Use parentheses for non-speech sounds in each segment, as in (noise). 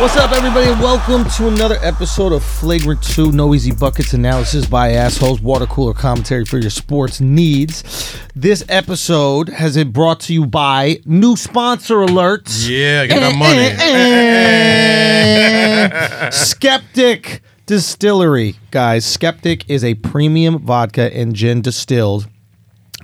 What's up, everybody, welcome to another episode of Flagrant 2 No Easy Buckets Analysis by Assholes, water cooler commentary for your sports needs. This episode has been brought to you by new sponsor alerts. Yeah, get Eh, that money. Eh, eh, eh. (laughs) Skeptic Distillery, guys. Skeptic is a premium vodka and gin distilled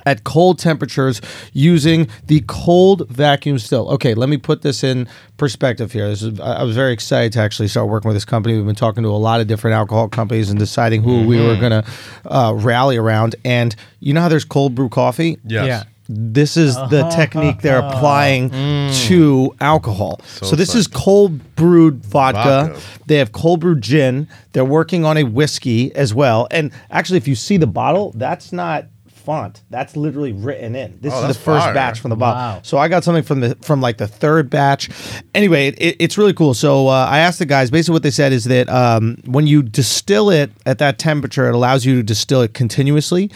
at cold temperatures using the cold vacuum still. Okay, let me put this in perspective here. This is, I I was very excited to actually start working with this company. We've been talking to a lot of different alcohol companies and deciding who we were going to uh, rally around. And you know how there's cold brew coffee? Yes. Yeah. This is the (laughs) technique they're applying to alcohol. So, this is cold brewed vodka. Vodka. They have cold brewed gin. They're working on a whiskey as well. And actually, if you see the bottle, that's not font. That's literally written in. This Oh, is the first fire. batch from the bottle. Wow. So I got something from the from like the third batch. Anyway, it, it- it's really cool. So uh, I asked the guys. Basically, what they said is that um, when you distill it at that temperature, it allows you to distill it continuously,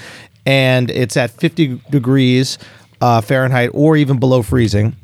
and it's at 50 degrees uh, Fahrenheit or even below freezing.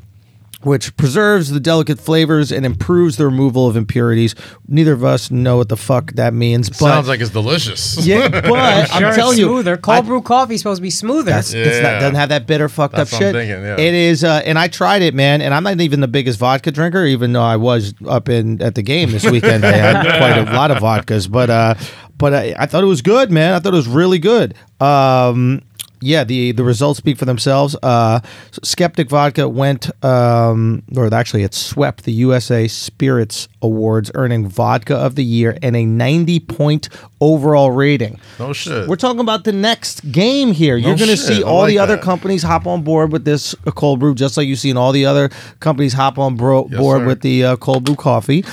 Which preserves the delicate flavors and improves the removal of impurities. Neither of us know what the fuck that means, but Sounds like it's delicious. (laughs) yeah, but (laughs) I'm Sure, it's telling you, smoother. Cold I- brew coffee is supposed to be smoother. that's it's not, Yeah. doesn't have that bitter fucked That's up what shit. I'm thinking, yeah. It is, uh, and I tried it, man. And I'm not even the biggest vodka drinker, even though I was up in at the game this weekend. I had (laughs) quite a lot of vodkas, but uh, but I, I thought it was good, man. I thought it was really good. Um, yeah, the the results speak for themselves. Uh, Skeptic Vodka went, um, or actually, it swept the USA Spirits Awards, earning Vodka of the Year and a 90 point overall rating. Oh shit. We're talking about the next game here. You're going to see all like the other that. companies hop on board with this uh, cold brew, just like you've seen all the other companies hop on bro- Yes, board sir. with the uh, cold brew coffee.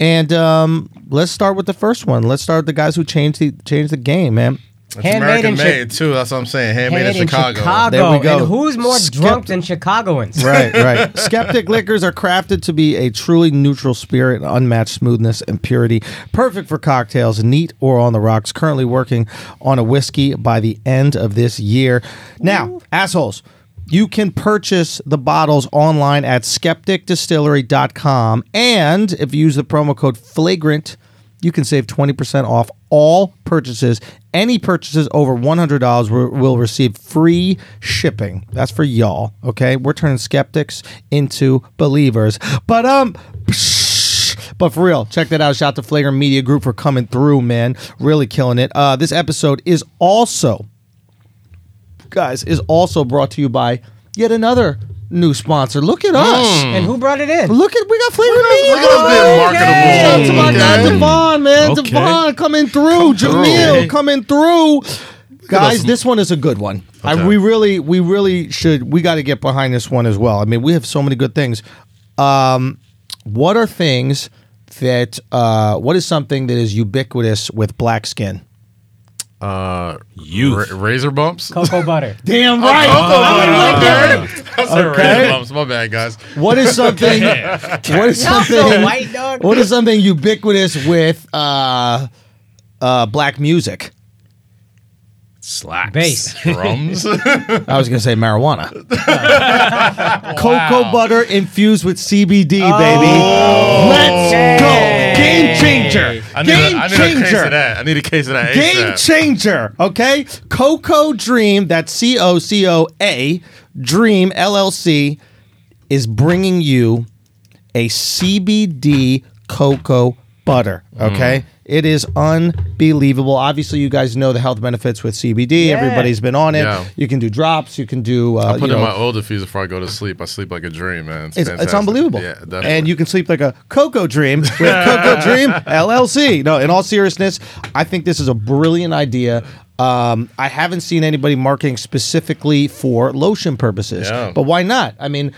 And um, let's start with the first one. Let's start with the guys who changed the changed the game, man. It's Handmade American in Chi- made too. That's what I'm saying. Handmade Made in Chicago. There we go. And who's more Skeptic- drunk than Chicagoans? Right, right. (laughs) Skeptic liquors are crafted to be a truly neutral spirit, unmatched smoothness and purity, perfect for cocktails, neat or on the rocks. Currently working on a whiskey by the end of this year. Now, assholes. You can purchase the bottles online at skepticdistillery.com. And if you use the promo code FLAGRANT, you can save 20% off all purchases. Any purchases over $100 will, receive free shipping. That's for y'all, okay? We're turning skeptics into believers. But um but for real, check that out. Shout out to Flagrant Media Group for coming through, man. Really killing it. Uh this episode is also guys, is also brought to you by yet another new sponsor. Look at us. And who brought it in? Look at we got Flagrant Media. Look at us being marketable. Shout out to my guy Devon, man. Okay. Devon coming through. through. Jamil coming through. Guys, this one is a good one. I, we really, we really should. We got to get behind this one as well. I mean, we have so many good things. Um, what are things that? Uh, what is something that is ubiquitous with black skin? Uh, Youth. ra- razor bumps. Cocoa butter. (laughs) Damn right, Cocoa butter. right. That's Okay. razor bumps. My bad, guys. What is something? (laughs) what is something? white, dog. What is something ubiquitous with uh, uh, black music? Slacks. Bass. Drums. (laughs) I was gonna say marijuana. (laughs) Cocoa butter infused with CBD, baby. Let's go. Game changer. I need, Game a, I need a case of changer. that. I need a case of that. Game ASAP. changer. Okay. Cocoa Dream. That's C O C O A Dream LLC is bringing you a CBD cocoa butter. Mm. Okay. It is unbelievable. Obviously, you guys know the health benefits with CBD. Yeah. Everybody's been on it. Yeah. You can do drops. You can do. Uh, I put you in know, my oil diffuser before I go to sleep. I sleep like a dream, man. It's, it's, it's unbelievable. Yeah, definitely. and you can sleep like a Cocoa Dream with (laughs) Cocoa Dream LLC. No, in all seriousness, I think this is a brilliant idea. Um, I haven't seen anybody marketing specifically for lotion purposes, Yeah. but why not? I mean,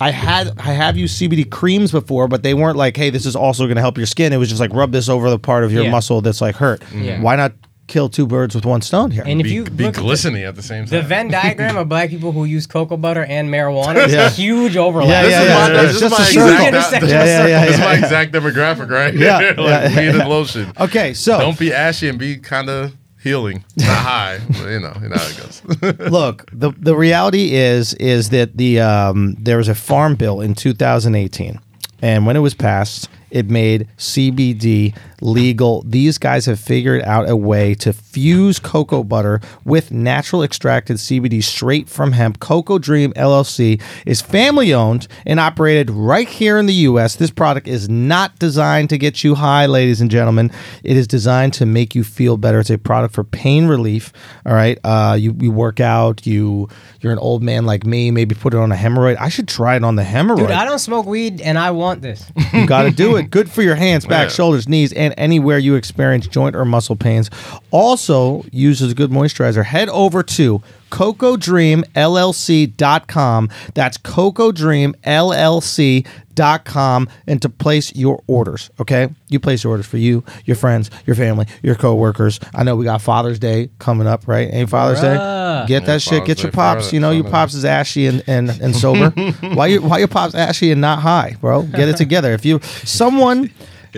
I had I have used CBD creams before, but they weren't like, hey, this is also going to help your skin. It was just like rub this over the part of your Yeah. muscle that's like hurt. Mm-hmm. Yeah. Why not kill two birds with one stone here? And if be, you be look at glistening at the same time. the Venn diagram of black people who use cocoa butter and marijuana is (laughs) Yeah. a huge overlap. Yeah, This yeah, is yeah. my, It's this is just my a circle. exact, Intersection. Yeah, yeah, yeah, This is my yeah. exact demographic, right? Yeah, (laughs) like yeah. weed and lotion. (laughs) Okay, so Don't be ashy and be kind of healing, not high. But, you know, you know how it goes. (laughs) look the the reality is is that the um, there was a farm bill in 2018 and when it was passed it made CBD legal. These guys have figured out a way to fuse cocoa butter with natural extracted CBD straight from hemp. Cocoa Dream LLC is family owned and operated right here in the U.S. This product is not designed to get you high, ladies and gentlemen. It is designed to make you feel better. It's a product for pain relief. All right, uh, you you work out, you you're an old man like me. Maybe put it on a hemorrhoid. I should try it on the hemorrhoid. Dude, I don't smoke weed and I want this. You got to do it. (laughs) Good for your hands, back, Yeah. shoulders, knees, and anywhere you experience joint or muscle pains. Also, uses a good moisturizer. Head over to cocodreamllc.com. That's cocodreamllc.com and to place your orders, okay? You place your orders for you, your friends, your family, your coworkers. I know we got Father's Day coming up, right? Ain't Father's Bruh. Day? Get that Yeah, shit. Get your Day pops. Friday, You know, your pops is ashy and, and, and sober. (laughs) why you why your pops ashy and not high, bro? Get it together. If you someone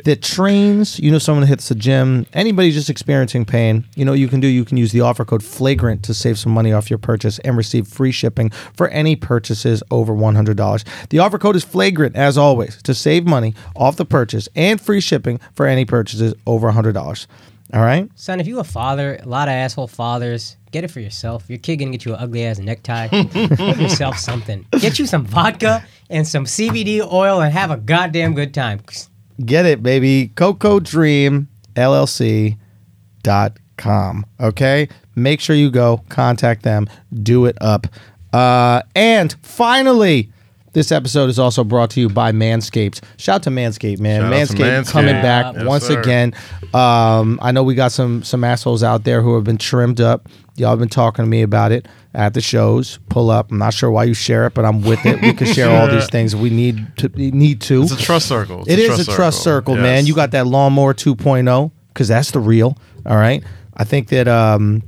that trains, you know, someone hits the gym, anybody just experiencing pain, you know, you can do. You can use the offer code Flagrant to save some money off your purchase and receive free shipping for any purchases over one hundred dollars. The offer code is Flagrant, as always, to save money off the purchase and free shipping for any purchases over hundred dollars. All right. Son, if you a father, a lot of asshole fathers, get it for yourself. Your kid gonna get you an ugly ass necktie. (laughs) Get yourself something. Get you some vodka and some CBD oil and have a goddamn good time. Get it, baby. Coco Dream LLC dot com. Okay? Make sure you go contact them, do it up. Uh, and finally, this episode is also brought to you by Manscaped. Shout out to Manscaped, man. To Manscaped, Manscaped. coming back Yes, once sir. again. Um, I know we got some some assholes out there who have been trimmed up. Y'all have been talking to me about it at the shows. Pull up. I'm not sure why you share it, but I'm with it. We can (laughs) share all these things. We need to need to. It's a trust circle. It's It is a trust circle, man. Yes. You got that lawnmower 2.0 because that's the real. All right. I think that um,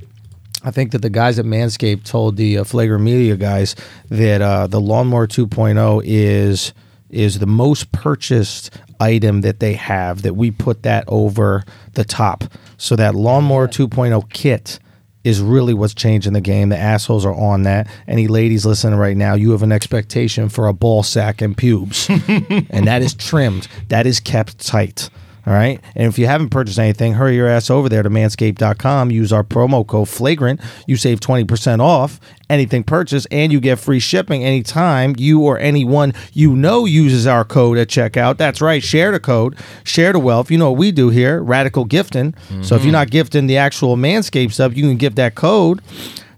I think that the guys at Manscaped told the uh, Flagrant Media guys that uh, the lawnmower 2.0 is is the most purchased item that they have. That we put that over the top. So that lawnmower 2.0 kit is really what's changing the game. The assholes are on that. Any ladies listening right now, you have an expectation for a ball sack and pubes, (laughs) and that is trimmed. That is kept tight. All right. And if you haven't purchased anything, hurry your ass over there to manscaped.com. Use our promo code flagrant. You save 20% off anything purchased, and you get free shipping anytime you or anyone you know uses our code at checkout. That's right. Share the code, share the wealth. You know what we do here radical gifting. So if you're not gifting the actual Manscaped stuff, you can give that code.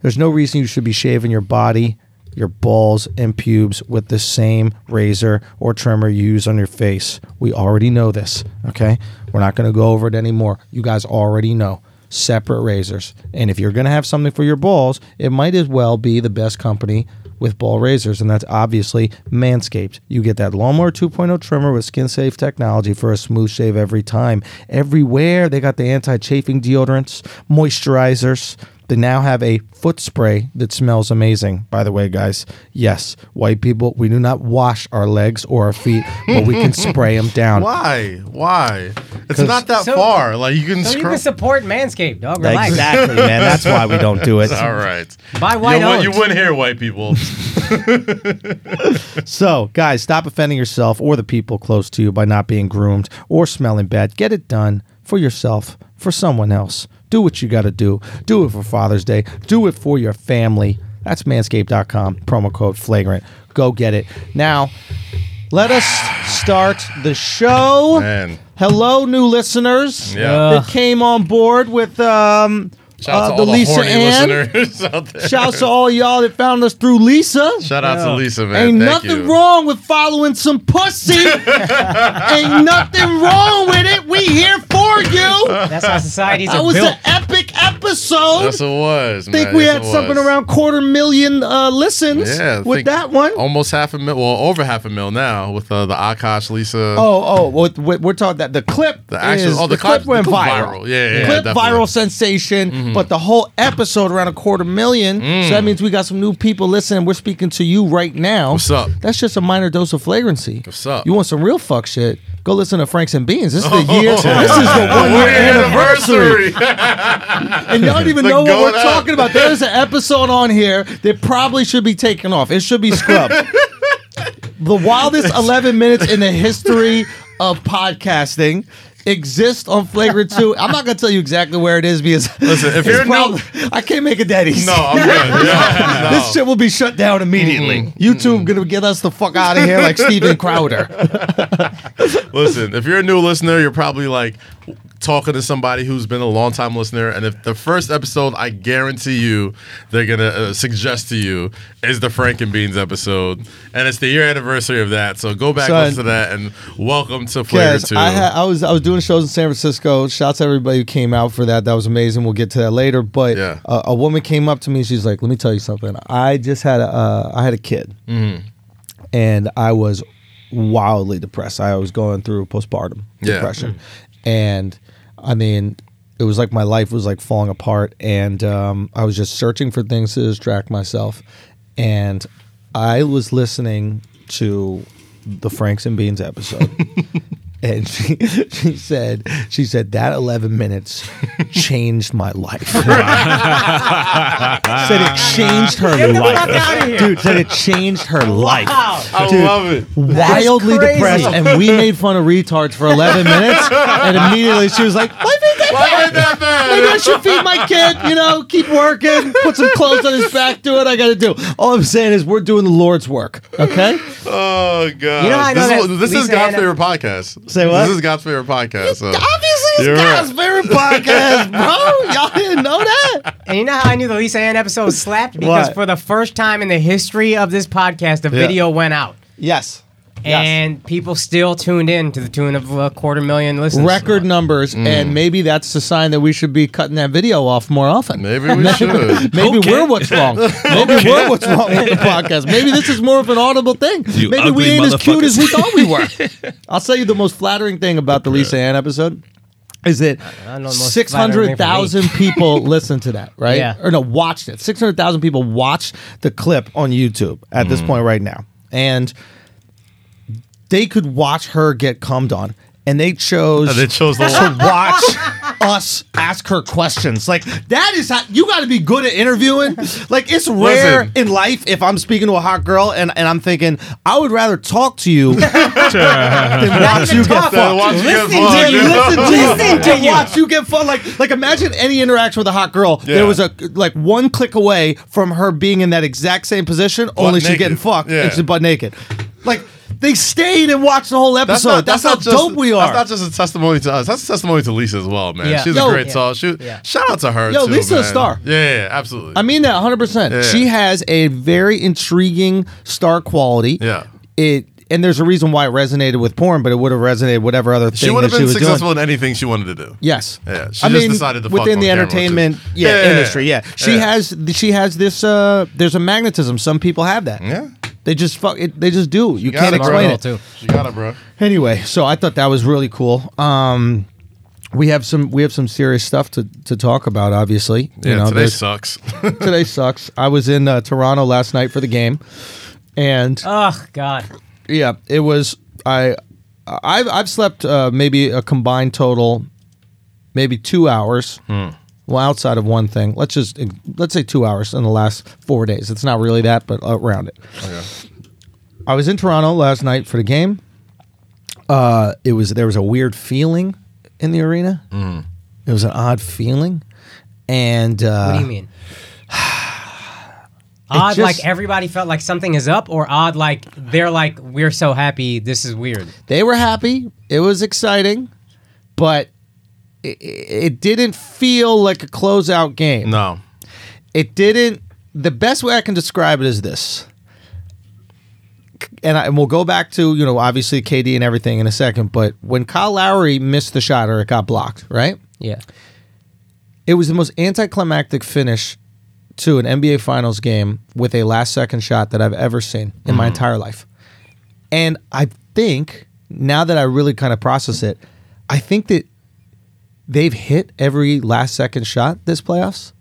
There's no reason you should be shaving your body your balls and pubes with the same razor or trimmer you use on your face. We already know this, okay? We're not going to go over it anymore. You guys already know. Separate razors. And if you're going to have something for your balls, it might as well be the best company with ball razors, and that's obviously Manscaped. You get that Lawnmower 2.0 trimmer with skin safe technology for a smooth shave every time. Everywhere, they got the anti chafing deodorants, moisturizers. They now have a foot spray that smells amazing, by the way, guys. Yes, white people, we do not wash our legs or our feet, but we can (laughs) spray them down. Why? Why? It's not that So- far. Like you can So you scrub. can support Manscaped, dog. Relax. Exactly, man. That's why we don't do it. (laughs) All right. Buy white you, win- owned. you win here, white people. (laughs) So, guys, stop offending yourself or the people close to you by not being groomed or smelling bad. Get it done for yourself, for someone else. Do what you got to do. Do it for Father's Day. Do it for your family. That's manscaped.com. Promo code flagrant. Go get it. Now, let us start the show. Man. Hello, new listeners Yeah. that came on board with um, Shout out uh, to the all the Lisa horny Ann. listeners (laughs) out there. Shouts to all y'all that found us through Lisa. Shout out to Lisa, man. Ain't Thank nothing you. wrong with following some pussy. (laughs) Ain't nothing wrong with it. We here for you. That's how societies That are was built. an epic episode. Yes, it was. I think man. we Yes, had something was. around quarter million uh, listens Yeah, I with that one. Almost half a mil. Well, over half a mil now with uh, the Akash Lisa. Oh, oh, what, what, we're talking that the clip. The actual- is, oh, the, the clip clip- went the clip viral. viral. Yeah, yeah, clip definitely. viral sensation. Mm. But the whole episode around a quarter million. So that mm. means we got some new people listening. We're speaking to you right now. What's up? That's just a minor dose of flagrancy. What's up? You want some real fuck shit? Go listen to Franks and Beans. This is the oh. year. (laughs) this is the one year anniversary. (laughs) And y'all don't even know what we're talking about. There's an episode on here that probably should be taken off. It should be scrubbed. (laughs) the wildest 11 minutes in the history of podcasting exist on Flagrant 2. I'm not going to tell you exactly where it is because (laughs) Listen, if you're new- I can't make a easy. No, I'm good. (laughs) Yeah, no. This shit will be shut down immediately. YouTube gonna get us the fuck out of here like (laughs) Steven Crowder. Listen, if you're a new listener, you're probably like talking to somebody who's been a long time listener, and if the first episode, I guarantee you, they're gonna uh, suggest to you is the Frank and Beans episode, and it's the year anniversary of that. So go back, Son. listen to that, and welcome to Flavor Two. I, ha- I was I was doing shows in San Francisco. Shouts to everybody who came out for that. That was amazing. We'll get to that later. But Yeah. a, a woman came up to me. She's like, "Let me tell you something. I just had a uh, I had a kid, Mm-hmm. and I was wildly depressed. I was going through postpartum Yeah. depression, and I mean." It was like my life was like falling apart, and um, I was just searching for things to distract myself. And I was listening to the Franks and Beans episode, (laughs) and (laughs) she she said she said that 11 minutes changed my life. (laughs) said it changed her Get life. fuck outta. Dude, said it changed her life. Wow. I Dude, love it. Wildly depressed, and we made fun of retards for 11 minutes, and immediately she was like, "Life ain't that Why bad. that bad? Maybe I should feed my kid, you know, keep working, put some clothes on his back, do what I got to do. All I'm saying is we're doing the Lord's work, okay? Oh god! You know how I this know is, that this is Lisa God's Anna- favorite podcast. Say what? This is God's favorite podcast. So. Obviously, it's You're God's right. favorite podcast, bro. Y'all didn't know that? And you know how I knew the Lisa Ann episode slapped? Because What? for the first time in the history of this podcast, a video went out. Yes. And people still tuned in to the tune of a quarter million listens. Record numbers, Mm. and maybe that's a sign that we should be cutting that video off more often. Maybe we (laughs) should. Maybe Okay. we're what's wrong. Maybe we're what's wrong with the podcast. Maybe this is more of an audible thing. You Maybe we ugly ain't as cute as we thought we were. (laughs) I'll tell you the most flattering thing about the Lisa Ann episode is that I know the most six hundred thousand people listened to that, right? Yeah. Or no, watched it. Six hundred thousand people watched the clip on YouTube at Mm. this point right now, and they could watch her get cummed on, and they chose They chose the to watch us ask her questions. Like that is how you got to be good at interviewing. Like it's rare Listen. in life if I'm speaking to a hot girl and, and I'm thinking I would rather talk to you (laughs) than watch you get talk. fucked. Watch you get Listen fucked. to you. Listen to you. Listen to you. watch you get fun. Like, like imagine any interaction with a hot girl. Yeah. There was a like one click away from her being in that exact same position, only she's naked. getting fucked Yeah. and she's butt naked. Like they stayed and watched the whole episode. That's not, that's, how just, dope we are. That's not just a testimony to us. That's a testimony to Lisa as well, man. Yeah. She's Yo. a great Yeah. She, Yeah. Shout out to her. Yo, too, Lisa's a star. Yeah, yeah, yeah, absolutely. I mean that 100%. Yeah. She has a very intriguing star quality. Yeah. It and there's a reason why it resonated with porn, but it would have resonated whatever other thing she would have been successful doing. in anything she wanted to do. Yes. Yeah, she I just mean, decided to within the camera, which is- entertainment yeah, Yeah, industry. Yeah, she has she has this. uh There's a magnetism. Some people have that. Yeah. They just fuck it. They just do. You can't it, explain Girl, it. too. She got it, bro. Anyway, so I thought that was really cool. Um, we have some we have some serious stuff to, to talk about. Obviously, Yeah, you know, today there's- sucks. (laughs) (laughs) today sucks. I was in uh, Toronto last night for the game, and Oh, God. yeah, it was. I I've I've slept uh, maybe a combined total, maybe two hours. Well, outside of one thing, let's just let's say two hours in the last four days. It's not really that, but around it. I was in Toronto last night for the game. Uh, it was there was a weird feeling in the arena. It was an odd feeling, and uh, What do you mean? (sighs) odd just- like everybody felt like something is up, or odd like they're like, we're so happy, this is weird. they were happy. It was exciting, but it, it didn't feel like a closeout game. no. It didn't. The best way I can describe it is this, and, I, and we'll go back to you know obviously KD and everything in a second. But when Kyle Lowry missed the shot or it got blocked, right? Yeah. It was the most anticlimactic finish to an NBA Finals game with a last second shot that I've ever seen in my mm-hmm. entire life. And I think now that I really kind of process it, I think that they've hit every last second shot this playoffs.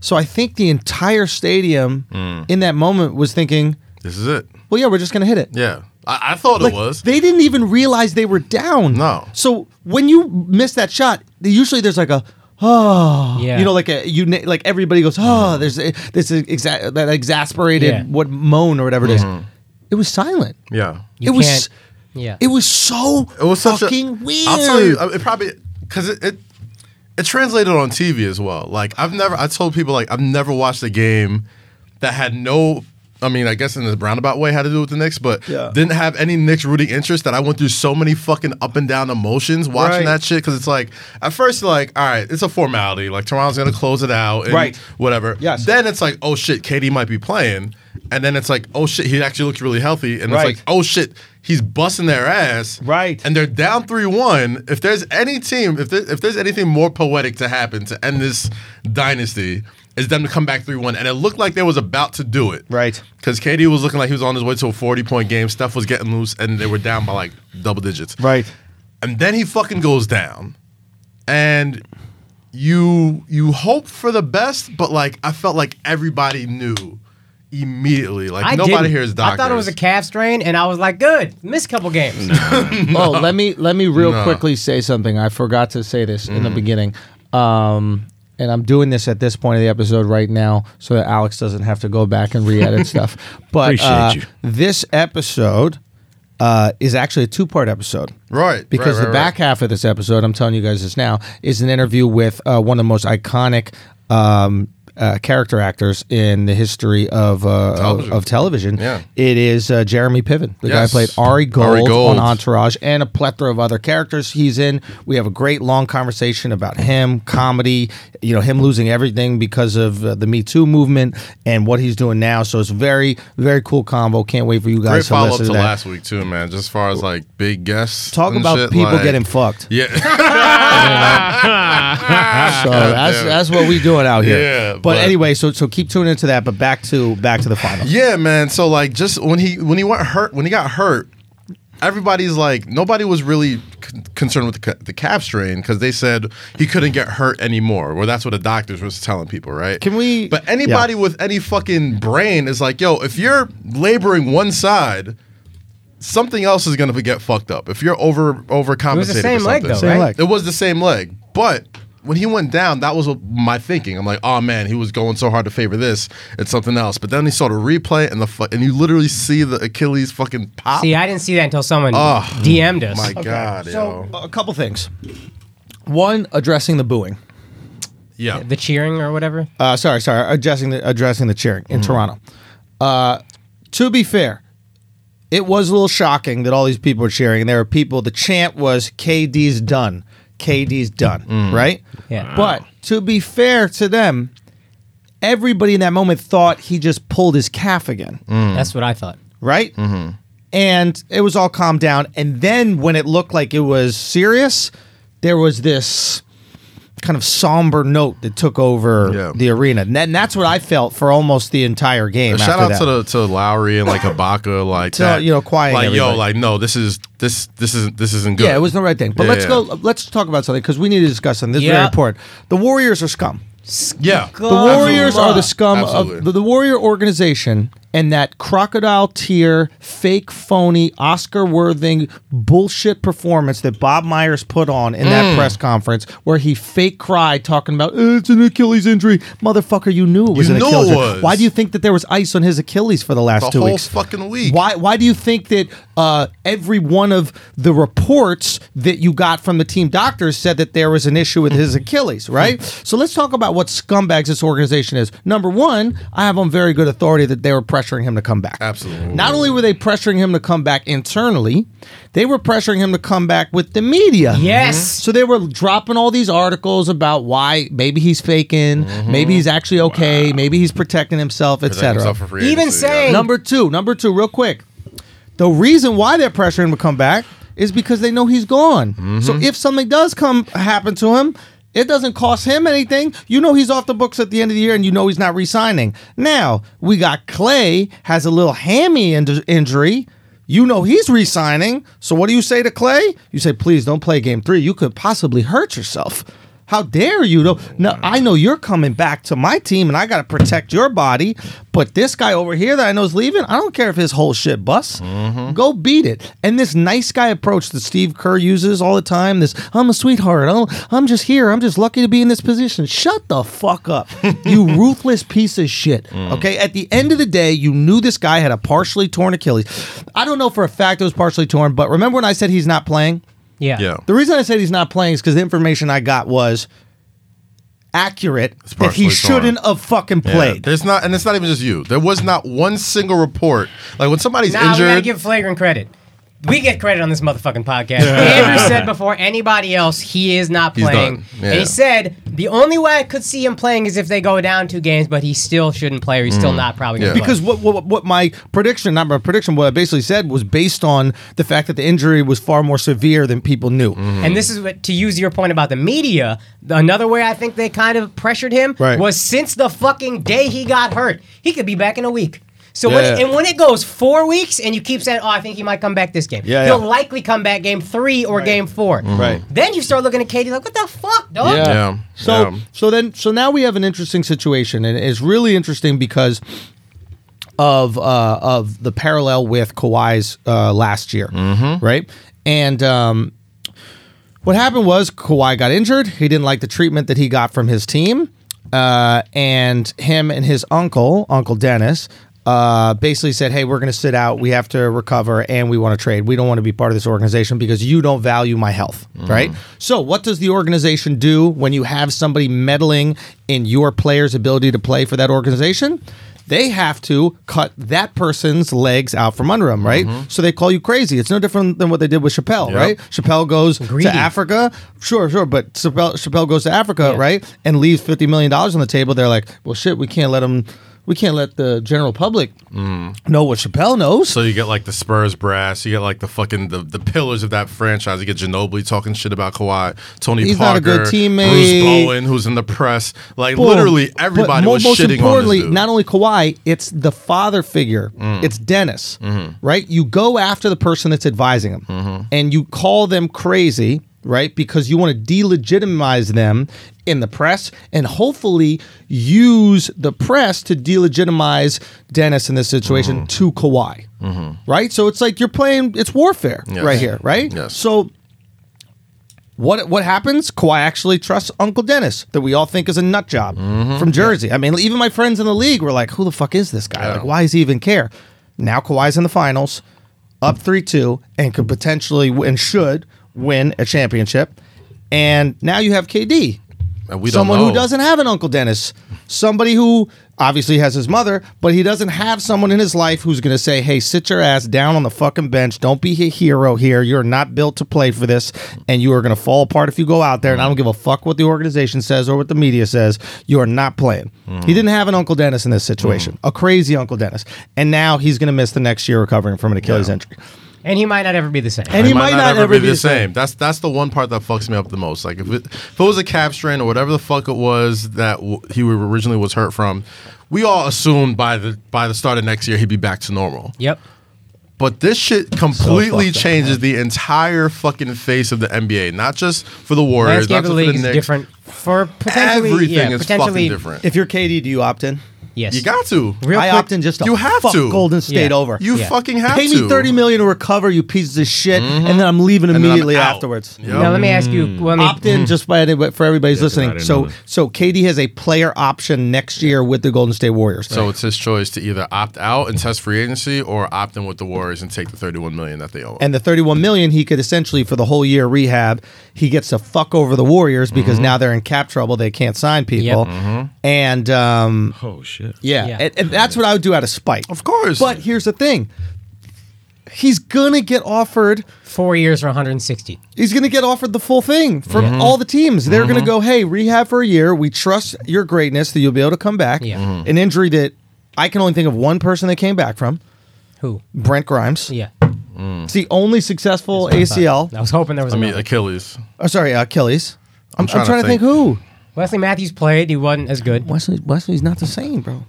So I think the entire stadium mm. in that moment was thinking, This is it. well, yeah, we're just going to hit it. Yeah. I, I thought Like, it was. They didn't even realize they were down. No. So when you miss that shot, usually there's like a oh, Yeah. you know, like a you na- like everybody goes oh, there's a, this exa- that exasperated Yeah. what moan or whatever it is. Mm-hmm. it was silent. Yeah. You it was can't- yeah. it was so It was such fucking a, weird. I'll tell you, it probably because it, it it translated on TV as well. Like I've never, I told people like I've never watched a game that had no. I mean, I guess in the roundabout way had to do with the Knicks, but Yeah. didn't have any Knicks rooting interest. That I went through so many fucking up and down emotions watching Right. that shit because it's like at first like, all right, it's a formality. Like Toronto's gonna close it out, and Right. Whatever. Yes. Then it's like, oh shit, KD might be playing, and then it's like, oh shit, he actually looks really healthy, and Right. it's like, oh shit, he's busting their ass, Right. and they're down three one. If there's any team, if there, if there's anything more poetic to happen to end this dynasty, is them to come back three one. And it looked like they was about to do it, Right. Because KD was looking like he was on his way to a forty point game. Steph was getting loose, and they were down by like double digits, Right. And then he fucking goes down, and you you hope for the best, but like I felt like everybody knew immediately. Like I nobody didn't. here is doctors. I thought it was a calf strain, and I was like, good. Missed a couple games. Oh, (laughs) let me let me real No. quickly say something. I forgot to say this in the beginning. Um, and I'm doing this at this point of the episode right now so that Alex doesn't have to go back and re-edit (laughs) stuff. But Appreciate uh, you. this episode uh, is actually a two-part episode. right Because right, the right, back half of this episode, I'm telling you guys this now, is an interview with uh, one of the most iconic um, uh, character actors in the history of uh, Television. Of, of television. Yeah. It is uh, Jeremy Piven, the guy who played Ari Gold, Ari Gold. on Entourage, and a plethora of other characters he's in. We have a great long conversation about him, comedy, you know, him losing everything because of uh, the Me Too movement and what he's doing now. So it's very, very cool combo. Can't wait for you Great guys to follow up to to last week too, man. Just as far as like big guests, Talk about shit, people like- getting fucked. Yeah, (laughs) So (laughs) that's that's what we doing out here. Yeah, but, but- anyway, so so keep tuning into that. But back to back to the final. yeah, man. So like, just when he when he went hurt, when he got hurt, everybody's like, nobody was really con- concerned with the, ca- the calf strain because they said he couldn't get hurt anymore. Well, that's what the doctors was telling people, right? Can we- But anybody with any fucking brain is like, yo, if you're laboring one side. Something else is gonna get fucked up if you're over overcompensating. It was the same leg, though, Same right? leg. It was the same leg, but when he went down, that was my thinking. I'm like, oh man, he was going so hard to favor this. It's something else. But then he saw the replay and the fu- and you literally see the Achilles fucking pop. See, I didn't see that until someone Oh, DM'd us. my god, So yo. a couple things. One, addressing the booing. Yeah, the cheering or whatever. Uh, sorry, sorry, addressing the addressing the cheering in Toronto. Uh, to be fair, it was a little shocking that all these people were cheering. And there were people. The chant was "KD's done, KD's done," mm. right? Yeah. But to be fair to them, everybody in that moment thought he just pulled his calf again. Mm. That's what I thought. right? Mm-hmm. And it was all calmed down. And then when it looked like it was serious, there was this kind of somber note that took over Yeah. the arena. And, that- and that's what I felt for almost the entire game. Shout after out that. to the to Lowry and like Ibaka, (laughs) like To, that. you know, quieting like yo, like no, this is this this isn't this isn't good. Yeah, it was the right thing. But Yeah, let's yeah. go. Let's talk about something because we need to discuss something. This is very important. The Warriors are scum. yeah. The Warriors are the scum Absolutely. of the, the Warrior organization, and that crocodile tear, fake, phony, Oscar-worthy bullshit performance that Bob Myers put on in Mm. that press conference, where he fake cried talking about "Uh, it's an Achilles injury, motherfucker. You knew it was You an Achilles. injury. Why do you think that there was ice on his Achilles for the last the two whole weeks? fucking week. Why why do you think that uh, every one of the reports that you got from the team doctors said that there was an issue with his Achilles, right? So let's talk about what scumbags this organization is. Number one, I have on very good authority that they were pressuring him to come back. Absolutely. Not only were they pressuring him to come back internally, they were pressuring him to come back with the media. Yes. So they were dropping all these articles about why maybe he's faking, maybe he's actually okay, maybe he's protecting himself, etc. himself for free Even saying- yeah. Number two, number two, real quick. The reason why they're pressuring him to come back is because they know he's gone. Mm-hmm. So if something does come happen to him, it doesn't cost him anything. You know he's off the books at the end of the year, and you know he's not re-signing. Now we got Clay has a little hammy in- injury. You know he's re-signing. So what do you say to Clay? You say, please don't play game three. You could possibly hurt yourself. How dare you? No, no, I know you're coming back to my team, and I got to protect your body. But this guy over here that I know is leaving, I don't care if his whole shit busts. Mm-hmm. Go beat it. And this nice guy approach that Steve Kerr uses all the time. This I'm a sweetheart. I'm, I'm just here. I'm just lucky to be in this position. Shut the fuck up, (laughs) you ruthless piece of shit. Mm. Okay. At the end of the day, you knew this guy had a partially torn Achilles. I don't know for a fact it was partially torn, but remember when I said he's not playing? Yeah. Yeah. The reason I said he's not playing is because the information I got was accurate that he shouldn't have fucking Yeah. played. There's not, and it's not even just you. There was not one single report. Like when somebody's Nah, we gotta injured, give flagrant credit. We get credit on this motherfucking podcast. Andrew (laughs) said before anybody else he is not He's playing. done. Yeah. And he said the only way I could see him playing is if they go down two games, but he still shouldn't play or he's still mm. not probably going Yeah. to play. because what, what what my prediction, not my prediction, what I basically said was based on the fact that the injury was far more severe than people knew. Mm-hmm. And this is what, to use your point about the media. Another way I think they kind of pressured him Right. was since the fucking day he got hurt, he could be back in a week. So when Yeah. and when it goes four weeks and you keep saying, "Oh, I think he might come back this game," Yeah, he'll yeah. likely come back game three or game 4 Right. Then you start looking at KD like, "What the fuck, dog?" Yeah. So Yeah. so then so now we have an interesting situation, and it's really interesting because of uh, of the parallel with Kawhi's uh, last year, right? And um, what happened was Kawhi got injured. He didn't like the treatment that he got from his team, uh, and him and his uncle, Uncle Dennis. Uh, basically said, "Hey, we're going to sit out. We have to recover, and we want to trade. We don't want to be part of this organization because you don't value my health, right? So, what does the organization do when you have somebody meddling in your player's ability to play for that organization? They have to cut that person's legs out from under them, right? So they call you crazy. It's no different than what they did with Chappelle, Yep. right? Chappelle goes Greedy. to Africa. Sure, sure. But Chappelle, Chappelle goes to Africa, Yeah. right? And leaves $50 million on the table. They're like, well, shit, we can't let him, we can't let the general public know what Chappelle knows. So you get like the Spurs brass, you get like the fucking the, the pillars of that franchise. You get Ginobili talking shit about Kawhi, Tony He's not a Parker, good teammate. Bruce Bowen, who's in the press. Like Boom. literally everybody mo- was most shitting importantly, on this dude. not only Kawhi, it's the father figure. Mm. It's Dennis, Mm-hmm. right? You go after the person that's advising him, and you call them crazy, right? Because you want to delegitimize them in the press, and hopefully use the press to delegitimize Dennis in this situation Mm-hmm. to Kawhi, right? So it's like you're playing. It's warfare Yes. right here, right? Yes. So what what happens? Kawhi actually trusts Uncle Dennis, that we all think is a nut job from Jersey. I mean, even my friends in the league were like, "Who the fuck is this guy? Yeah. Like, why does he even care?" Now Kawhi's in the finals, up three two, and could potentially and should win a championship. And now you have KD, And we don't someone who doesn't have an Uncle Dennis, somebody who obviously has his mother, but he doesn't have someone in his life who's going to say, "Hey, sit your ass down on the fucking bench. Don't be a hero here. You're not built to play for this, and you are going to fall apart if you go out there." And I don't give a fuck what the organization says or what the media says. You are not playing. He didn't have an Uncle Dennis in this situation, mm. a crazy Uncle Dennis, and now he's going to miss the next year recovering from an Achilles Yeah. injury. And he might not ever be the same. And It he might not ever be the same. That's that's the one part that fucks me up the most. Like if it, if it was a calf strain or whatever the fuck it was that w- he originally was hurt from, we all assumed by the by the start of next year he'd be back to normal. yep. But this shit completely fucked up, changes the entire fucking face of the NBA. Not just for the Warriors, Landscape not of just the for league the is Knicks. different for potentially. Everything yeah, is potentially, fucking different. If you're KD, do you opt in? Yes. You got to. Real I quick, opt in just to you have fuck to. Golden State Yeah. over. You Yeah. fucking have to. Pay to. me thirty million to recover, you pieces of shit, and then I'm leaving And then I'm immediately out. afterwards. Yep. Now let me ask you. Well, let me, Opt in just by any- for everybody's Yeah, 'cause listening. didn't So that. so KD has a player option next year with the Golden State Warriors. So it's his choice to either opt out and test free agency or opt in with the Warriors and take the 31 million that they owe. him. and the 31 million he could essentially for the whole year rehab he gets to fuck over the warriors because Mm-hmm. now they're in cap trouble they can't sign people and um, Oh shit. Yeah, Yeah. And, and that's what i would do out of spite of course. but here's the thing he's gonna get offered four years for 160. he's going to get offered the full thing from Mm-hmm. all the teams. They're going to go, hey, rehab for a year. We trust your greatness that you'll be able to come back. Yeah. Mm-hmm. Mhm. An injury that I can only think of one person that came back from Who? Brent Grimes. Yeah. It's the only successful ACL. I was hoping there was. I mean, another. Achilles. Oh, sorry, Achilles. I'm, I'm trying, trying to to think, think. who. Wesley Matthews played. He wasn't as good. Wesley, Wesley's not the same, bro.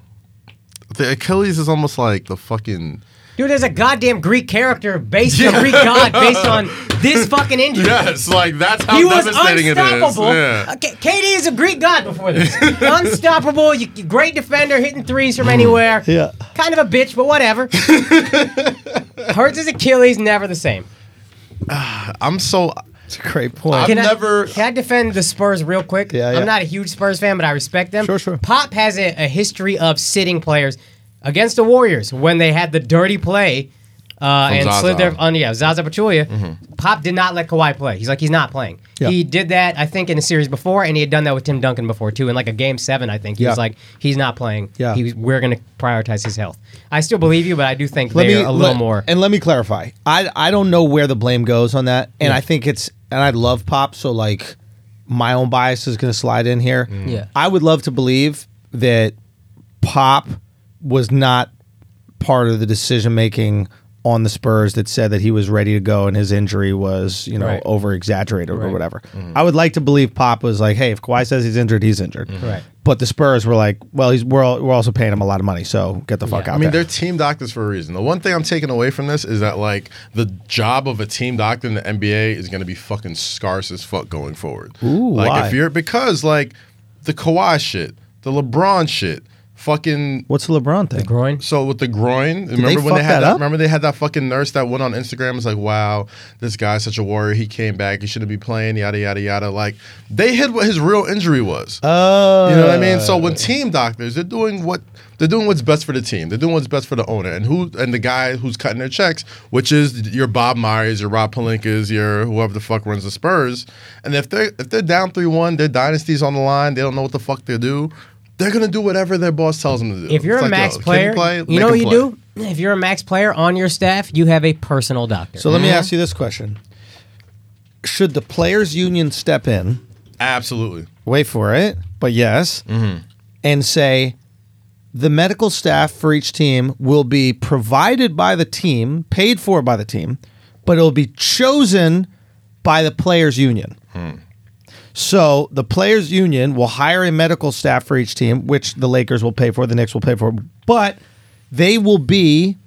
The Achilles is almost like the fucking. Dude, there's a goddamn Greek character based on Greek god based on this (laughs) this fucking injury. Yes, like that's how He was devastating it is. unstoppable. Yeah. Okay, KD is a Greek god before this. (laughs) unstoppable, you, great defender, hitting threes from mm. anywhere. Yeah. Kind of a bitch, but whatever. (laughs) Hurts his Achilles, never the same. (sighs) I'm so It's a great point. I've Can I- never- can I defend the Spurs real quick? Yeah, yeah. I'm not a huge Spurs fan, but I respect them. Sure, sure. Pop has a, a history of sitting players against the Warriors when they had the dirty play uh, and Zaza. slid their on yeah Zaza Pachulia. Pop did not let Kawhi play. He's like he's not playing. Yeah. He did that I think in a series before, and he had done that with Tim Duncan before too. In like a game seven, I think he Yeah. was like he's not playing. Yeah. He was, we're going to prioritize his health. I still believe you, but I do think let they're me a little let- more. And let me clarify. I I don't know where the blame goes on that, and I think it's and I love Pop, so like my own bias is going to slide in here. Mm. Yeah. I would love to believe that Pop was not part of the decision making on the Spurs that said that he was ready to go and his injury was, you know, Right. over exaggerated or Right. whatever. Mm-hmm. I would like to believe Pop was like, hey, if Kawhi says he's injured, he's injured. Mm-hmm. Right. But the Spurs were like, well, he's we're, al- we're also paying him a lot of money, so get the fuck Yeah. out I mean, there. they're team doctors for a reason. The one thing I'm taking away from this is that like the job of a team doctor in the NBA is going to be fucking scarce as fuck going forward. Ooh, like why? if you're because like the Kawhi shit, the LeBron shit, fucking. What's the LeBron thing? groin. So with the groin, remember they when fuck they had that that? up? Remember they had that fucking nurse that went on Instagram. Was like, wow, this guy's such a warrior. He came back. He shouldn't be playing. Yada yada yada. Like they hid what his real injury was. Oh, You know what I mean? So when team doctors, they're doing what they're doing what's best for the team. They're doing what's best for the owner and who and the guy who's cutting their checks, which is your Bob Myers, your Rob Pelinkas, your whoever the fuck runs the Spurs. And if they're if they're down three one, their dynasty's on the line. They don't know what the fuck they do. They're gonna do whatever their boss tells them to do. If you're It's a like, max yo, player, play? you Make know what you play. do? If you're a max player on your staff, you have a personal doctor. So let me ask you this question: Should the players' union step in? Absolutely. Wait for it, but yes, mm-hmm. and say the medical staff for each team will be provided by the team, paid for by the team, but it'll be chosen by the players' union. Hmm. So the players' union will hire a medical staff for each team, which the Lakers will pay for, the Knicks will pay for, but they will be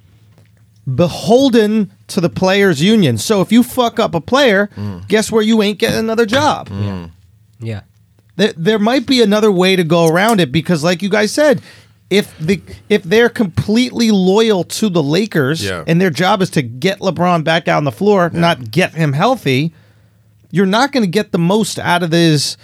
beholden to the players' union. So if you fuck up a player, mm. guess where you ain't getting another job. Mm. yeah. There, there might be another way to go around it because, like you guys said, if the if they're completely loyal to the Lakers Yeah. and their job is to get LeBron back out on the floor, not get him healthy, you're not going to get the most out of this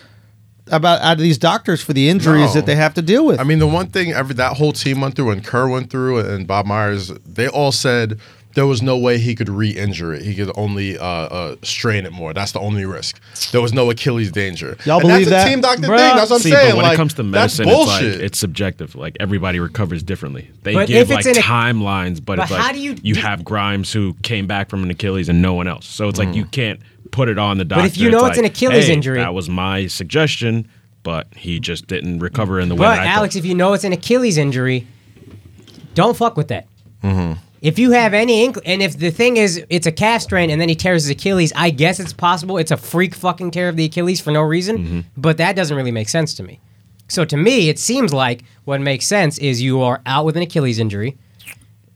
about out of these doctors for the injuries No. that they have to deal with. I mean, the one thing every that whole team went through, and Kerr went through, and Bob Myers, they all said there was no way he could re-injure it. He could only uh, uh, strain it more. That's the only risk. There was no Achilles danger. Y'all and believe that's that? a team doctor Bruh. thing. That's what I'm See, saying. but when like, it comes to medicine, it's bullshit. like it's subjective. Like everybody recovers differently. They But give like in a- timelines, but, But it's like how do you- you have Grimes who came back from an Achilles and no one else. So it's like you can't put it on the doctor. But if you know it's an like, Achilles hey, injury- that was my suggestion, but he just didn't recover in the way. But Alex, thought. if you know it's an Achilles injury, don't fuck with that. Mm-hmm. If you have any inkling, and if the thing is it's a calf strain and then he tears his Achilles, I guess it's possible. It's a freak fucking tear of the Achilles for no reason, Mm-hmm. but that doesn't really make sense to me. So to me, it seems like what makes sense is you are out with an Achilles injury.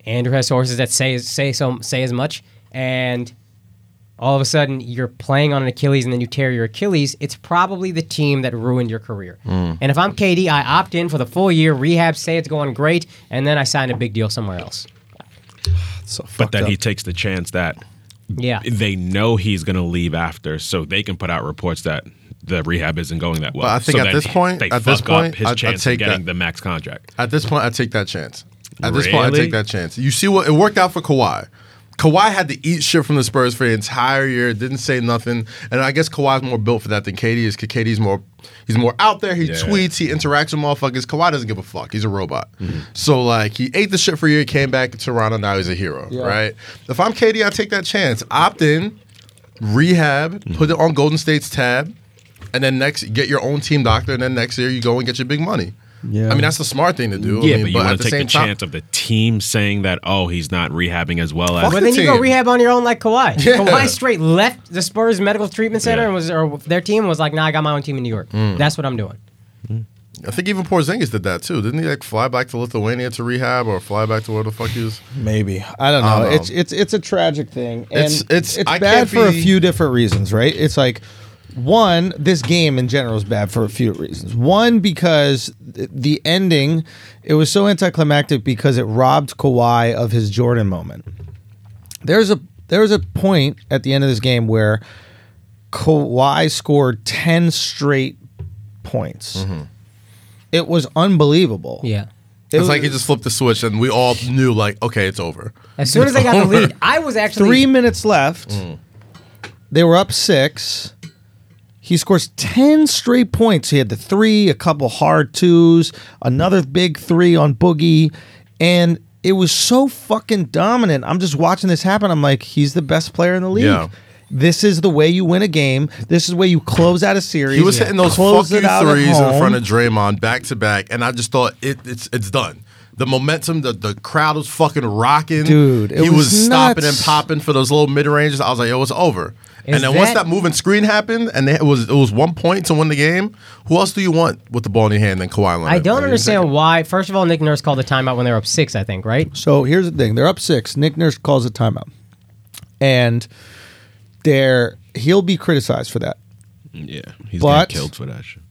Andrew has sources that say say so say as much, and all of a sudden you're playing on an Achilles and then you tear your Achilles, it's probably the team that ruined your career. Mm. And if I'm KD, I opt in for the full year, rehab, say it's going great, and then I sign a big deal somewhere else. so but then up. he takes the chance that Yeah. they know he's going to leave after, so they can put out reports that the rehab isn't going that well. But I think So at this point- they at fuck this point, up his I'd- I'd chance take of getting that. the max contract. At this point, I take that chance. At this point, I take that chance. You see what it worked out for Kawhi. Kawhi had to eat shit from the Spurs for the entire year. Didn't say nothing, and I guess Kawhi's more built for that than KD is. Because KD's more, he's more out there. He Yeah. tweets, he interacts with motherfuckers. Kawhi doesn't give a fuck. He's a robot. Mm-hmm. So like, he ate the shit for a year, came back to Toronto. Now he's a hero, right? If I'm KD, I take that chance. Opt in, rehab, Mm-hmm. put it on Golden State's tab, and then next get your own team doctor, and then next year you go and get your big money. Yeah. I mean that's the smart thing to do. Yeah, I mean, but you want to take same the time, chance of the team saying that, oh, he's not rehabbing as well as. Fuck But then you go rehab on your own like Kawhi. Yeah. Kawhi straight left the Spurs medical treatment center Yeah. and was or their team was like, nah, I got my own team in New York. Mm. That's what I'm doing. I think even Porzingis did that too. Didn't he like fly back to Lithuania to rehab or fly back to where the fuck he was? Maybe I don't know. I don't know. It's it's it's a tragic thing, and It's- it's it's- it's bad can't for a few different reasons, right? It's like one, this game in general is bad for a few reasons. One because th- the ending it was so anticlimactic because it robbed Kawhi of his Jordan moment. There's a there was a point at the end of this game where Kawhi scored ten straight points. It was unbelievable. Yeah. It It's was- like he just flipped the switch and we all knew like, okay, it's over. As soon as they got the lead, I was actually three minutes left. Mm. They were up six. He scores 10 straight points. He had the three, a couple hard twos, another big three on Boogie. And it was so fucking dominant. I'm just watching this happen. I'm like, he's the best player in the league. Yeah. This is the way you win a game. This is the way you close out a series. He was hitting those Close fuck you threes in front of Draymond back to back, and I just thought it, it's it's done. The momentum, the, the crowd was fucking rocking. Dude, it he was, was stopping and popping for those little mid ranges. I was like, yo, it's over. Is and then once that- that moving screen happened, and it was it was one point to win the game. Who else do you want with the ball in your hand than Kawhi Leonard? I don't Like, understand why. First of all, Nick Nurse called the timeout when they were up six, I think, right? So here's the thing: they're up six. Nick Nurse calls a timeout, and they're he'll be criticized for that. Yeah, he's But- getting killed for that shit.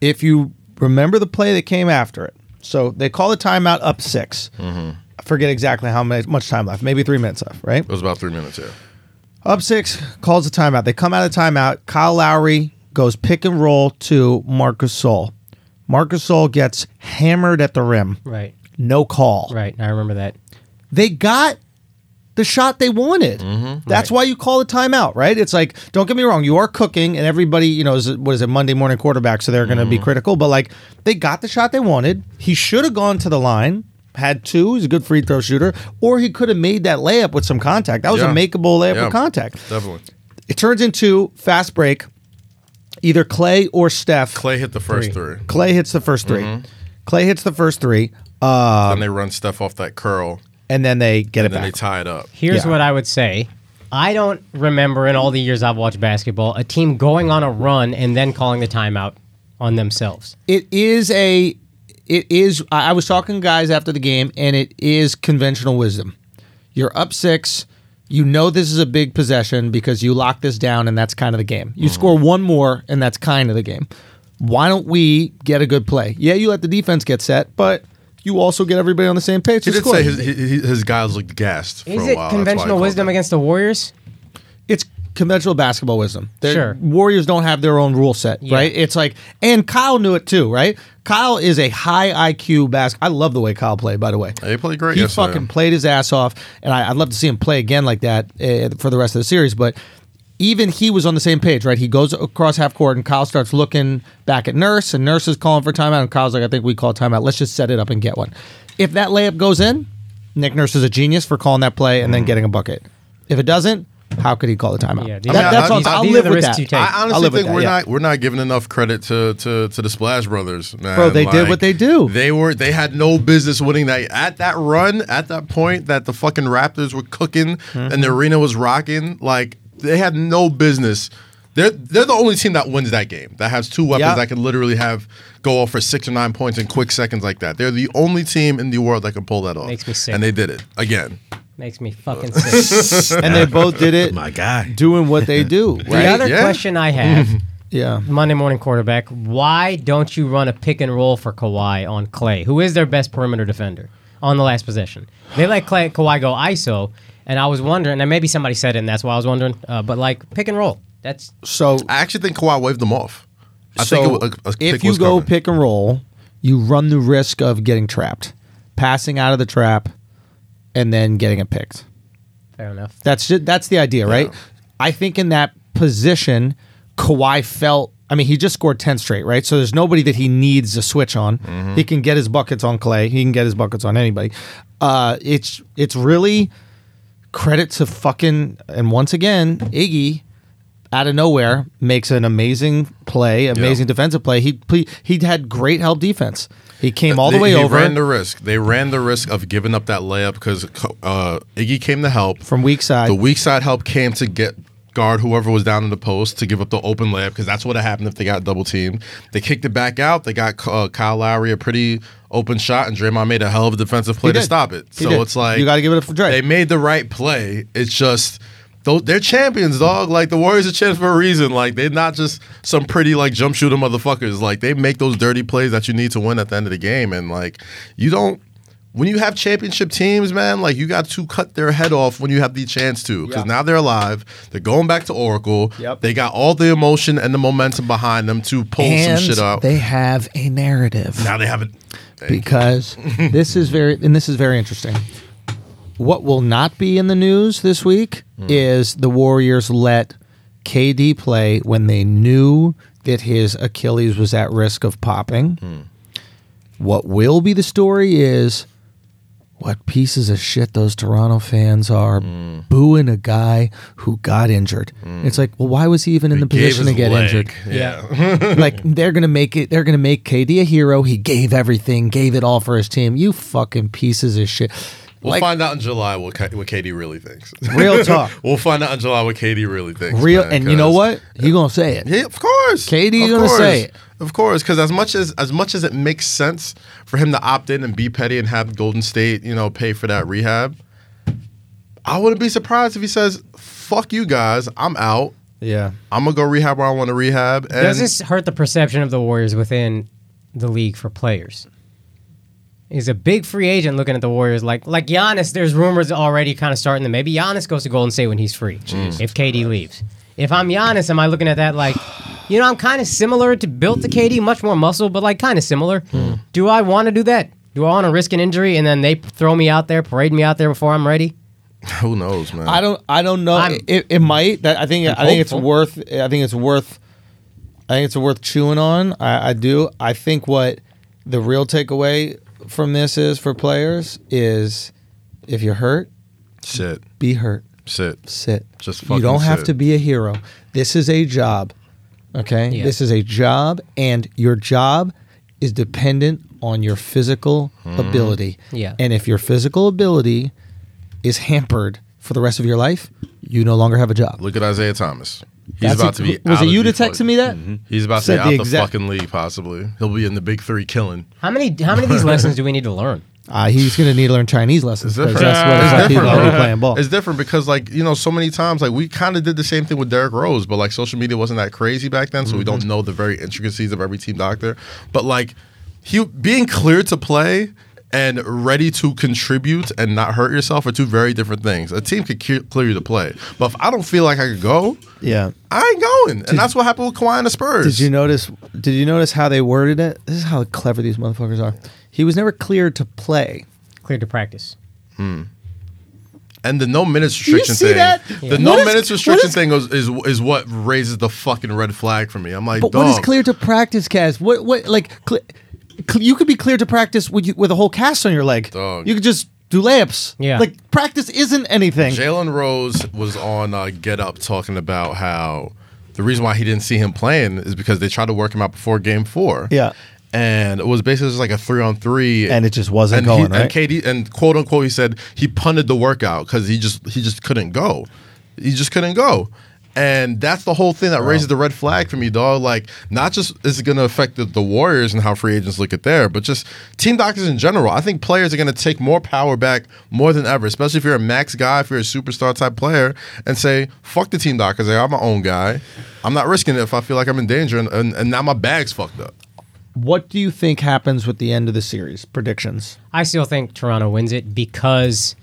If you remember the play that came after it, so they call the timeout up 6 Mm-hmm. I forget exactly how much much time left. Maybe three minutes left. Right, It was about three minutes. Yeah. Up six calls the timeout. They come out of timeout. Kyle Lowry goes pick and roll to Marc Gasol. Marc Gasol gets hammered at the rim. Right. No call. Right. I remember that. they got the shot they wanted. Mm-hmm. That's why you call a timeout, right? It's like, don't get me wrong, you are cooking, and everybody, you know, is what is it, Monday morning quarterback, so they're going to Mm-hmm. be critical. But like, they got the shot they wanted. He should have gone to the line, had two. He's a good free throw shooter, or he could have made that layup with some contact. That was Yeah. a makeable layup Yeah. with contact. Definitely. It turns into fast break. Either Klay or Steph. Klay hit the first Three. three. Klay hits the first 3 Mm-hmm. Klay hits the first three, uh, then they run Steph off that curl, and then they get and it then they tie it up. Here's Yeah. what I would say. I don't remember in all the years I've watched basketball a team going on a run and then calling the timeout on themselves. it is a it is I I was talking to guys after the game and it is conventional wisdom. You're up 6, you know this is a big possession because you lock this down and that's kind of the game. You mm-hmm. score one more and that's kind of the game. Why don't we get a good play? Yeah, you let the defense get set, but you also get everybody on the same page. He did score. say his, his, his guys looked gassed for Is a it while. That's why I conventional wisdom it. against the Warriors? it's conventional basketball wisdom. They're- Sure. Warriors don't have their own rule set, Yeah. right? It's like, and Kyle knew it too, right? Kyle is a high IQ basket. I love the way Kyle played, by the way. He played great He yesterday. fucking played his ass off, and I, I'd love to see him play again like that uh, for the rest of the series. But even he was on the same page, right? He goes across half court, and Kyle starts looking back at Nurse, and Nurse is calling for timeout, and Kyle's like, "I think we call timeout. Let's just set it up and get one." If that layup goes in, Nick Nurse is a genius for calling that play and then Mm. getting a bucket. If it doesn't, how could he call the timeout? Yeah, That- are- that's all. these- I'll these are live with risks that. I honestly live with think that, we're yeah. not we're not giving enough credit to to, to the Splash Brothers, man. Bro, they did what they do. They were they had no business winning that at that run at that point that the fucking Raptors were cooking Mm-hmm. and the arena was rocking. Like they had no business. They're they're the only team that wins that game that has two weapons Yeah. that can literally have go off for six or nine points in quick seconds like that. They're the only team in the world that can pull that off. Makes me sick. And they did it again. Makes me fucking (laughs) sick. and they both did it My guy. doing what they do. The other Yeah. question I have, (laughs) Yeah. Monday morning quarterback, why don't you run a pick and roll for Kawhi on Klay, who is their best perimeter defender on the last possession? They let Klay, Kawhi go ISO, and I was wondering, and maybe somebody said it, and that's why I was wondering, uh, but like pick and roll. That's So I actually think Kawhi waved them off. I so think it, was- a, a if you was go coming. pick and roll, you run the risk of getting trapped, passing out of the trap, and then getting it picked. fair enough. That's ju- that's the idea, right? I think in that position, Kawhi felt. I mean, he just scored ten straight, right? So there's nobody that he needs a switch on. Mm-hmm. He can get his buckets on Klay. He can get his buckets on anybody. Uh, it's it's really credit to fucking and once again Iggy out of nowhere makes an amazing play, amazing defensive play. He he he had great help defense. He came all the They- way over ran the risk. They ran the risk of giving up that layup because uh, Iggy came to help. from weak side. The weak side help came to get guard whoever was down in the post to give up the open layup because that's what happened if they got double teamed. They kicked it back out. They got uh, Kyle Lowry a pretty open shot, and Draymond made a hell of a defensive play to stop it. He so did. it's like You gotta give it up for Dre. They made the right play. It's just. Those, they're champions, dog. Like the Warriors are champions for a reason. Like they're not just some pretty like jump shooter motherfuckers. Like they make those dirty plays that you need to win at the end of the game. And like you don't when you have championship teams, man, like you got to cut their head off when you have the chance to. Because Yeah. now they're alive. They're going back to Oracle. Yep. They got all the emotion and the momentum behind them to pull some shit out. they have a narrative. now they have it. because (laughs) this is very and this is very interesting. What will not be in the news this week is the Warriors let KD play when they knew that his Achilles was at risk of popping. What will be the story is what pieces of shit those Toronto fans are booing a guy who got injured. It's like, well, why was he even in the position to get leg. injured? Yeah. (laughs) like they're gonna make it. They're gonna make KD a hero. He gave everything, gave it all for his team. You fucking pieces of shit. We'll like find out in July what, Ka- what KD really thinks. real (laughs) talk, we'll find out in July what KD really thinks. real. man, And you know what? He gonna say it. Yeah, of course. KD Of gonna course. say it. Of course, because as much as as much as it makes sense for him to opt in and be petty and have Golden State, you know, pay for that rehab, I wouldn't be surprised if he says, "Fuck you guys, I'm out. Yeah. I'm gonna go rehab where I want to rehab." And Does this hurt the perception of the Warriors within the league for players? Is a big free agent looking at the Warriors like like Giannis? There's rumors already kind of starting that maybe Giannis goes to Golden State when he's free. If KD leaves, if I'm Giannis, am I looking at that like, (sighs) you know, I'm kind of similar to built to KD, much more muscle, but like kind of similar. Hmm. Do I want to do that? Do I want to risk an injury and then they throw me out there, parade me out there before I'm ready? (laughs) who knows, man? I don't. I don't know. I'm- It, it might. That I think. I'm I think it's worth. I think it's worth. I think it's worth chewing on. I, I do. I think what the real takeaway from this is for players is if you're hurt, sit, be hurt. sit. Sit. Just you don't have sit. to be a hero. This is a job. Okay? Yeah. This is a job and your job is dependent on your physical mm-hmm. ability. Yeah. And if your physical ability is hampered for the rest of your life, you no longer have a job. Look at Isaiah Thomas. He's That's about a- to be. Was out it of you the that texted me that? He's about to be out the the, exact- fucking league. Possibly, he'll be in the big three killing. How many how many of these (laughs) lessons do we need to learn? Uh, he's going to need to learn Chinese lessons It's different. that's what it's It's like. He's different, already playing ball. It's different because, like, you know, so many times, like, we kind of did the same thing with Derrick Rose, but like, social media wasn't that crazy back then, so we don't know the very intricacies of every team doctor. But like, he being clear to play and ready to contribute and not hurt yourself are two very different things. A team could clear clear you to play, but if I don't feel like I could go, yeah. I ain't going, and that's what happened with Kawhi and the Spurs. Did you notice? Did you notice how they worded it? This is how clever these motherfuckers are. He was never cleared to play. Cleared to practice. Hmm And the no minutes restriction thing, that? the What no is- minutes what restriction is- thing is, is is what raises the fucking red flag for me. I'm like, But dog. what is clear to practice, Kaz? What what like cl- cl- you could be cleared to practice with you, with a whole cast on your leg. Dog. You could just do layups. Yeah. Like practice isn't anything. Jalen Rose was on uh, Get Up talking about how the reason why he didn't see him playing is because they tried to work him out before Game Four. Yeah. and it was basically just like a three on three, And it just wasn't and going, he, right? And KD and quote unquote, he said he punted the workout because he just he just couldn't go, he just couldn't go. And that's the whole thing that raises the red flag for me, dog. Like, not just is it going to affect the, the Warriors and how free agents look at there, but just team doctors in general. I think players are going to take more power back more than ever, especially if you're a max guy, if you're a superstar type player, and say, fuck the team doctors. I'm my own guy. I'm not risking it if I feel like I'm in danger, and, and, and now my bag's fucked up. What do you think happens with the end of the series? Predictions. I still think Toronto wins it because,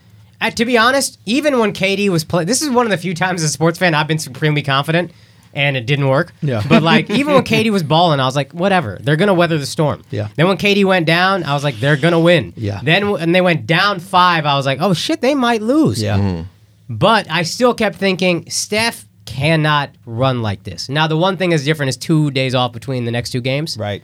uh, to be honest, even when KD was playing, this is one of the few times as a sports fan I've been supremely confident, and it didn't work. Yeah. But like, even when KD was balling, I was like, whatever, they're gonna weather the storm. Yeah. Then when KD went down, I was like, they're gonna win. Yeah. Then when they went down five, I was like, oh shit, they might lose. Yeah. But I still kept thinking, Steph cannot run like this. Now the one thing that's different is two days off between the next two games. Right.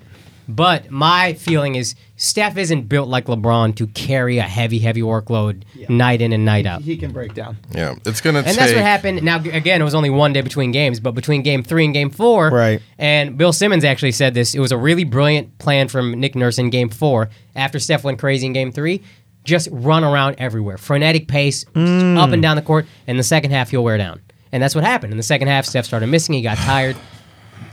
But my feeling is Steph isn't built like LeBron to carry a heavy, heavy workload night in and night out. He can break down. Yeah, it's going to And take. that's what happened. Now, again, it was only one day between games, but between game three and game four. Right. And Bill Simmons actually said this. It was a really brilliant plan from Nick Nurse in game four after Steph went crazy in game three. Just run around everywhere. Frenetic pace, Mm. up and down the court. In the second half, he'll wear down. And that's what happened. In the second half, Steph started missing. He got tired.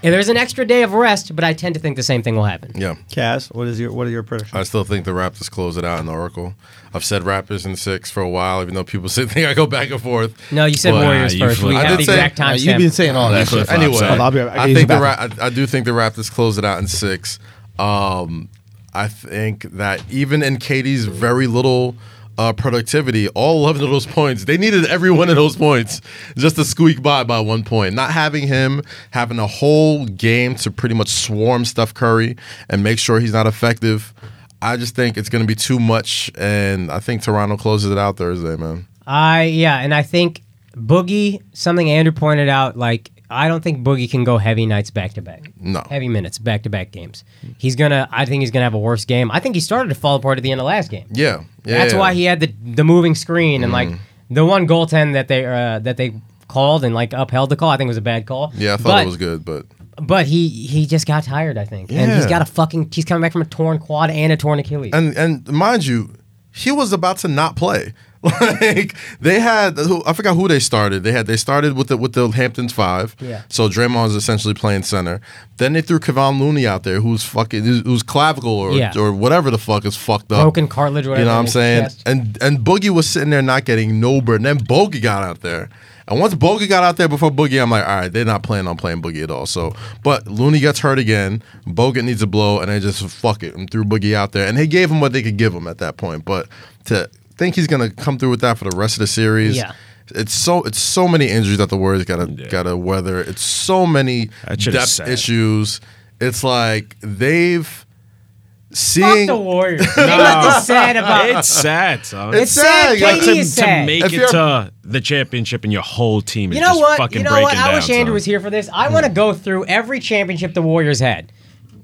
And there's an extra day of rest, but I tend to think the same thing will happen. Yeah. Kaz, what is your what are your predictions? I still think the Raptors close it out in Oracle. I've said Raptors in six for a while, even though people (laughs) say think I go back and forth. No, you said Well, Warriors you first. flip- We I have the say- exact Uh, you've been saying all that shit. Anyway, I'll be right back. I think the the Ra- I, I do think the Raptors close it out in six. Um, I think that even in KD's very little uh, productivity, all 11 of those points, they needed every one of those points just to squeak by by one point. Not having him having a whole game to pretty much swarm Steph Curry and make sure he's not effective. I just think it's going to be too much, and I think Toronto closes it out Thursday, man. I yeah, and I think Boogie. Something Andrew pointed out. Like I don't think Boogie can go heavy nights back to back. No. heavy minutes back to back games. He's gonna. I think he's gonna have a worse game. I think he started to fall apart at the end of last game. Yeah, yeah. That's yeah. why he had the the moving screen and Mm. like the one goaltend that they uh, that they called and like upheld the call. I think was a bad call. Yeah, I thought but, it was good, but But he he just got tired. I think, and he's got a fucking. He's coming back from a torn quad and a torn Achilles. and and mind you, he was about to not play. (laughs) Like they had, I forgot who they started. They had they started with the with the Hamptons five. Yeah. So Draymond was essentially playing center. Then they threw Kevon Looney out there, who's fucking who's clavicle or Yeah. or whatever the fuck is fucked up. Broken cartilage, whatever. You know what I'm saying? chest. And and Boogie was sitting there not getting no burn. Then Bogut got out there. And once Bogut got out there before Boogie, I'm like, all right, they're not planning on playing Boogie at all. So, but Looney gets hurt again. Bogut needs a blow, and they just fuck it and threw Boogie out there. And they gave him what they could give him at that point. But to think he's gonna come through with that for the rest of the series, Yeah. it's so it's so many injuries that the Warriors gotta gotta weather. It's so many That shit is depth sad. issues. It's like they've Fuck seeing the Warriors. (laughs) Ain't nothing sad about It's sad, son. It's sad. sad. KD to, is to make If it to the championship and your whole team is You know just what? fucking You know breaking what? down. I wish Andrew son. was here for this. I want to go through every championship the Warriors had.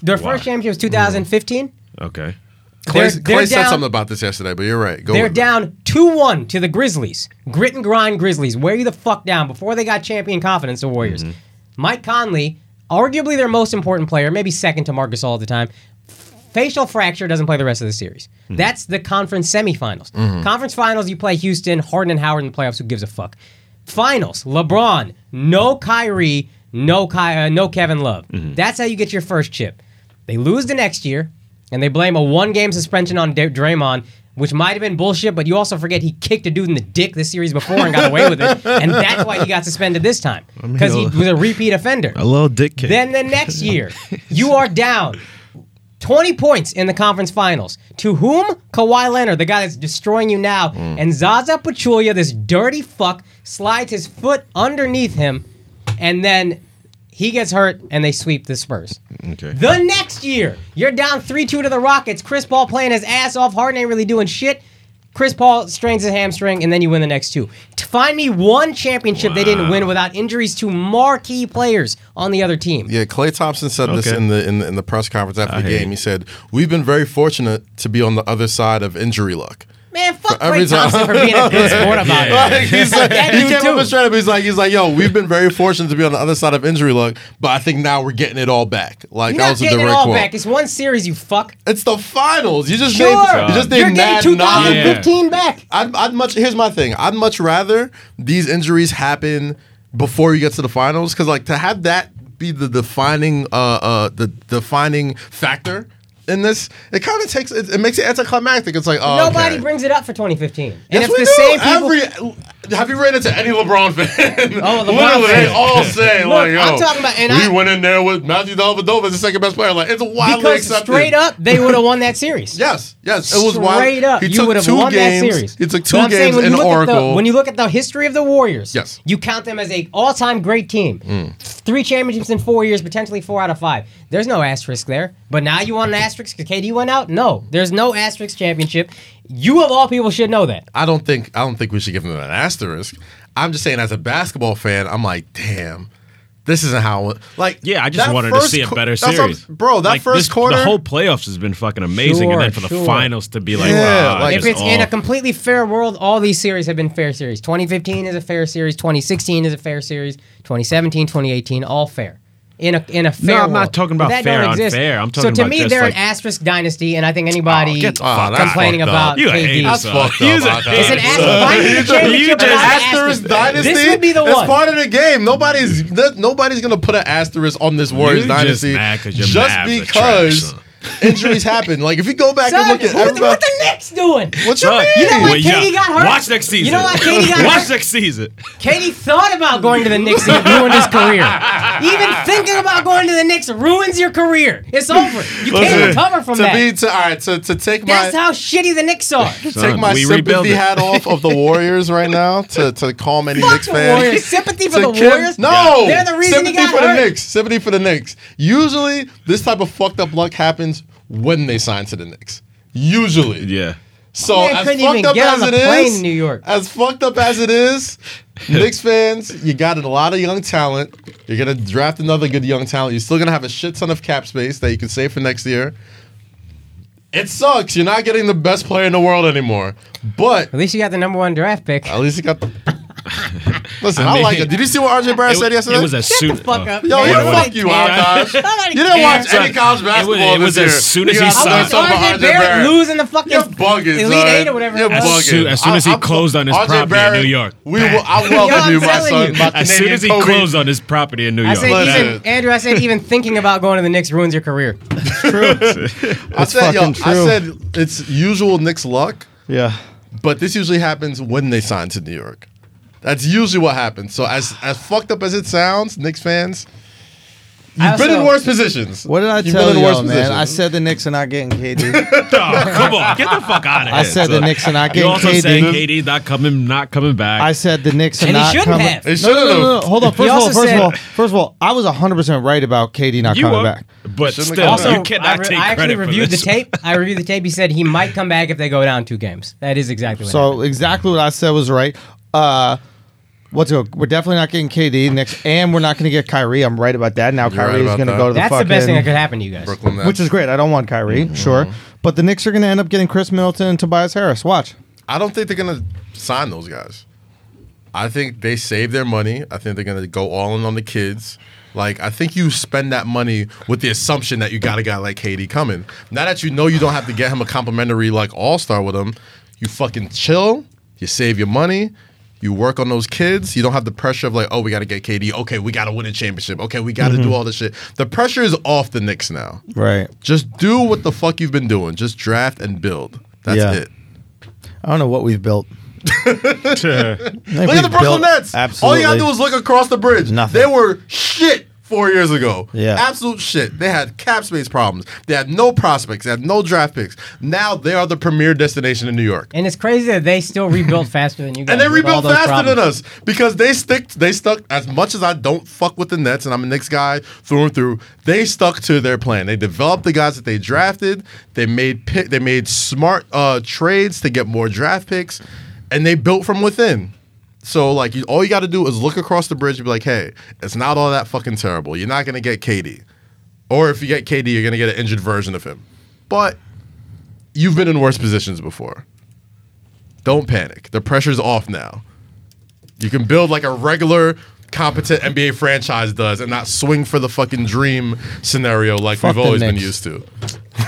Their Wow. first championship was 2015. Okay. Klay, They're- Klay they're said down- something about this yesterday, but you're right. Go They're down 2 1 to the Grizzlies. Grit and grind Grizzlies. Wear you the fuck down before they got champion confidence, the Warriors. Mm-hmm. Mike Conley, arguably their most important player, maybe second to Marc Gasol the time. Facial fracture doesn't play the rest of the series. Mm-hmm. That's the conference semifinals. Mm-hmm. Conference finals, you play Houston, Harden, and Howard in the playoffs. Who gives a fuck? Finals, LeBron, no Kyrie, no Ky- uh, no Kevin Love. That's how you get your first chip. They lose the next year, and they blame a one-game suspension on Da- Draymond, which might have been bullshit. But you also forget he kicked a dude in the dick this series before and got away with it, and that's why he got suspended this time because he was a repeat offender. A little dick kick. Then the next (laughs) year, you are down 20 points in the conference finals. To whom? Kawhi Leonard, the guy that's destroying you now. Mm. And Zaza Pachulia, this dirty fuck, slides his foot underneath him, and then he gets hurt, and they sweep the Spurs. Okay. The next year, you're down 3 2 to the Rockets. Chris Paul playing his ass off. Harden ain't really doing shit. Chris Paul strains his hamstring, and then you win the next two. To find me one championship they didn't win without injuries to marquee players on the other team. Yeah, Klay Thompson said this in the, in the in the press conference after I the game. you. He said, "We've been very fortunate to be on the other side of injury luck." Man, fuck every Klay Thompson time- for being a good (laughs) sport about it. Like, he's like, he came too. and straight up. He's like, he's like, yo, we've been very fortunate to be on the other side of injury luck, but I think now we're getting it all back. Like You're that not was a getting it direct all quote. back. It's one series, you fuck. It's the finals. You just Sure. named, you just You're getting Mad nine. 2015 back. I'd, I'd much. Here's my thing. I'd much rather these injuries happen before you get to the finals, because like to have that be the defining, uh, uh, the defining factor in this, it kind of takes. It, it makes it anticlimactic. It's like, oh, Nobody okay. brings it up for 2015. And Yes, if we the do. same people. Every, have you ran into any LeBron fan? Oh, (laughs) LeBron Literally, they all say Look, like, "Yo, I'm talking about- and we I- went in there with Matthew Dellavedova as the second best player." Like, it's widely because accepted. straight up, they would have won that series. Yes, yes, it was Straight wild. up, He you took would have won games. that series. He took two saying games in at the- Oracle. when you look at the history of the Warriors, Yes. you count them as a all-time great team. Mm. Three championships in four years, potentially four out of five. There's no asterisk there. But now you want an asterisk because KD went out? No, there's no asterisk championship. You of all people should know that. I don't think I don't think we should give them an asterisk. I'm just saying, as a basketball fan, I'm like, damn, this isn't how. Like, Yeah, I just wanted to see a qu- better that's what series, bro. That Like, first this- quarter, the whole playoffs has been fucking amazing, and then for the Sure, sure. finals to be like, Yeah, wow, like- If just it's in a completely fair world, all these series have been fair series. 2015 is a fair series. 2016 is a fair series. 2017, 2018, all fair. In a in a fair. I'm not world. talking about That fair, don't exist. unfair. I'm talking so to about me, just they're like- an asterisk dynasty, and I think anybody oh, get the Oh, complaining about. You a KD. hater, That's fucked He's up. It's an asterisk. son. Why did (laughs) the championship just- an asterisk asterisk? dynasty. This would be the That's one. part of the game. Nobody's nobody's gonna put an asterisk on this Warriors dynasty mad 'cause your just because trash, son. Injuries happen. Like if you go back Son, and look at what, the, everybody, what the Knicks doing? what you Son, mean? You know what? well, yeah. KD got hurt. Watch next season. You know what? KD got Watch hurt. next season. KD thought about going to the Knicks and it ruined his career. Even thinking about going to the Knicks ruins your career. It's over. You can't recover from to that. be to all right to, to take That's my how shitty the Knicks are. take Son, my we rebuild sympathy it. hat off of the (laughs) Warriors right now to to calm any Fuck Knicks the fans. Warriors. Sympathy for To the Kim- Warriors? No, They're the reason he sympathy got for hurt. the Knicks. Sympathy for the Knicks. Usually, this type of fucked up luck happens when they sign to the Knicks. Usually, Yeah. So Man as fucked up as on it the plane is, in New York. as fucked up as it is, (laughs) Knicks fans, you got a lot of young talent. You're gonna draft another good young talent. You're still gonna have a shit ton of cap space that you can save for next year. It sucks. You're not getting the best player in the world anymore, but At least you got the number one draft pick. at least you got the. (laughs) Listen, I, I like it. Did you see what RJ Barrett It, said yesterday? it was as soon. fuck oh. up. Yo, man. yeah, Nobody fuck you, cares. Akash. Nobody You didn't watch cares. any college basketball it was this year. as soon as You he got signed- something RJ Barrett, Barrett. losing the fucking You're bugging, Elite son. Eight or whatever. You're it was. bugging. As soon- as soon as he closed on his RJ property in New York. we will, I welcome I'm you, my son. My As soon as he closed on his property in New I York. said Listen. even Andrew. I said even thinking about going to the Knicks ruins your career. (laughs) I said, yo, fucking I said it's usual Knicks luck, Yeah. but this usually happens when they sign to New York. That's usually what happens. So as as fucked up as it sounds, Knicks fans, you've been in worse positions. What did I You've tell been in you, worse man? positions. I said the Knicks are not getting KD. (laughs) (laughs) Oh, come on, get the fuck out of here. I said the son. Knicks are not You getting also KD. said KD not coming, not coming back. I said the Knicks are And he not shouldn't coming. have. They No, should've. no, no, no, no. Hold on. First of all, also first of all, first of all, I was 100 percent right about KD not you coming were, back. but Shouldn't have still, come Also, back. you cannot I, re- take I actually credit for reviewed the this. tape. I reviewed the tape. He said he might come back if they go down two games. That is exactly what. So exactly what I said was right. Uh, what's it? We're definitely not getting KD next, and we're not going to get Kyrie. I'm right about that. Now You're right Kyrie is going to go to the That's fucking, the best thing that could happen to you guys. Brooklyn Nets. which is great. I don't want Kyrie, Mm-hmm. sure, but the Knicks are going to end up getting Khris Middleton and Tobias Harris. Watch. I don't think they're gonna sign those guys. I think they save their money. I think they're gonna go all in on the kids. Like I think you spend that money with the assumption that you got a guy like KD coming. Now that you know you don't have to get him a complimentary like all star with him, you fucking chill. You save your money. You work on those kids. You don't have the pressure of like, oh, we got to get KD. Okay, we got to win a championship. Okay, we got to do mm-hmm. all this shit. The pressure is off the Knicks now. Right. Just do what the fuck you've been doing. Just draft and build. That's Yeah. it. I don't know what we've built. (laughs) Look at the Brooklyn Nets. Absolutely. All you gotta do is look across the bridge. Nothing. They were shit four years ago. Yeah. Absolute shit. They had cap space problems. They had no prospects. They had no draft picks. Now they are the premier destination in New York. And it's crazy that they still rebuilt faster than you (laughs) guys. And they with all rebuilt those faster than us because they stick. They stuck as much as I don't fuck with the Nets, and I'm a Knicks guy through and through. They stuck to their plan. They developed the guys that they drafted. They made pick. They made smart uh, trades to get more draft picks, and they built from within. So like, you, all you got to do is look across the bridge and be like, "Hey, it's not all that fucking terrible. You're not gonna get KD, or if you get KD, you're gonna get an injured version of him, but." You've been in worse positions before. Don't panic. The pressure's off now. You can build like a regular competent NBA franchise does and not swing for the fucking dream scenario like Fuck we've the always been used to.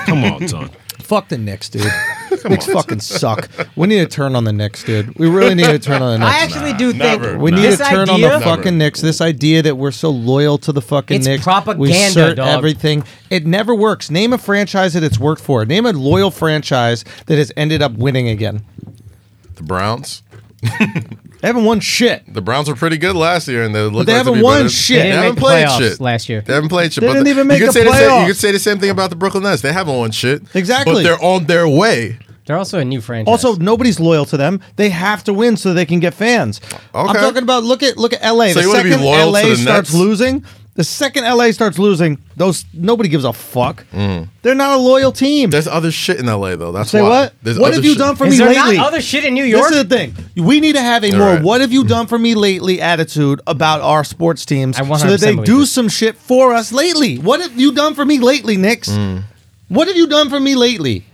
Come on, son. Fuck the Knicks, dude. (laughs) Knicks fucking suck. We need to turn on the Knicks, dude. We really need to turn on the (laughs) Knicks. I actually do think never. we need this to turn idea, on the fucking Knicks. This idea that we're so loyal to the fucking It's Knicks, we propaganda, assert dog. everything. It never works. Name a franchise that it's worked for. Name a loyal franchise that has ended up winning again. The Browns. (laughs) They haven't won shit. The Browns were pretty good last year, and they look they like to haven't be won better. shit. They They haven't make the played shit last year. They haven't played shit. They but didn't the- even you make could the say the same. You could say the same thing about the Brooklyn Nets. They haven't won shit. Exactly. But they're on their way. They're also a new franchise. Also, nobody's loyal to them. They have to win so they can get fans. I'm talking about look at look at LA. So the you wanna be second loyal LA starts Nets? losing, the second LA starts losing, those nobody gives a fuck. Mm. They're not a loyal team. There's other shit in LA though. That's Say why. what? There's what other have you shit. done for is me there lately? not other shit in New York? This is the thing. We need to have a You're more right. "What have you done for me lately?" attitude about our sports teams, I so that they 100% do believe some shit for us lately. What have you done for me lately, Knicks? Mm. What have you done for me lately?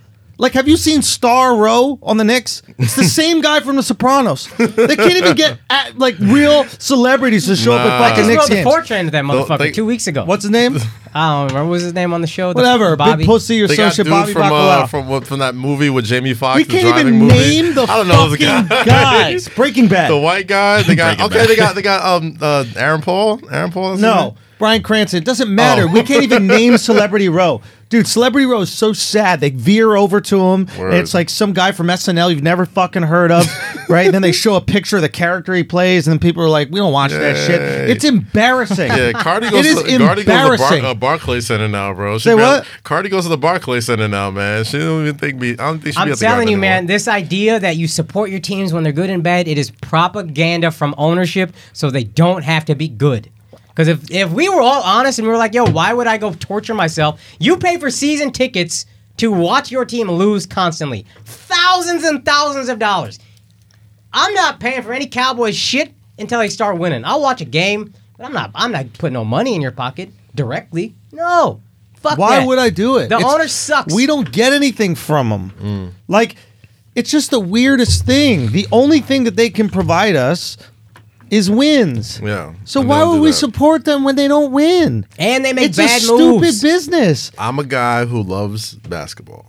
Like, have you seen Star Row on the Knicks? It's the (laughs) same guy from The Sopranos. They can't even get at, like real celebrities to show up Nah. at I fucking just Knicks wrote the games. portrait of that Well, motherfucker they- two weeks ago. What's his name? (laughs) I don't remember. What was his name on the show? The- Whatever. Bobby. Big pussy or They some got shit. dude Bobby from Bacala. uh, from what from that movie with Jamie Foxx. we the can't driving even movie. name the (laughs) I don't know the fucking guy. guys. Breaking Bad. The white guy. They got Breaking okay. Bad. They got they got um uh Aaron Paul. Aaron Paul. is his No, name? Bryan Cranston. It doesn't matter. Oh. We can't even name (laughs) Celebrity Row. Dude, Celebrity Row is so sad. They veer over to him, Word. and it's like some guy from SNL you've never fucking heard of, (laughs) right? And then they show a picture of the character he plays, and then people are like, "We don't watch that shit." It's embarrassing. Yeah, Cardi goes. is to, Cardi goes to the embarrassing. Bar, uh, Barclay Center now, bro. She Say barely- what? Cardi goes to the Barclay Center now, man. She don't even think me. I don't think she. I'm be at the telling you, anymore. man, this idea that you support your teams when they're good and bad, it is propaganda from ownership so they don't have to be good. Because if, if we were all honest and we were like, yo, why would I go torture myself? You pay for season tickets to watch your team lose constantly. Thousands and thousands of dollars. I'm not paying for any Cowboys shit until they start winning. I'll watch a game, but I'm not I'm not putting no money in your pocket directly. No. Fuck Why that. would I do it? The It's- owner sucks. We don't get anything from them. Mm. Like, it's just the weirdest thing. The only thing that they can provide us is wins. Yeah. So why would we that. support them when they don't win? and they make it's bad a stupid moves. business. I'm a guy who loves basketball,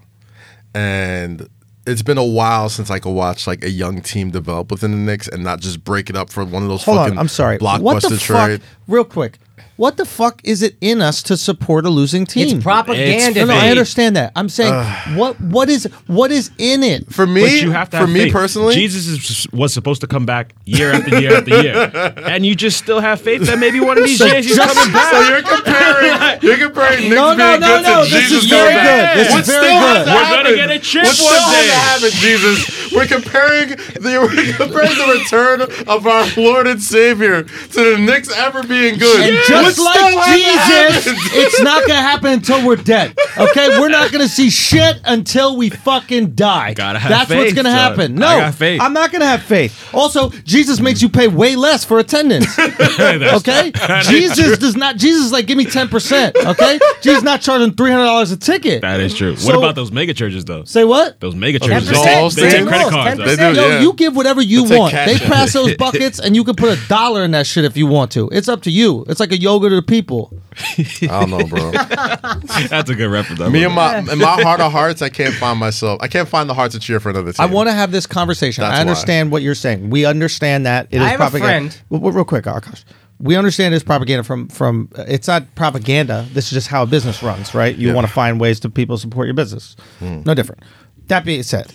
and it's been a while since I could watch like a young team develop within the Knicks and not just break it up for one of those Hold fucking on, I'm sorry. blockbuster What the trade. fuck? Real quick. What the fuck is it in us to support a losing team? It's propaganda. No, no, I understand that. I'm saying what what is what is in it? For me, But you have to for have me faith. personally, Jesus is, was supposed to come back year after year after year, (laughs) and you just still have faith that maybe one of these So he's just- coming back. So you're comparing, you're comparing Knicks No, no, being no, good no, to this Jesus is coming very back. good. This is What very still has good. to We're gonna happen? get a chip What still one has day. to happen, Jesus? We're comparing the we're comparing the return of our Lord and Savior to the Knicks ever being good. And What just still like Jesus, (laughs) it's not gonna happen until we're dead. Okay, we're not gonna see shit until we fucking die. Gotta have That's what's faith, gonna son. happen. No, I got faith. I'm not gonna have faith. Also, Jesus makes you pay way less for attendance. (laughs) (laughs) Okay, Jesus does not. Jesus is like give me ten percent. Okay, Jesus not charging three hundred dollars a ticket. That is true. So- what about those mega churches though? Say what? Those mega Those churches, all they, all they take credit cards. 10%. They though. do, Yo, yeah. you give whatever you They'll take want. cash They pass those buckets, and you can put a dollar in that shit if you want to. It's up to you. It's like a yoga to the people. (laughs) I don't know, bro. That's a good reference. I Me and my in my heart of hearts, I can't find myself. I can't find the heart to cheer for another team. I want to have this conversation. That's I understand what you're saying. We understand that it is I have a propaganda. friend- Well, well, real quick, Akash. We understand it's propaganda from from. uh, It's not propaganda. This is just how a business runs, right? You Yeah. want to find ways to people support your business. No different. That being said,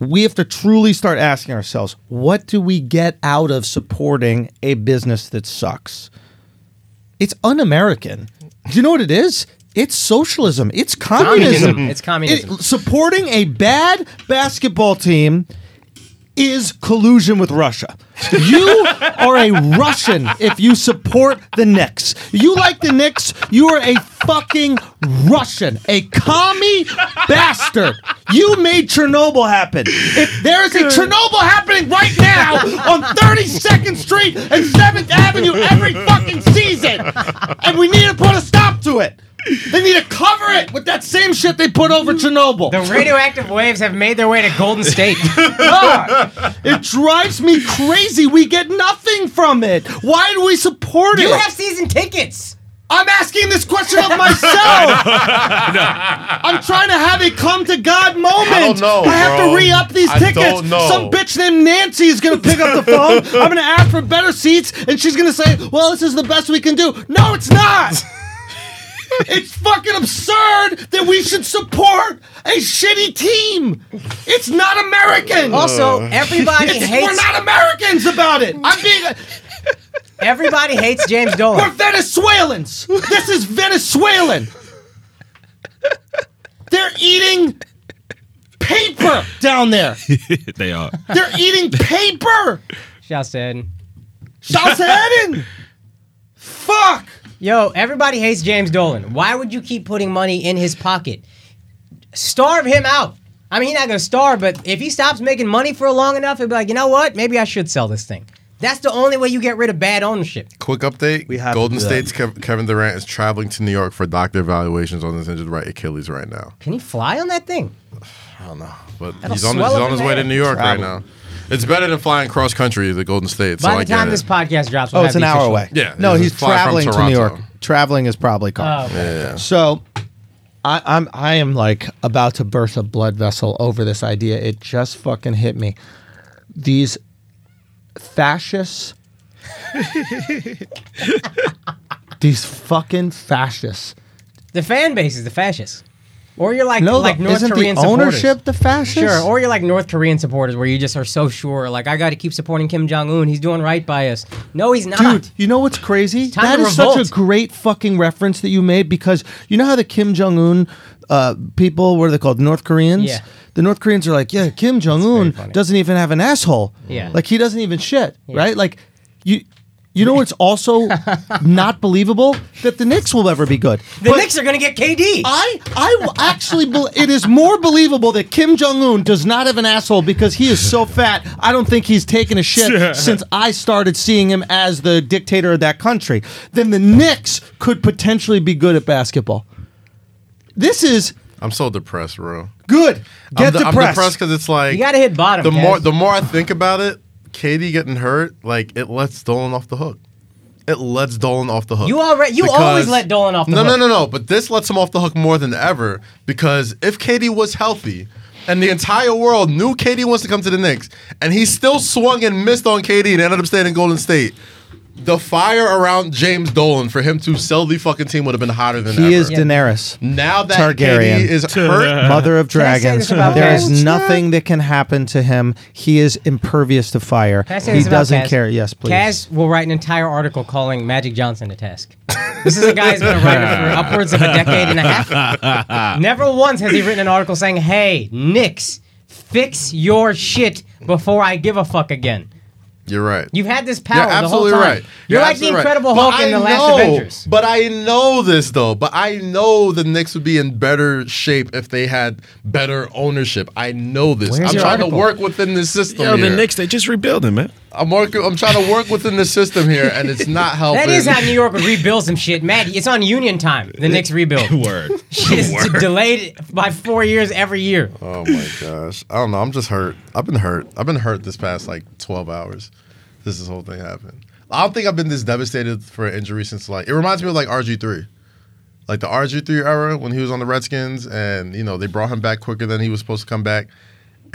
we have to truly start asking ourselves, what do we get out of supporting a business that sucks? It's un-American. Do you know what it is? It's socialism. It's communism. Communism. It's communism. It- supporting a bad basketball team is collusion with Russia. You are a Russian if you support the Knicks. You like the Knicks, you are a fucking Russian, a commie bastard. You made Chernobyl happen. If there is a Chernobyl happening right now on 32nd Street and 7th Avenue every fucking season, and we need to put a stop to it. They need to cover it with that same shit they put over Chernobyl. The radioactive waves have made their way to Golden State. (laughs) God, it drives me crazy. We get nothing from it. Why do we support it? you have season tickets. I'm asking this question of myself. (laughs) I'm trying to have a come to God moment. I don't know, I have bro. to re up these I tickets. don't know. Some bitch named Nancy is gonna pick up the phone. I'm gonna ask for better seats, and she's gonna say, "Well, this is the best we can do." No, it's not. (laughs) It's fucking absurd that we should support a shitty team. It's not American. Also, uh. everybody It's- hates we're not Americans about it. I'm being. (laughs) everybody hates James We're Dolan. Venezuelans. This is Venezuelan. They're eating paper down there. (laughs) they are. They're eating paper. Shouts to Eden. Shouts to Eden. Fuck. Yo, everybody hates James Dolan. Why would you keep putting money in his pocket? Starve him out. I mean, he's not gonna starve, but if he stops making money for long enough, he'll be like, you know what? Maybe I should sell this thing. That's the only way you get rid of bad ownership. Quick update: We have to Golden do that. State's Kev- Kevin Durant is traveling to New York for doctor evaluations on his injured right Achilles right now. Can he fly on that thing? I don't know, but That'll he's on, swell he's up on his in way to there. New York right now. It's better than flying cross country to the Golden State. so By I the get time it. this podcast drops, we'll Oh, have it's an the hour official- away. Yeah, No, this he's fly from traveling to New York. Toronto. Traveling is probably Oh, car. okay. Yeah. So I, I'm I am like about to burst a blood vessel over this idea. It just fucking hit me. These fascists (laughs) these fucking fascists. The fan base is the fascists. Or you're like No, like North isn't Korean the supporters. ownership the fascists? Sure, or you're like North Korean supporters where you just are so sure, like I got to keep supporting Kim Jong Un. He's doing right by us. No, he's not. Dude, you know what's crazy? time That is such a great fucking reference that you made because you know how the Kim Jong Un uh, people, what are they called? North Koreans? Yeah. The North Koreans are like, yeah, Kim Jong Un doesn't even have an asshole. Yeah. Like he doesn't even shit, right? Like you. You know what's also (laughs) not believable that the Knicks will ever be good. the But Knicks are gonna get KD. I I actually bel it is more believable that Kim Jong Un does not have an asshole because he is so fat. I don't think he's taken a shit since I started seeing him as the dictator of that country. Then the Knicks could potentially be good at basketball. This is I'm so depressed, bro. good. Get I'm, de- I'm depressed. depressed because it's like you got to hit bottom. the Kaz. more the more I think about it, KD getting hurt, like it lets Dolan off the hook. It lets Dolan off the hook. You already- you always let Dolan off the no, hook. No, no, no. But this lets him off the hook more than ever because if KD was healthy and the entire world knew KD wants to come to the Knicks and he still swung and missed on KD and ended up staying in Golden State, the fire around James Dolan for him to sell the fucking team would have been hotter than he ever. is Daenerys. now that Targaryen. KD is hurt, (laughs) Mother of I say dragons. this about There Kaz? is nothing that can happen to him. He is impervious to fire. Can I say He this about doesn't Kaz? care. Yes, please. Kaz will write an entire article calling Magic Johnson a task. This is a guy who's been a writer for (laughs) upwards of a decade and a half. (laughs) Never once has he written an article saying, "Hey, Knicks, fix your shit before I give a fuck again." You're right. You've had this You're power the whole absolutely time. right. You're, like the absolutely right. Incredible But Hulk in I the Last know- Avengers. But I know this though. But I know the Knicks would be in better shape if they had better ownership. I know this. Where's I'm your trying article? to work within the system Yo, here. the Knicks, they just rebuilding, man. I'm working. I'm trying to work within the system here, and it's not helping. (laughs) That is how New York would rebuild some shit. Maddie, it's on Union time. The Knicks rebuild. (laughs) Word. (laughs) Shit Word. delayed by four years every year. Oh my gosh. I don't know. I'm just hurt. I've been hurt. I've been hurt this past like 12 hours. This whole thing happened. I don't think I've been this devastated for an injury since like it reminds me of like RG3. Like the RG3 era when he was on the Redskins and you know they brought him back quicker than he was supposed to come back.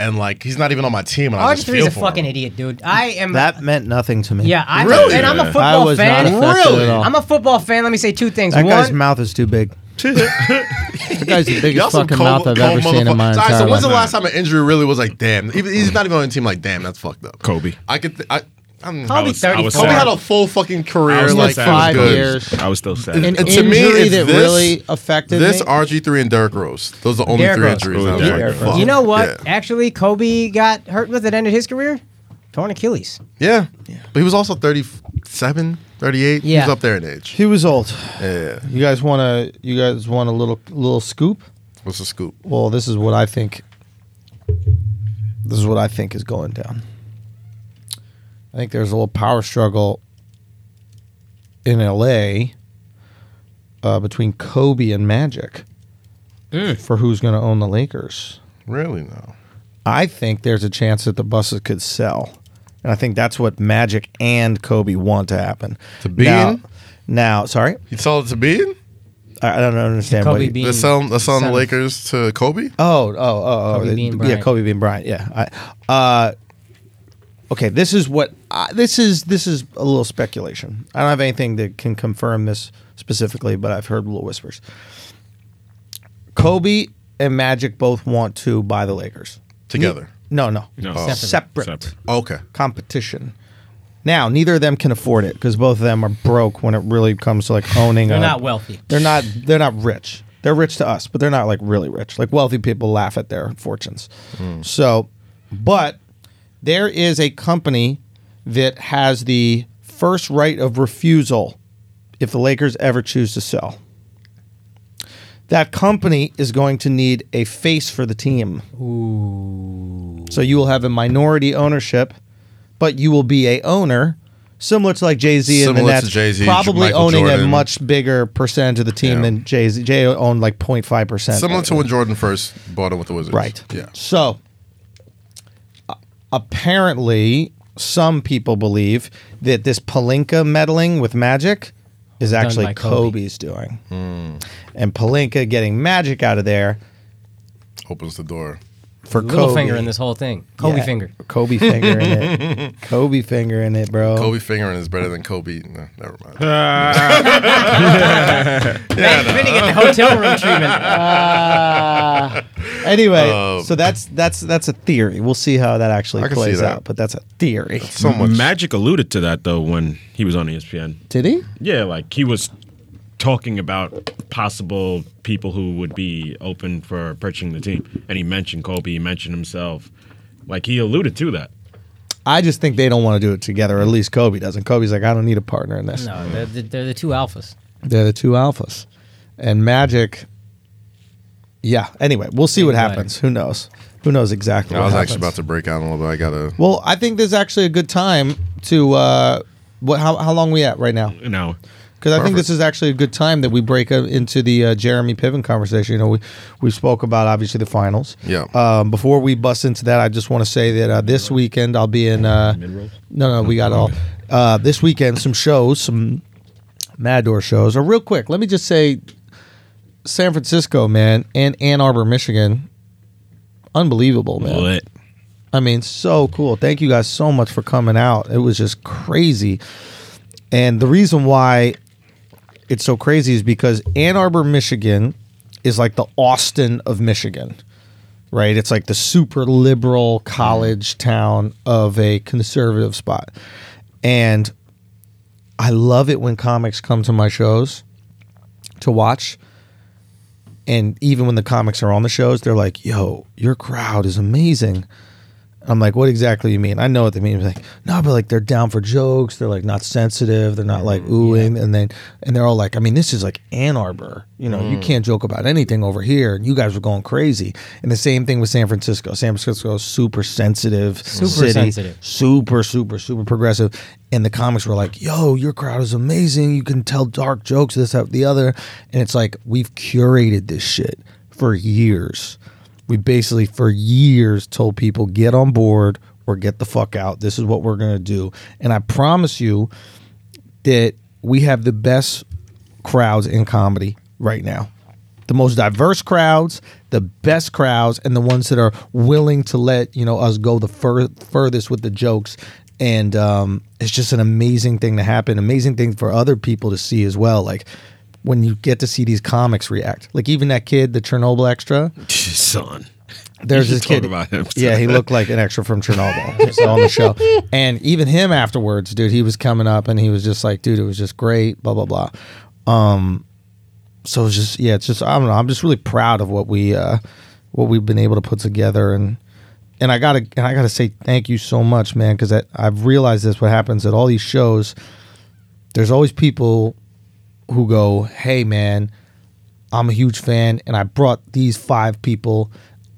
And like he's not even on my team and I just RG3 feel is a for fucking him. idiot, dude. I am. that meant nothing to me. yeah, I Really? and I'm a football I was fan. not affected Really? at all. I'm a football fan. Let me say two things. That guy's mouth is too big. (laughs) that guy's the biggest Y'all fucking cold- mouth I've ever seen in my motherfuckers. All right, entire so when's the life. last time an injury really was like, damn? Even, he's not even on the team. Like, damn, that's fucked up. Kobe. I could. Th- I. I'm, Kobe was- I was 34. Kobe sad. had a full fucking career. I was like sad. it was Five good. years. I was still sad. An And to me, injury it's that this- really affected This me. RG3 and Derrick Rose. Those are the only Derrick three Rose. injuries. Ooh, I was Derrick like, Rose. fuck. You know what? Yeah. Actually, Kobe got hurt with it ended his career. Torn Achilles. Yeah. But he was also 37, 38. He Yeah. was up there in age. he was old. Yeah. You guys want to? You guys want a little little scoop? What's the scoop? Well, this is what I think. This is what I think is going down. I think there's a little power struggle in LA uh, between Kobe and Magic Mm. for who's going to own the Lakers. Really? No. I think there's a chance that the Busses could sell. And I think that's what Magic and Kobe want to happen. To be now, now, sorry, He sold it to Bean? I I don't understand. Kobe what you- Bean. They're selling, they're selling the Lakers to Kobe? Oh, oh, oh, oh. Kobe the- Bean yeah, Kobe Bean Bryant. Yeah. I, uh, okay, this is what I, this is. This is a little speculation. I don't have anything that can confirm this specifically, but I've heard little whispers. Kobe and Magic both want to buy the Lakers Together. No, no, No. Separate. separate, Separate. Oh, okay. competition. Now, neither of them can afford it because both of them are broke when it really comes to like owning. They're a- not wealthy. They're not. They're not rich. They're rich to us, but they're not like really rich. Like wealthy people laugh at their fortunes. Hmm. So, but there is a company that has the first right of refusal if the Lakers ever choose to sell. That company is going to need a face for the team. Ooh. So you will have a minority ownership, but you will be a owner similar to like Jay Z and the Nets, Jay-Z, probably Michael owning a much bigger percentage of the team Yeah. than Jay Z. Jay owned like 0.5 percent. Similar to when Jordan first bought him with the Wizards. Right. Yeah. So uh, apparently, some people believe that this Pelinka meddling with Magic is actually by Kobe. Kobe's doing, hmm. and Pelinka getting Magic out of there Opens the door. For Little Kobe. finger in this whole thing. Kobe Yeah. finger. Kobe finger in it. (laughs) Kobe finger in it, bro. Kobe fingering is better than Kobe. No, never mind. (laughs) Man, Vinny get the hotel room treatment. (laughs) Anyway, Uh, so that's that's that's a theory. We'll see how that actually I can see plays that. out, but that's a theory. so much. Magic alluded to that though when he was on ESPN. Did he? Yeah, like he was talking about possible people who would be open for purchasing the team, and he mentioned Kobe. He mentioned himself. Like he alluded to that. I just think they don't want to do it together. Or at least Kobe doesn't. Kobe's like, I don't need a partner in this. No, they're, the- they're the two alphas. They're the two alphas, and Magic. Yeah. Anyway, we'll see what happens. Who knows? Who knows exactly? I what was happens. actually about to break out a little bit. I gotta. Well, I think this is actually a good time to. Uh, what? How, how long we at right now? You know, Because I think this is actually a good time that we break uh, into the uh, Jeremy Piven conversation. You know, we we spoke about obviously the finals. Yeah. Um, before we bust into that, I just want to say that uh, this weekend I'll be in. Uh, no, no, we got all. Uh, this weekend, some shows, some Mad Door shows. Or real quick, let me just say, San Francisco, man, and Ann Arbor, Michigan, unbelievable, man. lit. I mean, so cool. Thank you guys so much for coming out. It was just crazy. And the reason why it's so crazy is because Ann Arbor, Michigan is like the Austin of Michigan, right? It's like the super liberal college town of a conservative spot. And I love it when comics come to my shows to watch. And even when the comics are on the shows, they're like, yo, your crowd is amazing. I'm like, what exactly you mean? I know what they mean. Like, no, but like they're down for jokes. They're like not sensitive. They're not like mm, oohing, and then and they're all like, I mean, this is like Ann Arbor. You know, you mm. can't joke about anything over here. And you guys were going crazy. And the same thing with San Francisco. San Francisco is super sensitive, Super city, sensitive. super, super, super progressive. And the comics were like, yo, your crowd is amazing. You can tell dark jokes, this, that, the other. And it's like we've curated this shit for years we basically for years told people get on board or get the fuck out. This is what we're gonna do. And I promise you that we have the best crowds in comedy right now. The most diverse crowds, the best crowds, and the ones that are willing to let you know us go the fur- furthest with the jokes. And um, it's just an amazing thing to happen. Amazing thing for other people to see as well. Like when you get to see these comics react. Like even that kid, the Chernobyl extra. (laughs) Son. There's this kid. about him. Yeah, he looked like an extra from Chernobyl on the show. (laughs) And even him afterwards, dude, he was coming up and he was just like, dude, it was just great, blah blah blah. Um, so it's just yeah, it's just I don't know. I'm just really proud of what we uh, what we've been able to put together and. And I gotta, and I gotta say thank you so much, man, because I've realized this. What happens at all these shows, there's always people who go, "Hey, man, I'm a huge fan, and I brought these five people,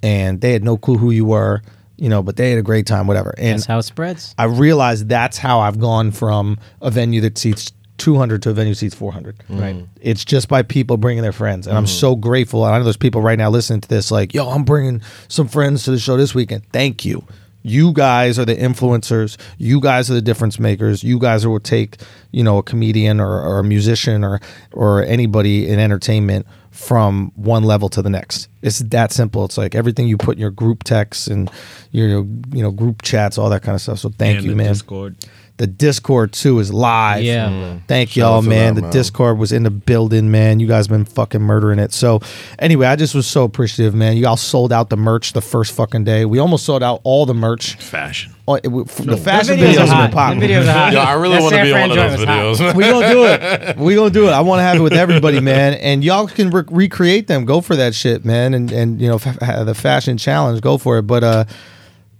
and they had no clue who you were, you know, but they had a great time, whatever." And That's how it spreads. I realized that's how I've gone from a venue that seats 200 to a venue that seats 400. Mm. Right. It's just by people bringing their friends, and I'm mm. so grateful. And I know there's people right now listening to this, like, "Yo, I'm bringing some friends to the show this weekend." Thank you. You guys are the influencers. You guys are the difference makers. You guys are what take, you know, a comedian or, or a musician or or anybody in entertainment from one level to the next. It's that simple. It's like everything you put in your group texts and your you know group chats, all that kind of stuff. So thank and you, man. Discord. The Discord too is live. Yeah. Mm. Thank Shout y'all, man. that, the man. Discord was in the building, man. You guys been fucking murdering it. So, anyway, I just was so appreciative, man. You all sold out the merch the first fucking day. We almost sold out all the merch. Fashion. Oh, it- w- f- the fashion videos videos are have hot. been popping. The videos are hot. Yo, I really want to be in Fran one of joint those videos. we gonna do it. (laughs) We gonna do it. I want to have it with everybody, man. And y'all can re- recreate them. Go for that shit, man. And and you know f- the fashion challenge. Go for it. But uh,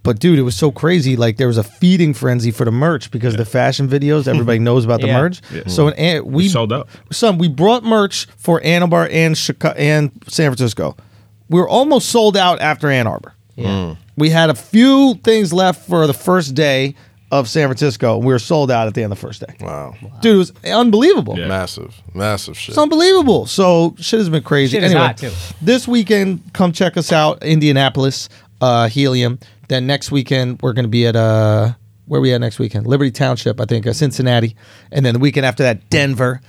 but dude, it was so crazy. Like there was a feeding frenzy for the merch because the fashion videos. Everybody (laughs) knows about the Yeah. merch. Yeah. So an, we We sold out. Some we brought merch for Ann Arbor and Chicago and San Francisco. We were almost sold out after Ann Arbor. Yeah. We had a few things left for the first day of San Francisco, and we were sold out at the end of the first day. Wow. Dude, it was unbelievable. Yeah. Massive, massive shit. It's unbelievable. So shit has been crazy. Shit is anyway, hot, too. this weekend, come check us out, Indianapolis, uh, Helium. Then next weekend, we're going to be at uh, where we at next weekend? Liberty Township, I think, uh, Cincinnati, and then the weekend after that, Denver,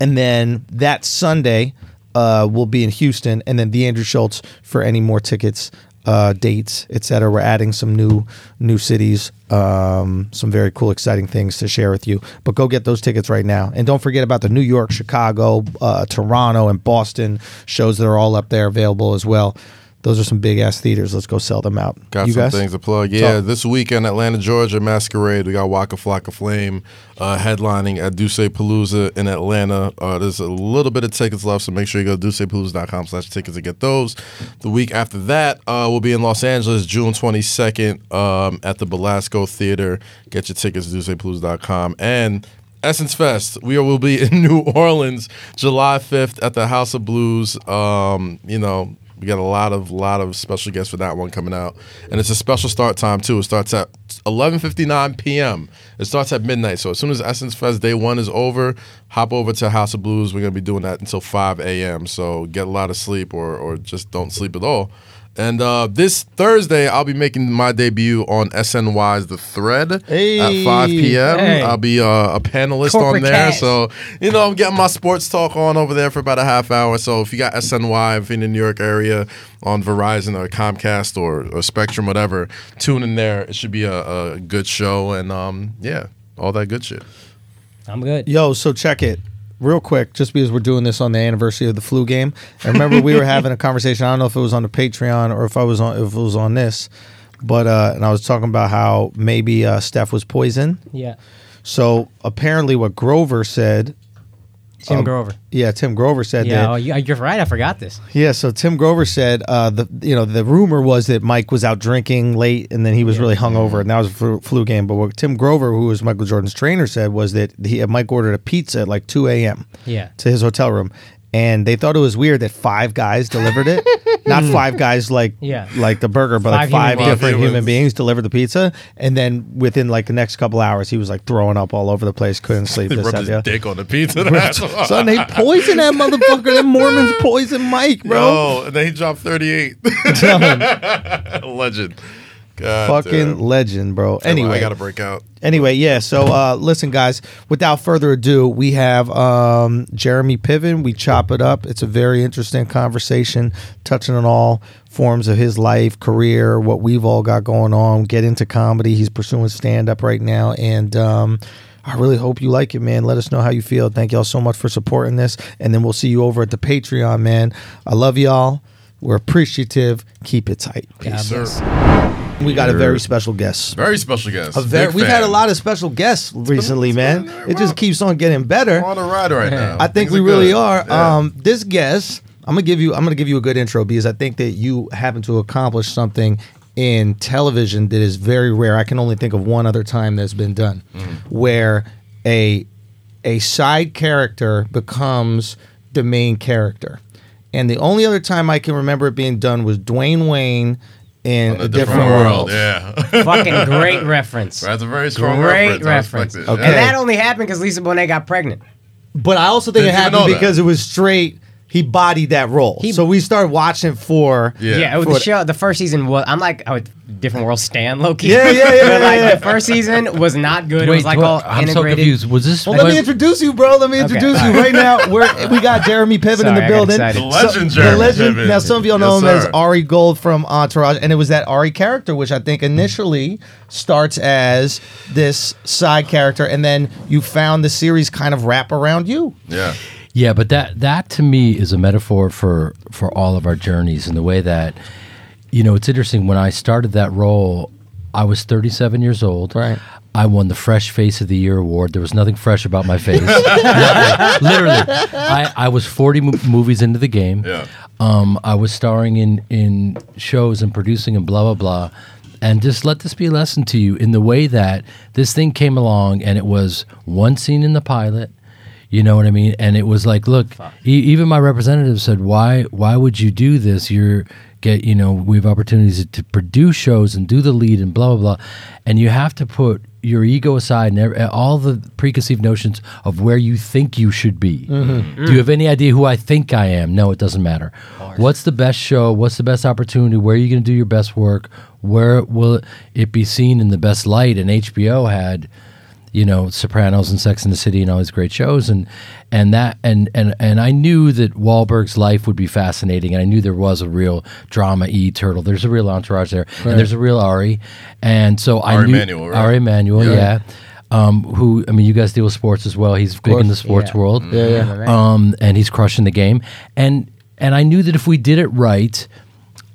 and then that Sunday, uh, we'll be in Houston, and then the Andrew Schulz for any more tickets. Uh, dates, etc. We're adding some new new cities, um, some very cool, exciting things to share with you. But go get those tickets right now, and don't forget about the New York, Chicago, uh, Toronto, and Boston shows that are all up there available as well. Those are some big ass theaters. Let's go sell them out. Got you some guys? things to plug. Yeah, Talk. this weekend, Atlanta, Georgia, Masquerade. We got Waka Flocka Flame uh, headlining at Duce Palooza in Atlanta. Uh, there's a little bit of tickets left, so make sure you go to ducepalooza.com slash tickets to get those. The week after that, uh, we'll be in Los Angeles, June 22nd um, at the Belasco Theater. Get your tickets at ducepalooza.com. And Essence Fest. We will be (laughs) in New Orleans July 5th at the House of Blues. Um, you know, we got a lot of lot of special guests for that one coming out, and it's a special start time too. It starts at 11:59 p.m. It starts at midnight. So as soon as Essence Fest Day One is over, hop over to House of Blues. We're gonna be doing that until 5 a.m. So get a lot of sleep, or or just don't sleep at all. And uh, this Thursday, I'll be making my debut on SNY's The Thread Hey. at 5 p.m. Hey. I'll be uh, a panelist Corporate on there. cash. So, you know, I'm getting my sports talk on over there for about a half hour. So if you got SNY, if you're in the New York area on Verizon or Comcast or, or Spectrum, whatever, tune in there. It should be a, a good show. And um, yeah, all that good shit. I'm good. Yo, so check it real quick, just because we're doing this on the anniversary of the flu game. I remember we were having a (laughs) conversation. I don't know if it was on the Patreon or if I was on if it was on this, but uh, and I was talking about how maybe uh, Steph was poisoned. Yeah. So apparently, what Grover said. Tim Um, Grover. Yeah, Tim Grover said Yeah, that. oh, you, you're right. I forgot this. Yeah, so Tim Grover said uh, the you know the rumor was that Mike was out drinking late and then he was really hungover and that was a flu, flu game. But what Tim Grover, who was Michael Jordan's trainer, said was that he Mike ordered a pizza at like two a.m. Yeah. to his hotel room, and they thought it was weird that five guys delivered it, (laughs) not five guys like Yeah. like the burger, but like Five human five beings. different Humans. human beings delivered the pizza. And then within like the next couple hours, he was like throwing up all over the place, couldn't sleep. He this, rubbed that, his the other. dick on the pizza. (laughs) That's why. Son, they poisoned that motherfucker. Them Mormons poisoned Mike, bro. Yo, and then he dropped 38. (laughs) Legend. God fucking damn. legend, bro. Anyway, Anyway, I got to break out. anyway, yeah. So, uh, listen, guys. Without further ado, we have um, Jeremy Piven. We chop it up. It's a very interesting conversation, touching on all forms of his life, career, what we've all got going on. Get into comedy. He's pursuing stand up right now, and. Um, I really hope you like it, man. Let us know how you feel. Thank y'all so much for supporting this. And then we'll see you over at the Patreon, man. I love y'all. We're appreciative. Keep it tight. Peace. Yes, sir. bless. We got a very special guest. Very special guest. A very, Big we've fan. had a lot of special guests recently, it's man. been- It just keeps on getting better. We're on a ride right now. I think Things we are really good. are. Yeah. Um, this guest, I'm gonna give you. I'm gonna give you a good intro because I think that you happen to accomplish something in television that is very rare. I can only think of one other time that's been done, Mm-hmm. where a a side character becomes the main character. And the only other time I can remember it being done was Dwayne Wayne in a a, different, world. Yeah. (laughs) Fucking great reference. That's a very strong Great reference. I reference. Okay. And that only happened because Lisa Bonet got pregnant. But I also think Didn't it happened know that. because it was straight. He bodied that role, He- so we started watching for. Yeah. Yeah, For the the- show. The first season was. I'm like, oh, different world Stan Loki. Yeah, yeah, yeah, (laughs) but like yeah, yeah. the first season was not good. it was like all I'm so integrated. confused. Was this? Well, let me introduce you, bro. Let me Okay, introduce you (laughs) right now. We're, we got Jeremy Piven in Sorry, the I got building. excited. The legend, Jeremy the legend. Piven. Now, some of y'all know Yes, him as. Ari Gold from Entourage, and it was that Ari character, which I think initially starts as this side character, and then you found the series kind of wrap around you. Yeah. Yeah, but that that to me is a metaphor for for all of our journeys in the way that you know, it's interesting when I started that role, I was 37 years old. Right. I won the Fresh Face of the Year award. There was nothing fresh about my face. (laughs) Literally. I, I was 40 mo- movies into the game. Yeah. Um, I was starring in, in shows and producing and blah, blah, blah. And just let this be a lesson to you in the way that this thing came along and it was one scene in the pilot. You know what I mean? And it was like, look, e- even my representative said, "Why? Why would you do this? You're get, you know, we have opportunities to produce shows and do the lead and blah blah blah, and you have to put your ego aside and ev- all the preconceived notions of where you think you should be. Mm-hmm. Do you have any idea who I think I am? No, it doesn't matter. What's the best show? What's the best opportunity? Where are you going to do your best work? Where will it be seen in the best light? And HBO had you know Sopranos and Sex and the City and all these great shows and and that and and and I knew that Wahlberg's life would be fascinating and I knew there was a real drama e turtle there's a real entourage there and there's a real Ari and so I Ari knew Emanuel, right? Ari Emanuel Yeah. yeah, Um, who I mean you guys deal with sports as well he's big in the sports Yeah. world Yeah, yeah. um, and he's crushing the game. And and I knew that if we did it right,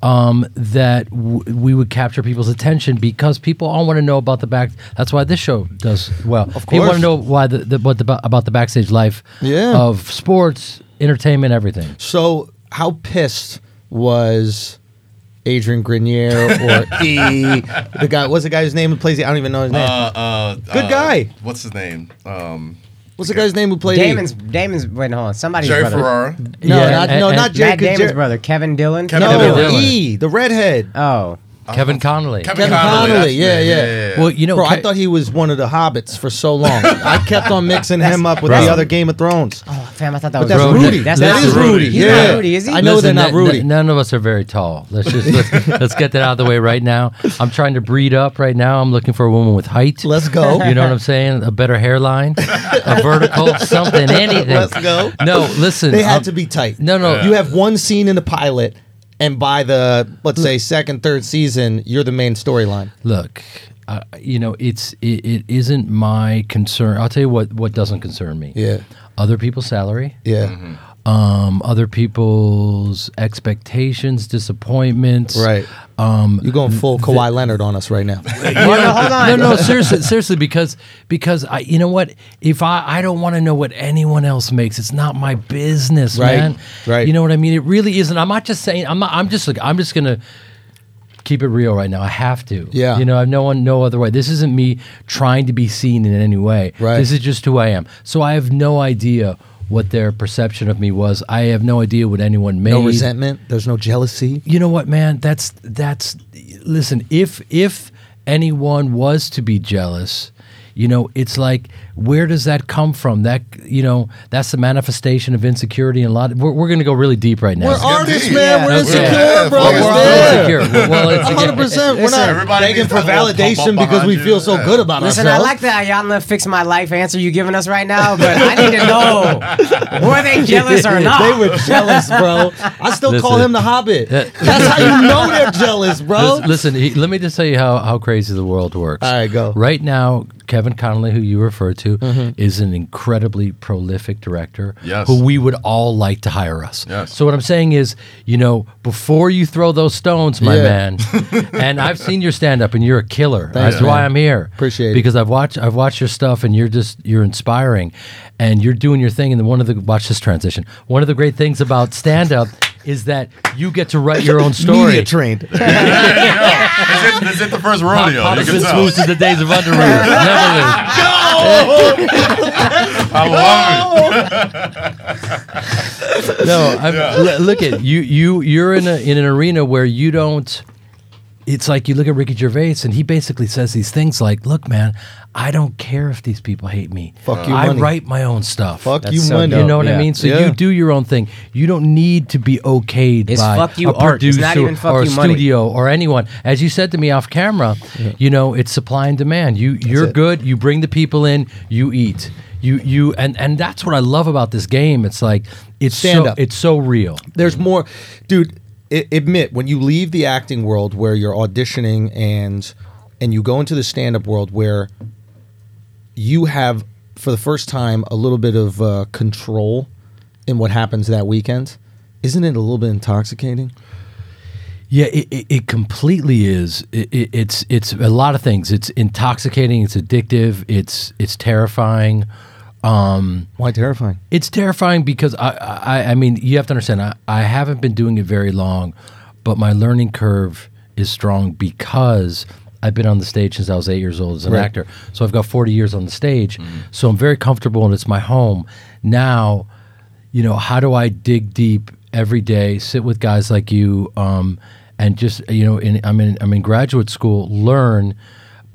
um, that w- we would capture people's attention because people all want to know about the back. That's why this show does well. Of people course. want to know why the, the what the about the backstage life Yeah. of sports, entertainment, everything. So, how pissed was Adrian Grenier or (laughs) E? The guy, what's the guy's name who plays? The, I don't even know his name. Uh, uh, Good uh, guy. What's his name? Um, what's the guy's name who played? Damon's Damon's wait, hold on. Somebody's Jerry brother. Ferrara. No, Yeah, not and- no, and- not Jerry. Matt Damon's Jer- brother, Kevin Dillon. Kevin No, Dillon. E, the redhead. Oh, Kevin Connolly. Kevin that's Connolly, the yeah, name. yeah. Well, you know, Bro, I thought he was one of the hobbits for so long. (laughs) I kept on mixing him up with the other Game of Thrones. oh, fam, I thought that But was that's Bro, Rudy. That's that not is Rudy. Rudy. He's Yeah, not Rudy, is he? I know they're not Rudy. n- none of us are very tall. Let's just let's, (laughs) let's get that out of the way right now. I'm trying to breed up right now. I'm looking for a woman with height. Let's go. You know what I'm saying? A better hairline, a (laughs) vertical, something, anything. Let's go. No, listen. They had um, to be tight. No, no. You have one scene in the pilot, and by the let's say second, third season, you're the main storyline. Look, uh, you know, it's it, it isn't my concern. I'll tell you what what doesn't concern me. Yeah. Other people's salary. Yeah. Um, other people's expectations, disappointments. Right. Um, You're going full Kawhi Leonard on us right now. (laughs) Well, hold on. no, no, seriously, seriously, because because I, you know what? If I, I don't want to know what anyone else makes, it's not my business, Right, man. right. You know what I mean? It really isn't. I'm not just saying. I'm not. I'm just like. I'm just gonna keep it real right now. I have to. Yeah. You know, I've no one, no other way. This isn't me trying to be seen in any way. Right. This is just who I am. So I have no idea what their perception of me was. I have no idea what anyone made No resentment. There's no jealousy. you know what man that's that's listen if if anyone was to be jealous you know it's like where does that come from that you know that's the manifestation of insecurity and a lot we're, we're gonna go really deep right now We're artists, man. Yeah, We're insecure, yeah, bro. we're all insecure. Well, it's- 100%. We're not begging for that little pump validation because we feel you. so good about Listen, ourselves. Listen, I like the Iyanla fix my life answer you giving us right now, but I need to know were they jealous or (laughs) not? They were jealous, bro. I still call him the Hobbit. That's how you know they're jealous, bro. Lis- Listen, he, let me just tell you how, how crazy the world works. All right, go. Right now, Kevin Connolly, who you refer to, Mm-hmm. is an incredibly prolific director Yes. who we would all like to hire us. Yes. So, what I'm saying is, you know, before you throw those stones, my Yeah. man, (laughs) and I've seen your stand up and you're a killer. Thanks, That's why. I'm here. Appreciate it. Because I've watched I've watched your stuff and you're just you're inspiring and you're doing your thing and one of the watch this transition. One of the great things about stand up is that you get to write your own (laughs) story. Media trained. (laughs) Is it, is it the first rodeo? Pop you can tell. smooth since the days of Underoos. (laughs) Never lose. I love it. No, I'm, l- look at you. You you're in a in an arena where you don't. It's like you look at Ricky Gervais and he basically says these things like, "Look, man, I don't care if these people hate me. Fuck you, I money. write my own stuff. Fuck That's you, so money. You know what I mean? So Yeah. you do your own thing. You don't need to be okayed It's by fuck you a art. It's producer not even fuck or a you money. studio or anyone. As you said to me off camera, you know, it's supply and demand. You you're it. good. You bring the people in. You eat. You you and and that's what I love about this game. It's like it's Stand so up. it's so real. There's more, dude. Admit when you leave the acting world where you're auditioning and and you go into the stand-up world where you have for the first time a little bit of uh, control in what happens that weekend. Isn't it a little bit intoxicating? Yeah, it, it, it completely is. It, it, it's it's a lot of things. It's intoxicating. It's addictive. It's it's terrifying. Um, Why terrifying? it's terrifying because I, I I mean you have to understand I, I haven't been doing it very long, but my learning curve is strong because I've been on the stage since I was eight years old as an Right. actor. So I've got forty years on the stage. So I'm very comfortable and it's my home. Now, you know, how do I dig deep every day, sit with guys like you, um, and just you know, in, I'm in I'm in graduate school, learn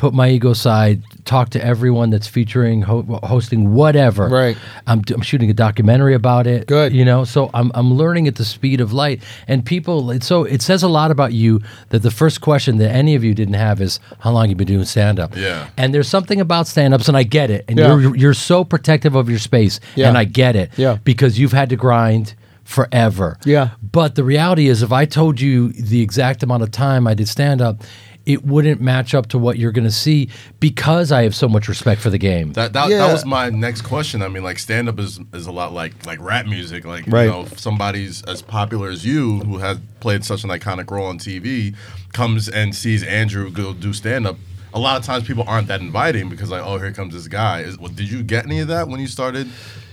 put my ego aside, talk to everyone that's featuring, ho- hosting, whatever. Right. I'm, I'm shooting a documentary about it. Good. You know, so I'm, I'm learning at the speed of light. And people, it's so it says a lot about you that the first question that any of you didn't have is how long you been doing stand up. Yeah. And there's something about stand ups, and I get it. And Yeah. you're, you're so protective of your space. Yeah. And I get it. Yeah. Because you've had to grind forever. Yeah. But the reality is, if I told you the exact amount of time I did stand up, it wouldn't match up to what you're going to see because I have so much respect for the game. That that, Yeah. that was my next question. I mean, like stand up is is a lot like like rap music. Like Right. you know, if somebody's as popular as you who has played such an iconic role on TV comes and sees Andrew go do stand up. A lot of times people aren't that inviting because like, oh, here comes this guy. Is, well, did you get any of that when you started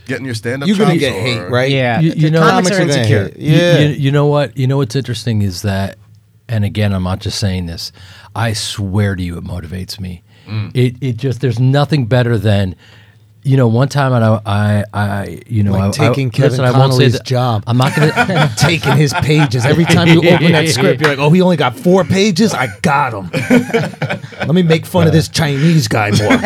getting your stand up? You're gonna get hate, right? Yeah, You- you know- comics are Comics are gonna insecure. hate. You- Yeah. You, you know what? You know what's interesting is that, and again, I'm not just saying this. I swear to you, it motivates me. Mm. It it just there's nothing better than. You know, one time I, I, I you know, Like I, I- taking Kevin listen, I won't say Connolly's that- job. I'm not gonna. (laughs) (laughs) taking his pages. Every time you (laughs) open that script, you're like, oh, he only got four pages? I got him. Let me make fun of this Chinese guy more.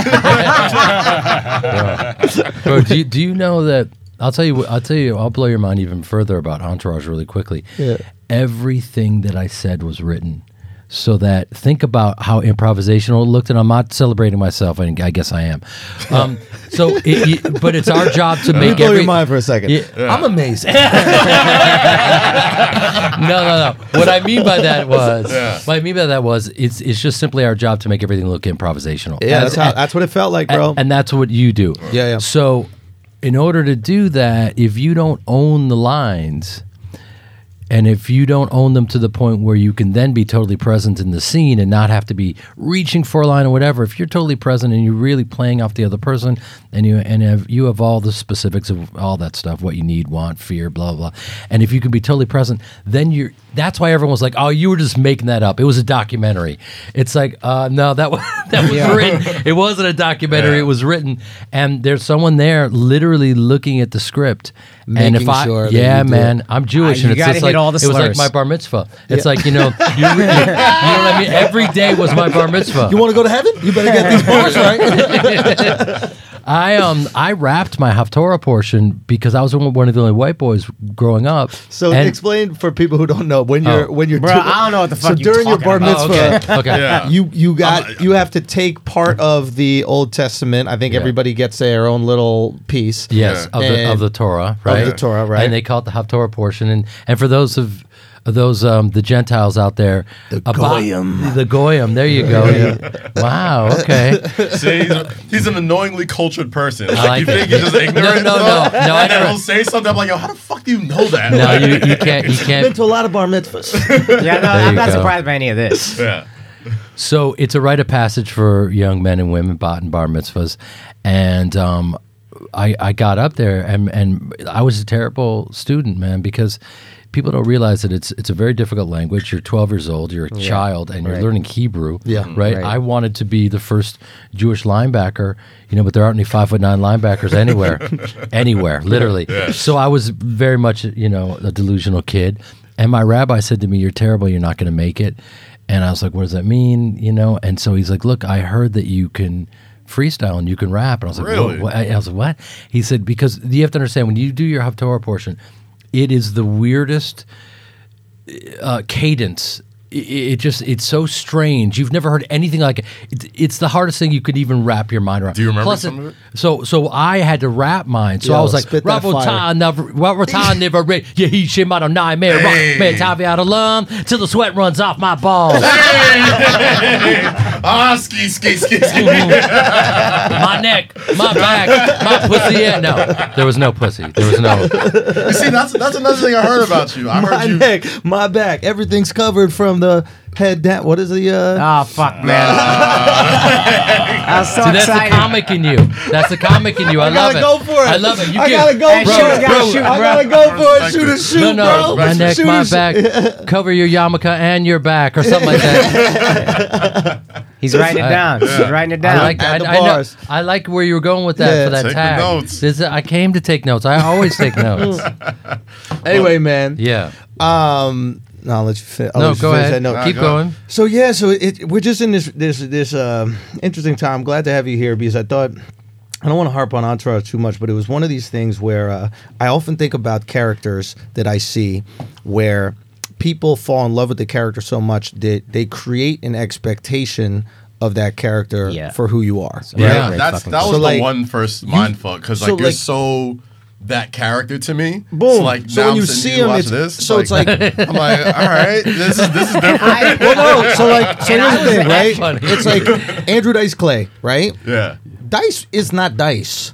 Bro, do you, do you know that? I'll tell you. I'll tell you. I'll blow your mind even further about Entourage really quickly. Yeah. Everything that I said was written, so that think about how improvisational it looked. And I'm not celebrating myself. and I guess I am. Um, so, it, it- but it's our job to (laughs) make Blow every. your mind for a second. Yeah. I'm amazing. (laughs) no, no, no. What I mean by that was, what I mean by that was, it's it's just simply our job to make everything look improvisational. yeah, that's, how, that's what it felt like, bro. and, and that's what you do. Yeah, yeah. So, in order to do that, if you don't own the lines, and if you don't own them to the point where you can then be totally present in the scene and not have to be reaching for a line or whatever, if you're totally present and you're really playing off the other person, and you and have, you have all the specifics of all that stuff, what you need, want, fear, blah blah, and if you can be totally present, then you're. That's why everyone was like, "Oh, you were just making that up. It was a documentary." It's like, uh, no, that was (laughs) that was Yeah. written. It wasn't a documentary. Yeah. It was written, and there's someone there literally looking at the script. And if I, sure yeah, you man, it. I'm Jewish, Ah, and you it's gotta just like all the it was like my bar mitzvah. It's like you know, (laughs) you, you, you know what I mean. Every day was my bar mitzvah. you want to go to heaven? You better get these bars right. (laughs) I um I rapped my Haftorah portion because I was one of the only white boys growing up. So And- explain for people who don't know when you're Oh. when you're Bro, doing- I don't know what the So fuck you during your bar about. mitzvah, Oh, okay, okay. Yeah. you you got I'm- you have to take part of the Old Testament. I think Yeah. everybody gets their own little piece. Yes, Yeah. of the of the Torah, right? Of the Torah, right. And they call it the Haftorah portion. And and for those of of those um, the Gentiles out there, the goyim. the goyim. There you go. wow. Okay. (laughs) See, he's, he's an annoyingly cultured person. Like, like you it. think he's just ignorant? No, no, stuff, no. No, I and then never- he'll say something. I'm like, yo, how the fuck do you know that? No, Like, you you can't you can't. Been to a lot of bar mitzvahs. (laughs) Yeah, no, I'm not go. surprised by any of this. Yeah. So it's a rite of passage for young men and women, bat and bar mitzvahs, and um, I I got up there and and I was a terrible student, man, because people don't realize that it's it's a very difficult language. You're 12 years old, you're a child, and you're right. learning Hebrew. Yeah. Mm, right? Right. I wanted to be the first Jewish linebacker, you know, but there aren't any five foot nine linebackers anywhere, (laughs) anywhere, literally. So I was very much, you know, a delusional kid. And my rabbi said to me, "You're terrible. You're not going to make it." And I was like, "What does that mean?" You know. And so he's like, "Look, I heard that you can." freestyle and you can rap and I was like Really? What?" I was like what he said because you have to understand when you do your Haftorah portion it is the weirdest uh, cadence. It, it just it's so strange. You've never heard anything like it. It's, it's the hardest thing you could even wrap your mind around. Do you remember Plus some of it? So so I had to wrap mine. So Yo, I was like, spit that fire. Rabotan never, Rabotan never read. (laughs) Yeah, he shit out of nightmare. Hey. Man, Tavi out of lung till the sweat runs off my balls. (laughs) Ah, ski, ski, ski, ski. (laughs) my neck, my back, my pussy. Yeah, no, there was no pussy. There was no. You see, that's that's another thing I heard about you. I my heard you. neck, my back, everything's covered from the head down. What is the? Uh, Oh fuck, man! (laughs) I was so See, that's the excited. comic in you. That's the comic in you. I, I love gotta it. go for it. I love it. You I can- gotta go Hey, for shoot, it. gotta shoot, I bro. gotta go for it. Shoot a shoot, No, no, bro. my neck, Shoot my a shoot. back, (laughs) cover your yarmulke and your back, or something like that. (laughs) He's writing it down. He's writing it I down. like, I, Add the I know, bars. I like where you were going with that Yeah. for that Take the tag. notes. This- I came to take notes. I always take notes. Anyway, man. Yeah. Um, No, I'll let you fin- no, go ahead. that. No, Keep go. going. So yeah, so it, we're just in this this this um interesting time. I'm glad to have you here because I thought I don't want to harp on Entourage too much, but it was one of these things where uh, I often think about characters that I see where people fall in love with the character so much that they create an expectation of that character Yeah. for who you are. Yeah. Yeah, that's that was So, the like, one first mind fuck because like so, you're like- so that character to me. Boom. So, like So now when I'm you see him, it's- this, so it's like- (laughs) I'm like, all right, this is this is (laughs) different. Well, no, so like, (laughs) so And here's the thing, right? funny. It's like Andrew Dice Clay, right? yeah, Dice is not Dice.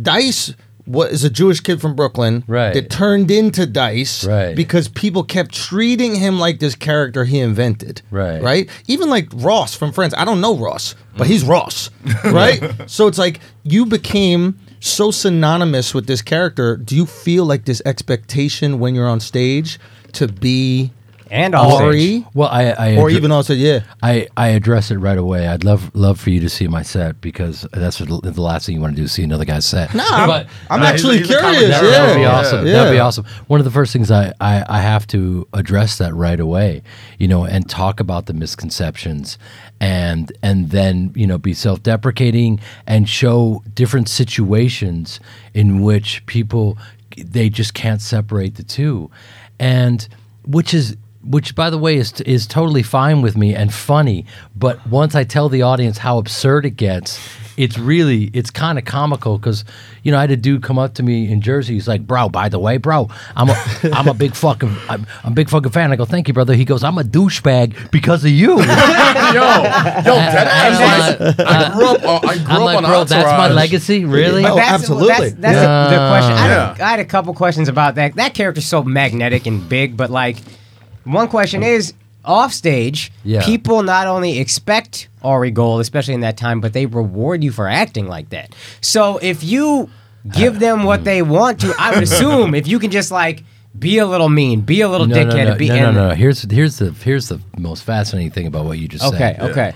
Dice was a Jewish kid from Brooklyn Right. that turned into Dice Right. because people kept treating him like this character he invented. Right. Right? Even like Ross from Friends. I don't know Ross, but he's Ross. Right? so it's like you became so synonymous with this character. Do you feel like this expectation when you're on stage to be And all Ari? Well, I, I Or addre- even also, yeah. I, I address it right away. I'd love love for you to see my set because that's what the the last thing you want to do is see another guy's set. No, I'm, But- I'm Nah, he's actually he's a curious. That, Sure. yeah. that would be awesome. Yeah. That'd be awesome. One of the first things I, I, I have to address that right away, you know, and talk about the misconceptions and and then, you know, be self deprecating and show different situations in which people they just can't separate the two. And which is which by the way is is totally fine with me and funny, but once I tell the audience how absurd it gets, it's really it's kind of comical because you know I had a dude come up to me in Jersey. He's like, "Bro, by the way, bro, I'm a (laughs) I'm a big fucking I'm, I'm a big fucking fan." I go, "Thank you, brother." He goes, "I'm a douchebag because of you." (laughs) yo, yo, (laughs) dead ass. Like, I grew up. Uh, I grew I'm up like, on "Bro, that's my legacy, really?" Oh, that's, absolutely. That's, that's Yeah. the, the question. I had, Yeah. I had a couple questions about that. That character's so magnetic and big, but like, one question is off stage. Yeah. People not only expect Ari Gold, especially in that time, but they reward you for acting like that. So if you give them what hmm. they want to, I would assume if you can just like be a little mean, be a little no, dickhead, no, no, be no, no, no, no. Here's here's the here's the most fascinating thing about what you just Okay, said. Okay, okay.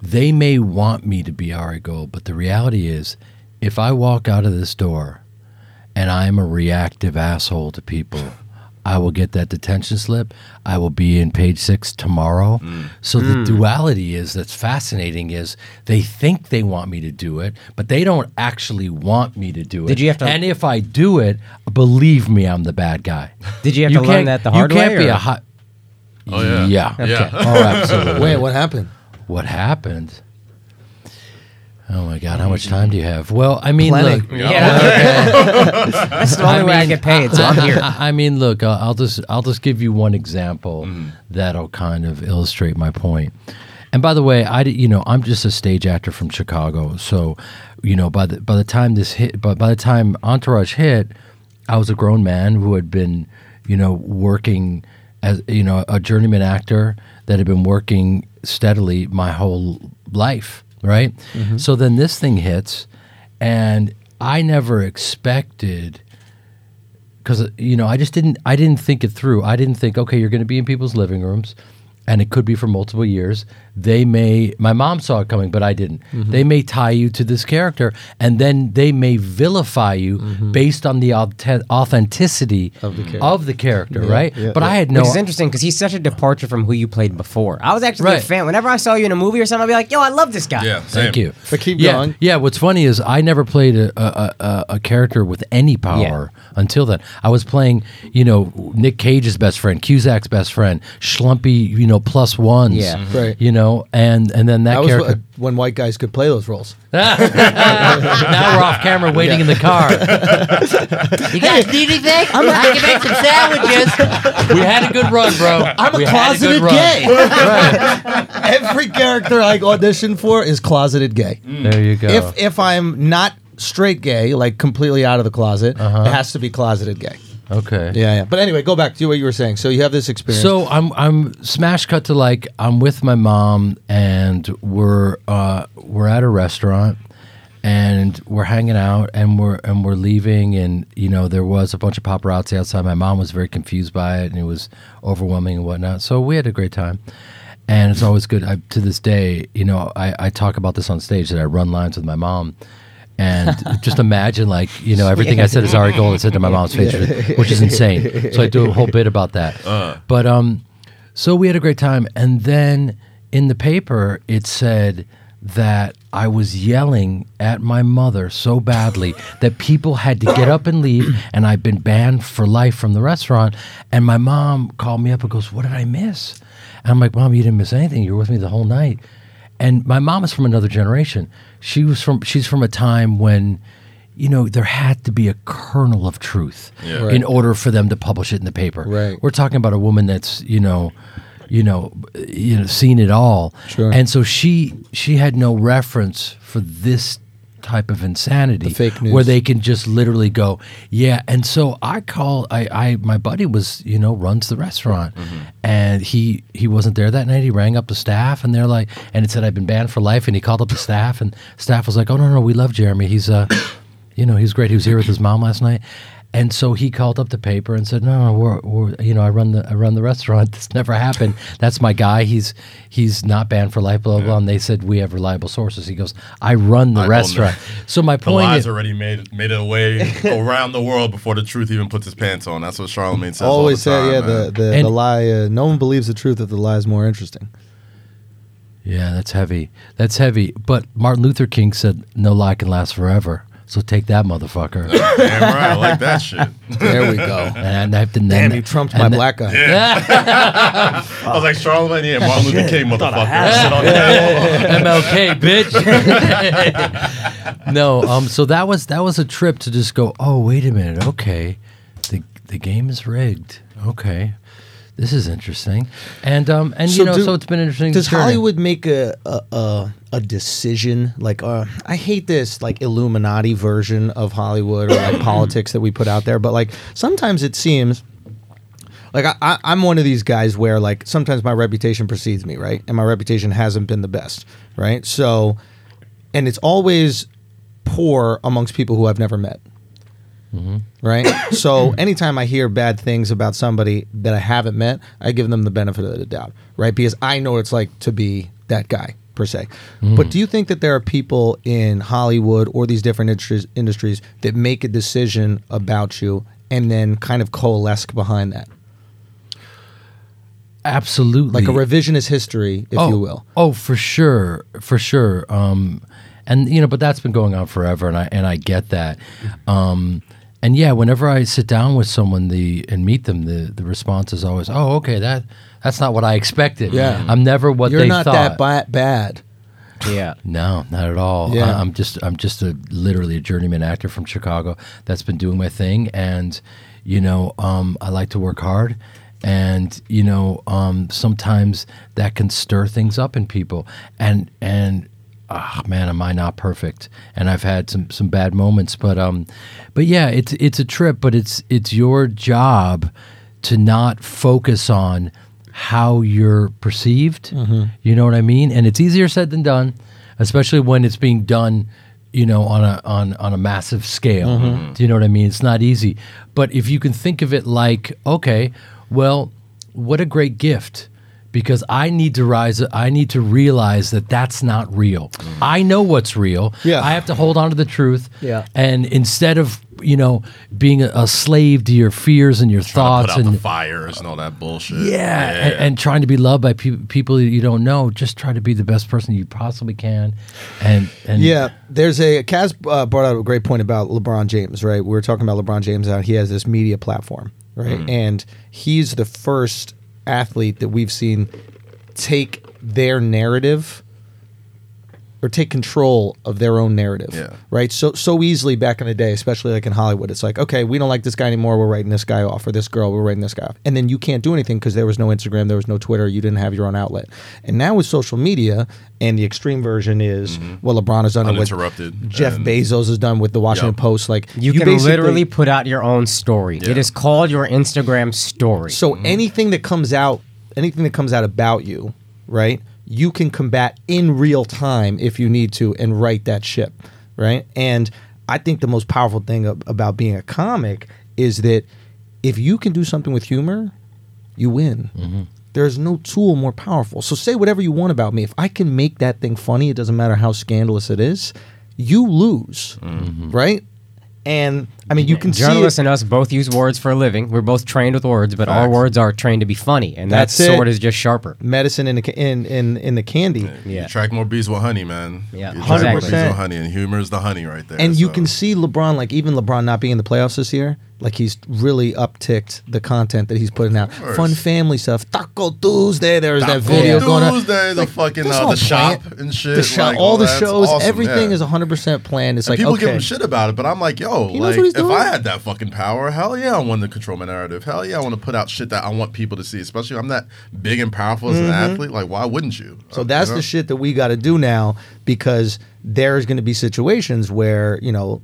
they may want me to be Ari Gold, but the reality is, if I walk out of this door and I am a reactive asshole to people, I will get that detention slip. I will be in page six tomorrow. Mm. So the mm. duality is that's fascinating is they think they want me to do it, but they don't actually want me to do it. Did you have to- And if I do it, believe me, I'm the bad guy. Did you have to learn can't- that the hard way? You can't way, be or- a hot. Oh yeah, Yeah. yeah. Oh, absolutely. Wait, what happened? What happened? Oh my God! How much time do you have? Well, I mean, Plenty. look, Yeah. (laughs) (laughs) That's the only way I get paid, so I'm here. I, I mean, look, I'll, I'll just I'll just give you one example mm-hmm. that'll kind of illustrate my point. And by the way, I di- you know I'm just a stage actor from Chicago, so you know by the by the time this hit, but by the time Entourage hit, I was a grown man who had been you know working as you know a journeyman actor that had been working steadily my whole life, right? Mm-hmm. So then this thing hits, and I never expected because you know I just didn't I didn't think it through. I didn't think okay, you're going to be in people's living rooms, and it could be for multiple years. They may my mom saw it coming, but I didn't. They may tie you to this character, and then they may vilify you based on the authenticity of the character, right? yeah, but yeah. I had no. Which is interesting because he's such a departure from who you played before. I was actually a fan. Whenever I saw you in a movie or something, I'd be like, "Yo, I love this guy." Yeah, same. Thank you. But keep yeah, going. Yeah, what's funny is I never played a, a, a, a character with any power until then. I was playing, you know, Nick Cage's best friend, Cusack's best friend, Schlumpy, you know, plus ones. Yeah. Mhm. Right. You know, and and then that, That was character. wh- when white guys could play those roles. (laughs) now we're off camera waiting in the car. (laughs) you guys need anything? I can make some sandwiches. we had a good run, bro. I'm a We had closeted good run. gay. Every character I audition for is closeted gay. There you go. If if I'm not straight gay, like completely out of the closet, Uh-huh. it has to be closeted gay. Okay. Yeah, yeah. But anyway, go back to what you were saying. So you have this experience. So I'm I'm smash cut to like I'm with my mom and we're uh, we're at a restaurant and we're hanging out and we're and we're leaving and you know there was a bunch of paparazzi outside. My mom was very confused by it and it was overwhelming and whatnot. So we had a great time. And it's always good. I, to this day, you know, I, I talk about this on stage that I run lines with my mom, And (laughs) just imagine, like, you know, everything I said is Ari Gold. I said to my mom's face, which is insane. So I do a whole bit about that. But um, so we had a great time, and then in the paper it said that I was yelling at my mother so badly that people had to get up and leave, and I've been banned for life from the restaurant. And my mom called me up and goes, "What did I miss?" And I'm like, "Mom, you didn't miss anything. You were with me the whole night." And my mom is from another generation. She was from she's from a time when you know there had to be a kernel of truth Yeah. in order for them to publish it in the paper. Right. We're talking about a woman that's, you know, you know, you know, seen it all. Sure. And so she she had no reference for this type of insanity The where they can just literally go yeah. And so i call i i my buddy was you know runs the restaurant Mm-hmm. and he he wasn't there that night. He rang up the staff and they're like and it said i've been banned for life and he called up the staff and staff was like oh no no we love jeremy. He's uh (coughs) you know he's great. He was here with his mom last night and so he called up the paper and said, "No, no, we're, we're you know, I run the I run the restaurant. (laughs) This never happened. That's my guy. He's he's not banned for life. Blah blah." blah. And they said we have reliable sources. He goes, "I run the I own restaurant." (laughs) So my The point lies is, already made made it away (laughs) around the world before the truth even puts his pants on. That's what Charlemagne says. Always all the say, time, yeah, man. the, the, And- the lie. Uh, no one believes the truth if the lie is more interesting. yeah, that's heavy. That's heavy. But Martin Luther King said, "No lie can last forever." So take that, motherfucker. (laughs) Damn right, I like that shit. There we go. and I have to Damn, you trumped my black guy. Yeah. I was like Charlemagne, yeah, Martin Luther King, motherfucker. Sit on. (laughs) MLK, bitch. (laughs) no, um, so that was that was a trip to just go. Oh, wait a minute. Okay, the the game is rigged. Okay, this is interesting. And um, and you know, do- so it's been interesting. Does journey. Hollywood make a a, a, a decision like uh, I hate this like Illuminati version of Hollywood or like (coughs) politics that we put out there, but like sometimes it seems like I, I, I'm one of these guys where like sometimes my reputation precedes me, right? And my reputation hasn't been the best, right? So, and it's always poor amongst people who I've never met. Right. (coughs) so anytime I hear bad things about somebody that I haven't met, I give them the benefit of the doubt. Right. Because I know what it's like to be that guy per se. But do you think that there are people in Hollywood or these different industries, industries that make a decision about you and then kind of coalesce behind that? absolutely Like a revisionist history, if oh, you will. Oh, for sure, for sure. Um, and you know, but that's been going on forever, and I and I get that. Um, and yeah, whenever I sit down with someone the and meet them, the the response is always, "Oh, okay, that that's not what I expected. Yeah. I'm never what You're they not thought." that ba- bad. Yeah. No, not at all. Yeah. I, I'm just I'm just a literally a journeyman actor from Chicago that's been doing my thing, and you know um, I like to work hard, and you know um, sometimes that can stir things up in people, and and ah man, am I not perfect? And I've had some some bad moments, but um, but yeah, it's it's a trip, but it's it's your job to not focus on how you're perceived. You know what I mean? And it's easier said than done, especially when it's being done, you know, on a on on a massive scale. Do you know what I mean? It's not easy. But if you can think of it like, okay, well, what a great gift. Because I need to rise, I need to realize that that's not real. I know what's real. Yeah. I have to hold on to the truth. Yeah. And instead of, you know, being a, a slave to your fears and your Trying thoughts and fires and all that bullshit. yeah, And, and trying to be loved by pe- people you don't know. Just try to be the best person you possibly can, and and Yeah, there's a Kaz uh, brought out a great point about LeBron James, right? We were talking about LeBron James out. He has this media platform, right? And he's the first athlete that we've seen take their narrative or take control of their own narrative, Yeah. right? So so easily back in the day, especially like in Hollywood, it's like, okay, we don't like this guy anymore. We're writing this guy off, or this girl, we're writing this guy off, and then you can't do anything because there was no Instagram, there was no Twitter, you didn't have your own outlet. And now with social media, and the extreme version is mm-hmm. what LeBron has done it with Jeff Bezos has done with the Washington Yep. Post. Like You, can literally put out your own story. It Yeah. is called your Instagram story. So anything that comes out, anything that comes out about you, right? You can combat in real time if you need to and write that ship, right? And I think the most powerful thing about being a comic is that if you can do something with humor, you win. There's no tool more powerful. So say whatever you want about me. If I can make that thing funny, it doesn't matter how scandalous it is. you lose, Mm-hmm. right? And I mean, you can see Journalists it, and us both use words for a living. We're both trained with words, but our words are trained to be funny, and That's that sword is just sharper. medicine in the in in in the candy. Yeah. You track more bees with honey, man. Yeah. you track more bees 100%. with honey, and humor is the honey right there. And you can see LeBron, like even LeBron not being in the playoffs this year, like he's really upticked the content that he's putting out. Fun family stuff. Taco Tuesday. There was that Taco video going on. Taco Tuesday, the fucking That's uh, all the shop planned. and shit. The show, like, all the shows, awesome, everything yeah. is 100% planned. It's And like, people okay. give him shit about it, but I'm like, yo, He knows what he's if. I had that fucking power, hell yeah, I want to control my narrative. Hell yeah, I want to put out shit that I want people to see. Especially if I'm that big and powerful as an athlete. Like, why wouldn't you? So Uh, that's you know? the shit that we got to do now because there's going to be situations where you know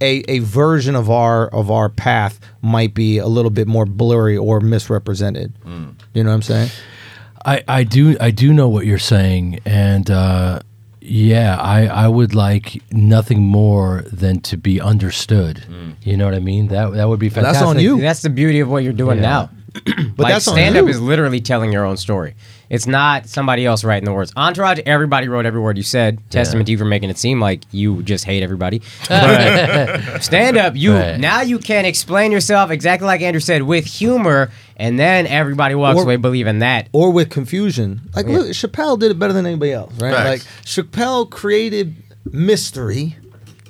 a a version of our of our path might be a little bit more blurry or misrepresented. Mm. You know what I'm saying? I, I do I do know what you're saying, and uh, yeah, I, I would like nothing more than to be understood. Mm. You know what I mean? That that would be fantastic. that's on you. That's the beauty of what you're doing Yeah. now. But like that's on stand up you. is literally telling your own story. It's not somebody else writing the words. Entourage, everybody wrote every word you said. Testament to you for making it seem like you just hate everybody. (laughs) But stand up, you Right. now you can explain yourself exactly like Andrew said with humor, and then everybody walks Or- away believing that. or with confusion. Like look, Chappelle did it better than anybody else, right? Facts. Like Chappelle created mystery,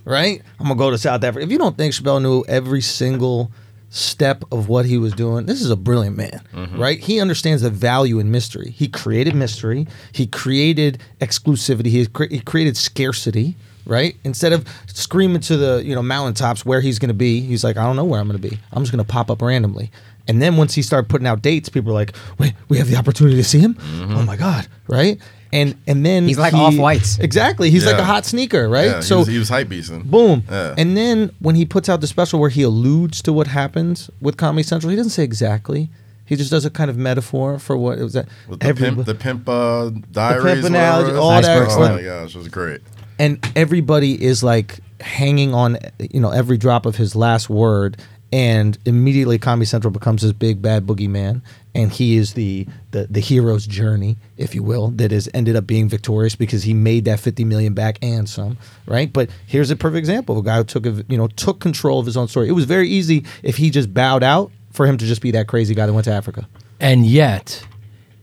right? I'm gonna go to South Africa. If you don't think Chappelle knew every single step of what he was doing, this is a brilliant man, mm-hmm. right? He understands the value in mystery. He created mystery. He created exclusivity. He, cre- he created scarcity. Right, instead of screaming to the you know mountaintops where he's going to be, he's like, I don't know where I'm going to be. I'm just going to pop up randomly. And then once he started putting out dates, people are like, "Wait, we have the opportunity to see him? Mm-hmm. Oh my god!" Right? And and then He's like he- Off-Whites. Exactly. He's like Yeah. a hot sneaker, right? Yeah, so he was, he was hype beasting. boom. Yeah. And then when he puts out the special where he alludes to what happens with Comedy Central, he doesn't say exactly. He just does a kind of metaphor for what it was that With the every- pimp, the pimp uh, diaries, analogy, whatever it is. all that Oh slang. my gosh, it was great. and everybody is like hanging on you know every drop of his last word and immediately comedy central becomes this big bad boogeyman and he is the, the the hero's journey if you will that has ended up being victorious because he made that 50 million back and some right? But here's a perfect example of a guy who took a, you know took control of his own story. It was very easy if he just bowed out for him to just be that crazy guy that went to africa. And yet,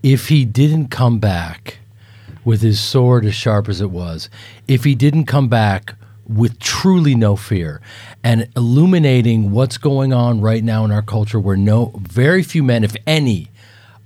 if he didn't come back with his sword as sharp as it was, if he didn't come back with truly no fear and illuminating what's going on right now in our culture where no very few men if any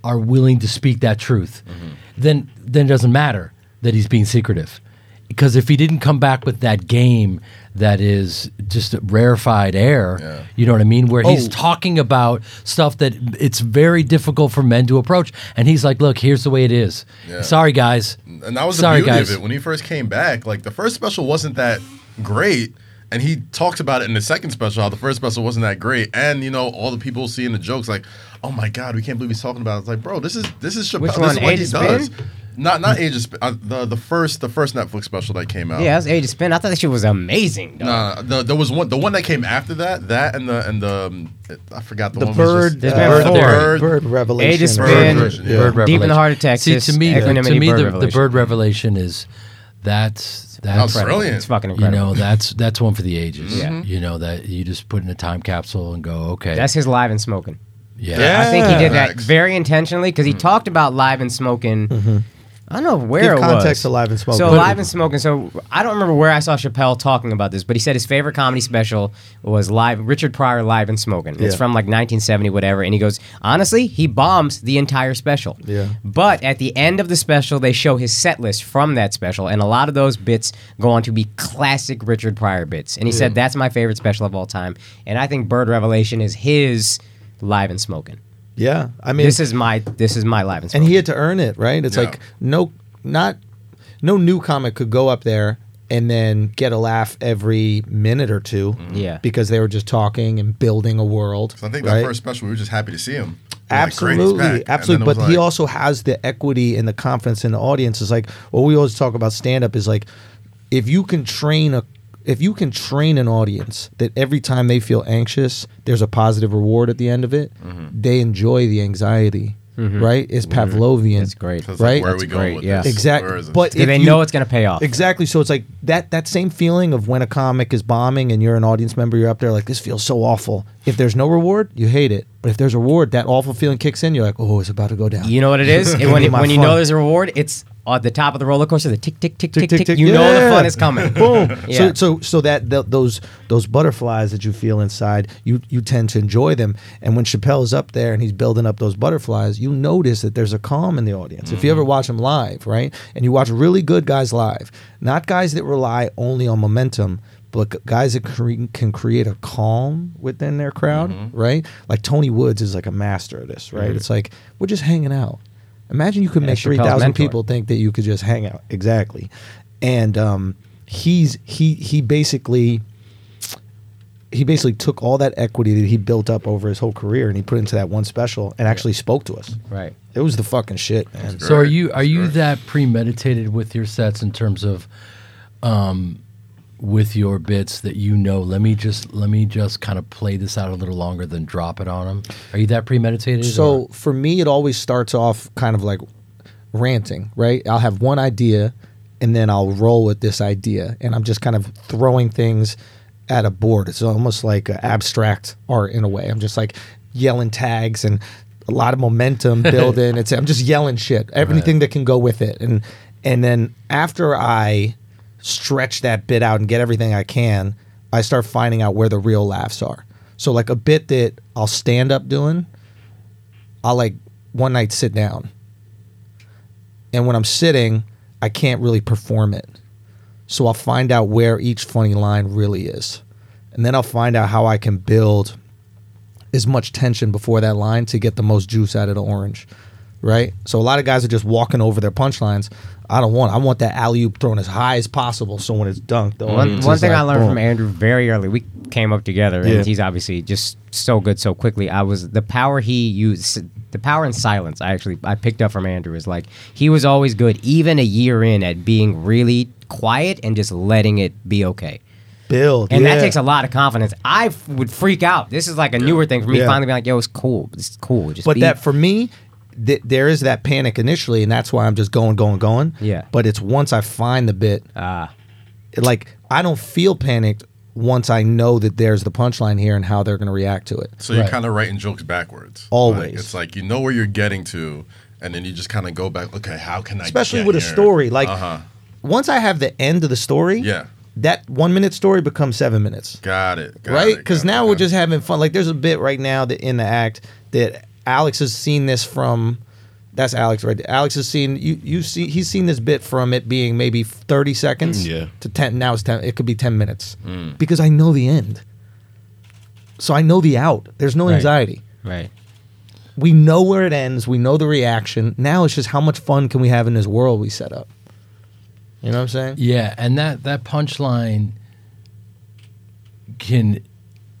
are willing to speak that truth mm-hmm. then then it doesn't matter that he's being secretive because if he didn't come back with that game that is just rarefied air Yeah. you know what i mean where he's Oh. talking about stuff that it's very difficult for men to approach and he's like look here's the way it is Yeah. sorry guys And that was Sorry, the beauty guys. of it. When he first came back, like the first special wasn't that great. And he talks about it in the second special, how the first special wasn't that great. And you know, all the people seeing the jokes like, oh my God, we can't believe he's talking about it. It's like, bro, this is this is Chappelle. Which this one, is what Age he of does. Spin? Not not Age of Spin. Uh, the the first the first Netflix special that came out. Yeah, that's Age of Spin. I thought that shit was amazing. dog. Nah, the, there was one. The one that came after that. That and the and the um, I forgot the, the one. was bird just- There's uh, been bird, four. bird, bird revelation Age of Bird Spin, Revelation, yeah. Bird Deep in the Heart of Texas. See, to me, the, Equanimity, to me, Bird the, the bird revelation is that's that's That's brilliant. It's fucking incredible. you know that's that's one for the ages. Yeah. Mm-hmm. You know that you just put in a time capsule and go okay. That's his live and smoking. yeah. Yeah. I think he did that very intentionally because he mm. talked about live and smoking. Mm-hmm. I don't know where Give it context was. to Live and Smoking. So But- live and smoking. So I don't remember where I saw Chappelle talking about this, but he said his favorite comedy special was live Richard Pryor live and smoking. It's Yeah. from like 1970, whatever. And he goes, honestly, he bombs the entire special. Yeah. But at the end of the special, they show his set list from that special, and a lot of those bits go on to be classic Richard Pryor bits. And he said that's my favorite special of all time. And I think Bird Revelation is his live and smoking. Yeah i mean This is my this is my live and and he had to earn it, right? It's Yeah. like no, not no new comic could go up there and then get a laugh every minute or two, mm-hmm. Yeah. because they were just talking and building a world. So I think right? that first special, we were just happy to see him. We were like, great, he's Absolutely, back. And then absolutely. it was But he like- also has the equity and the confidence in the audience. Is like what we always talk about. Stand up is like if you can train a if you can train an audience that every time they feel anxious, there's a positive reward at the end of it. Mm-hmm. They enjoy the anxiety right, It's Pavlovian. That's great. Right? Like, where are That's we going great, with yeah. this? Exactly. Where is this? But Because they you- know it's going to pay off. Exactly. So it's like that that same feeling of when a comic is bombing and you're an audience member, you're up there like this feels so awful. If there's no reward, you hate it. But if there's a reward, that awful feeling kicks in. You're like, oh, it's about to go down. You know what it is? (laughs) When when you know there's a reward, it's at the top of the roller coaster. The tick tick tick tick tick, tick. tick. You know the fun is coming. (laughs) Boom. (laughs) Yeah. So so so that th- those those butterflies that you feel inside, you you tend to enjoy them. And when Chappelle's up there and he's building up those butterflies, you notice that there's a calm in the audience. If you ever mm-hmm. watch him live, right, and you watch really good guys live, not guys that rely only on momentum. But guys that cre- can create a calm within their crowd, mm-hmm. right? Like Tony Woods is like a master of this, right? Mm-hmm. It's like we're just hanging out. Imagine you could Yeah, make three Chappelle's thousand mentor. people think that you could just hang out. Exactly. And um, he's he he basically he basically took all that equity that he built up over his whole career and he put into that one special and actually spoke to us. Right. It was the fucking shit, man. So are you are you that premeditated with your sets in terms of um with your bits that you know let me just let me just kind of play this out a little longer than drop it on them? Are you that premeditated? So or- for me, it always starts off kind of like ranting, right? I'll have one idea and then I'll roll with this idea and I'm just kind of throwing things at a board. It's almost like abstract art in a way. I'm just like yelling tags and a lot of momentum (laughs) building. it's I'm just yelling shit, everything that can go with it. And and then after I stretch that bit out and get everything I can, I start finding out where the real laughs are. So like a bit that I'll stand up doing, I'll like one night sit down. And when I'm sitting, I can't really perform it. So I'll find out where each funny line really is. And then I'll find out how I can build as much tension before that line to get the most juice out of the orange. Right? So a lot of guys are just walking over their punchlines. I don't want I want that alley oop thrown as high as possible so when it's dunked, the One, audience one thing like, I learned boom. from Andrew very early, we came up together, and Yeah. he's obviously just so good so quickly. I was the power he used, the power in silence. I actually I picked up from Andrew is like he was always good, even a year in, at being really quiet and just letting it be okay. build. And yeah. that takes a lot of confidence. I f- would freak out. This is like a newer thing for me. Yeah. Finally, being like, "Yo, it's cool. It's cool." Just but be- that for me th- there is that panic initially and that's why i'm just going going going Yeah. but it's once i find the bit Ah. like i don't feel panicked once i know that there's the punchline here and how they're going to react to it So you're Right. kind of writing jokes backwards. Always. Like, it's like you know where you're getting to, and then you just kind of go back. Okay, how can I? especially get with a here? story like uh-huh. once i have the end of the story Yeah. that one minute story becomes seven minutes Got it. got right it, because got it, now got we're it. just having fun like there's a bit right now that in the act that alex has seen this from that's alex right there. alex has seen you you see he's seen this bit from it being maybe 30 seconds Yeah. to 10 now it's 10 it could be 10 minutes Mm. because i know the end so i know the out there's no Right. anxiety Right. we know where it ends we know the reaction now it's just how much fun can we have in this world we set up you know what i'm saying Yeah, and that that punchline can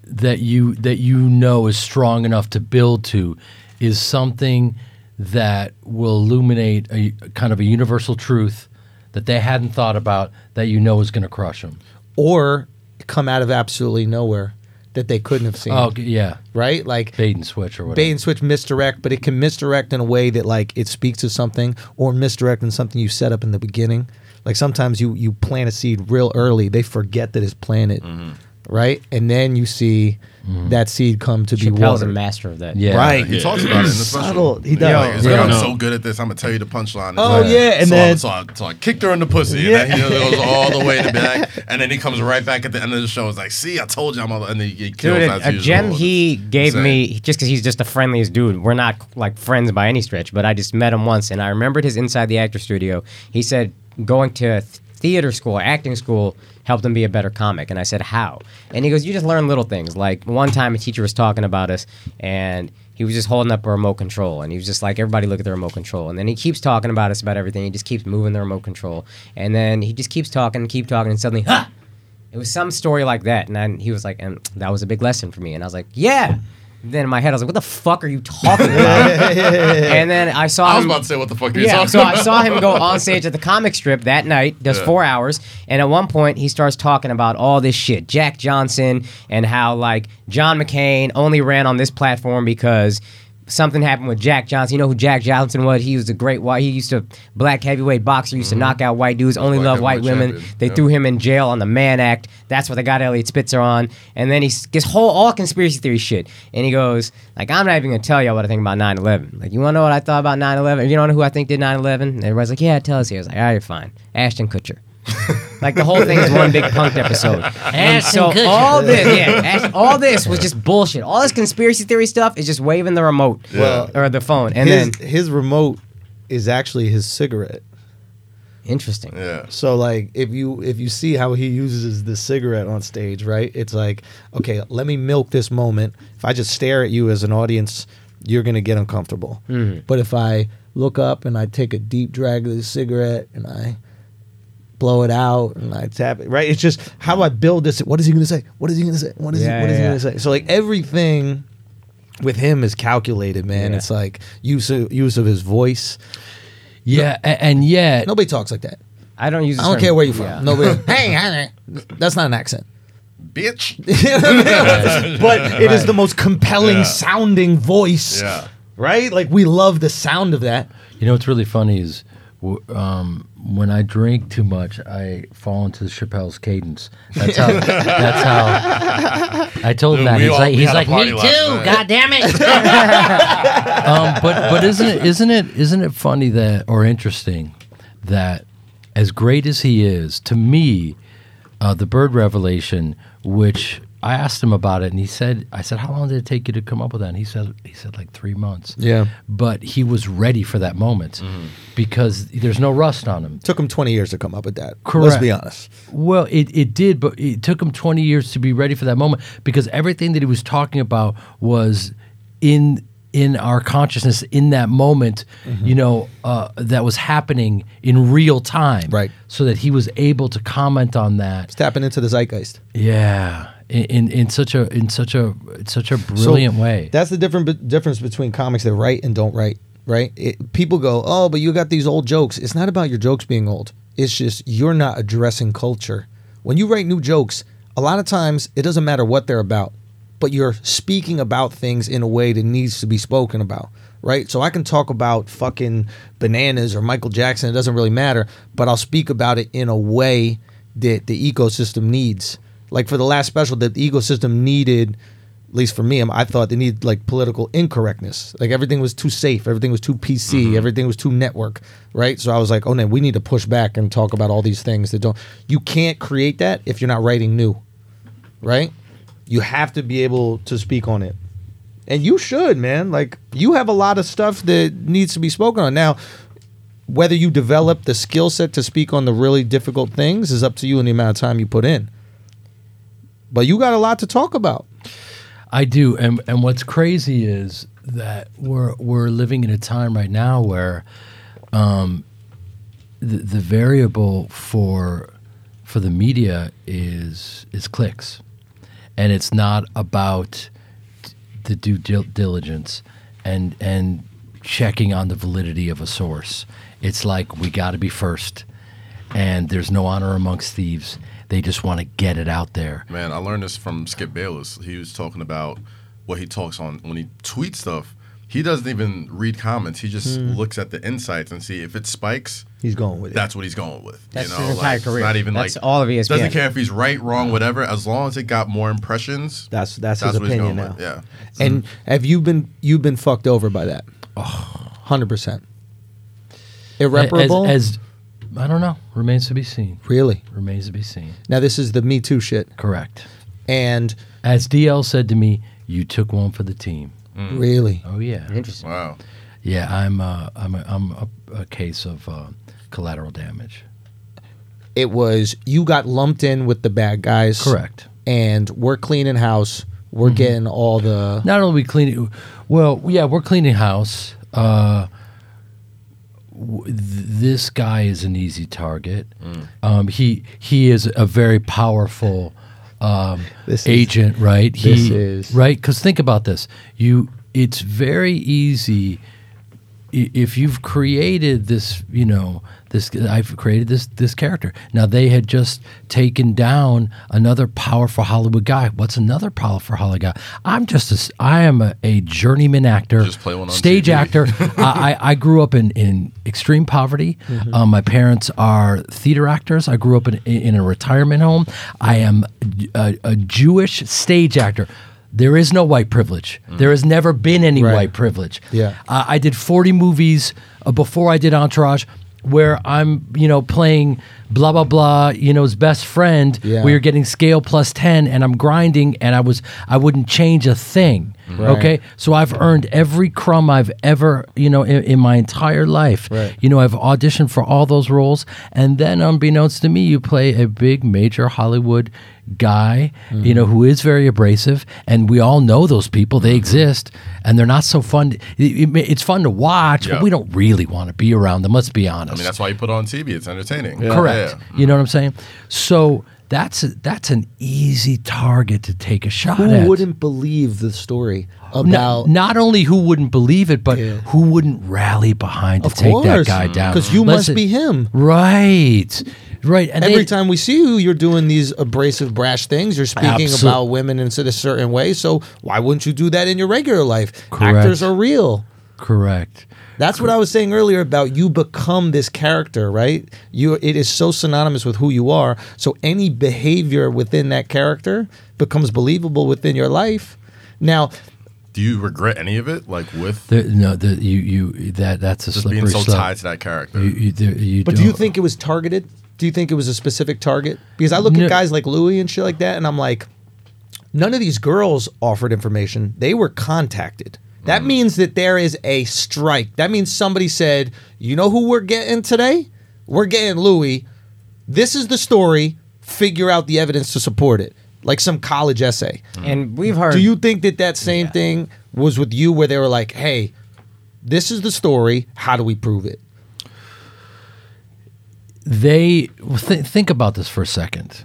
that you that you know is strong enough to build to is something that will illuminate a kind of a universal truth that they hadn't thought about that you know is going to crush them. or come out of absolutely nowhere that they couldn't have seen Oh yeah, right like bait and switch or whatever. bait and switch misdirect, but it can misdirect in a way that like it speaks to something, or misdirect in something you set up in the beginning. Like sometimes you you plant a seed real early, they forget that it's planted, Mm-hmm. Right? And then you see mm-hmm. that seed come to be Chappelle's a master of that. Yeah. Right. He talks about it in the special. Subtle. He Yeah, does. like, it's Yeah. like, I'm so good at this. I'm gonna tell you the punchline. Oh, like- yeah, and so, then- I, so, I, so I kicked her in the pussy, Yeah. and then he goes all the way to the (laughs) back, and then he comes right back at the end of the show. It's like, see, I told you, I'm, all, and then he kills Dude, as a, a gem he gave insane. me just because he's just the friendliest dude. We're not like friends by any stretch, but I just met him once, and I remembered his inside the actor studio. He said going to th- theater school, acting school, helped him be a better comic. And I said, how? And he goes, you just learn little things. Like one time, a teacher was talking about us, and he was just holding up a remote control, and he was just like, everybody look at the remote control. And then he keeps talking about us about everything. He just keeps moving the remote control, and then he just keeps talking keep talking, and suddenly, ha! It was some story like that, and then he was like, and that was a big lesson for me. And I was like, yeah. Then in my head, I was like, what the fuck are you talking about? (laughs) and then I saw I was him. about to say what the fuck you're yeah, talking so I saw him go (laughs) on stage at the comic strip that night, does Yeah. four hours, and at one point he starts talking about all this shit, Jack Johnson, and how like John McCain only ran on this platform because something happened with Jack Johnson. You know who Jack Johnson was? He was a great white. He used to black heavyweight boxer. Used to mm-hmm. knock out white dudes. Only Black love white women. champion. They Yep. threw him in jail on the Mann Act. That's what they got Eliot Spitzer on. And then he gets whole all conspiracy theory shit. And he goes like, I'm not even gonna tell y'all what I think about 9/11. Like, you wanna know what I thought about 9/11? You don't know who I think did 9/11? And everybody's like, Yeah, tell us here. I was like, All right, fine. Ashton Kutcher. Like the whole thing is one big punked episode. And so all this, yeah, Ash- all this was just bullshit. All this conspiracy theory stuff is just waving the remote Well, or the phone, and his then his remote is actually his cigarette. interesting. Yeah. So like if you if you see how he uses the cigarette on stage, right? It's like, okay, let me milk this moment. If I just stare at you as an audience, you're gonna get uncomfortable. Mm-hmm. But if I look up and I take a deep drag of the cigarette and I blow it out and I tap it, right? It's just how do I build this? What is he gonna say? What is he gonna say? What is Yeah, he what is yeah, he yeah. gonna say? So like everything with him is calculated, man. Yeah. It's like use of, use of his voice. Yeah, a- and yet Nobody talks like that. I don't use. I don't term- care where you're from. yeah. Nobody. (laughs) hey, that's not an accent. Bitch. (laughs) (laughs) but it is the most compelling Yeah. sounding voice. Yeah. Right? Like we love the sound of that. You know what's really funny is w- um, when I drink too much, I fall into the Chappelle's cadence. That's how. that's how. I told him that. He's all- like, he's like, me too. night." God damn it. (laughs) um, but but isn't it isn't it isn't it funny that or interesting that as great as he is to me, uh, the bird revelation, which I asked him about it, and he said, I said, how long did it take you to come up with that? And he said, he said like three months. Yeah. But he was ready for that moment because there's no rust on him. Took him 20 years to come up with that. Let's be honest. Well, it, it did, but it took him 20 years to be ready for that moment because everything that he was talking about was in in our consciousness in that moment, you know, uh, that was happening in real time. Right. So that he was able to comment on that. It's tapping into the zeitgeist. Yeah. In, in, such a in such a in such a brilliant So, way. That's the different difference between comics that write and don't write, right? It, people go, "Oh, but you got these old jokes." It's not about your jokes being old. It's just you're not addressing culture. When you write new jokes, a lot of times it doesn't matter what they're about, but you're speaking about things in a way that needs to be spoken about, right? So I can talk about fucking bananas or Michael Jackson, it doesn't really matter, but I'll speak about it in a way that the ecosystem needs. Like for the last special that the ecosystem needed at least for me, um, I'm- thought they needed like political incorrectness. Like everything was too safe, everything was too PC, mm-hmm. everything was too network, right? So I was like, oh no, we need to push back and talk about all these things that don't. You can't create that if you're not writing new, right? You have to be able to speak on it, and you should, man. Like you have a lot of stuff that needs to be spoken on now. Whether you develop the skill set to speak on the really difficult things is up to you and the amount of time you put in. But you got a lot to talk about. I do, and and what's crazy is that we're we're living in a time right now where, um, the the variable for for the media is is clicks, and it's not about the due dil- diligence and and checking on the validity of a source. It's like we got to be first, and there's no honor amongst thieves. They just want to get it out there. Man, I learned this from Skip Bayless. He was talking about what he talks on when he tweets stuff. He doesn't even read comments. He just Hmm. looks at the insights and see if it spikes. He's going with it. That's what he's going with. That's you know, his entire like, career. Not even That's like all of ESPN. Doesn't care if he's right, wrong, whatever. As long as it got more impressions. That's that's, That's his what he's opinion going now. with, yeah. And have you been you've been fucked over by that? Hundred percent. Irreparable. As, as I don't know, remains to be seen. really. Remains to be seen. Now this is the Me Too shit, Correct. and As DL said to me, "You took one for the team." really, Oh yeah, Interesting. Wow. yeah. I'm uh, I'm a, I'm a, a case of uh, collateral damage. it was you got lumped in with the bad guys. Correct. And we're cleaning house. We're getting all the. Not only we cleaning, well, yeah, we're cleaning house. Uh, w- th- this guy is an easy target. Um, he he is a very powerful um, This is- agent, right? He, this is- right because think about this. You, it's very easy. if you've created this, you know, this I've created this this character. Now they had just taken down another powerful Hollywood guy. What's another powerful Hollywood guy? I'm just a, s- I am a, a journeyman actor, Just play one on stage TV. actor. (laughs) I, I I grew up in, in extreme poverty. Um, my parents are theater actors. I grew up in, in a retirement home. I am a, a Jewish stage actor. There is no white privilege. There has never been any Right. white privilege. Yeah. Uh, I did 40 movies uh, before I did Entourage where I'm, you know, playing blah, blah, blah, you know, his best friend. Yeah. We were getting scale plus 10 and I'm grinding and I was, I wouldn't change a thing. Right. Okay. So I've earned every crumb I've ever, you know, in, in my entire life. Right. You know, I've auditioned for all those roles. And then unbeknownst to me, you play a big major Hollywood guy, Mm-hmm. you know, who is very abrasive. And we all know those people. They exist and they're not so fun. to- it- it- it's fun to watch, Yeah. but we don't really want to be around them. Let's be honest. I mean, that's why you put it on TV. It's entertaining. Correct. Yeah. You know what I'm saying? So that's a, that's an easy target to take a shot Who at. wouldn't believe the story No- about? not only who wouldn't believe it, but Yeah. who wouldn't rally behind to of take that guy down? because you must be him. right, right. And Every they- time we see you, you're doing these abrasive, brash things. You're speaking Absol- about women in a certain way. So why wouldn't you do that in your regular life? Correct. Actors are real. correct. That's what I was saying earlier about you become this character, right? You it is so synonymous with who you are. So any behavior within that character becomes believable within your life. Now, Do you regret any of it? Like with The, no, the, you you that that's a just slippery being so slope. tied to that character? You, you, there- you but do you don't- think it was targeted? Do you think it was a specific target? Because I look No. at guys like Louis and shit like that, and I'm like, none of these girls offered information. They were contacted. That Mm. means that there is a strike. That means somebody said, you know who we're getting today? We're getting Louis. This is the story. Figure out the evidence to support it. Like some college essay. And we've heard. Do you think that that same Yeah. thing was with you where they were like, hey, this is the story. How do we prove it? They th- think about this for a second.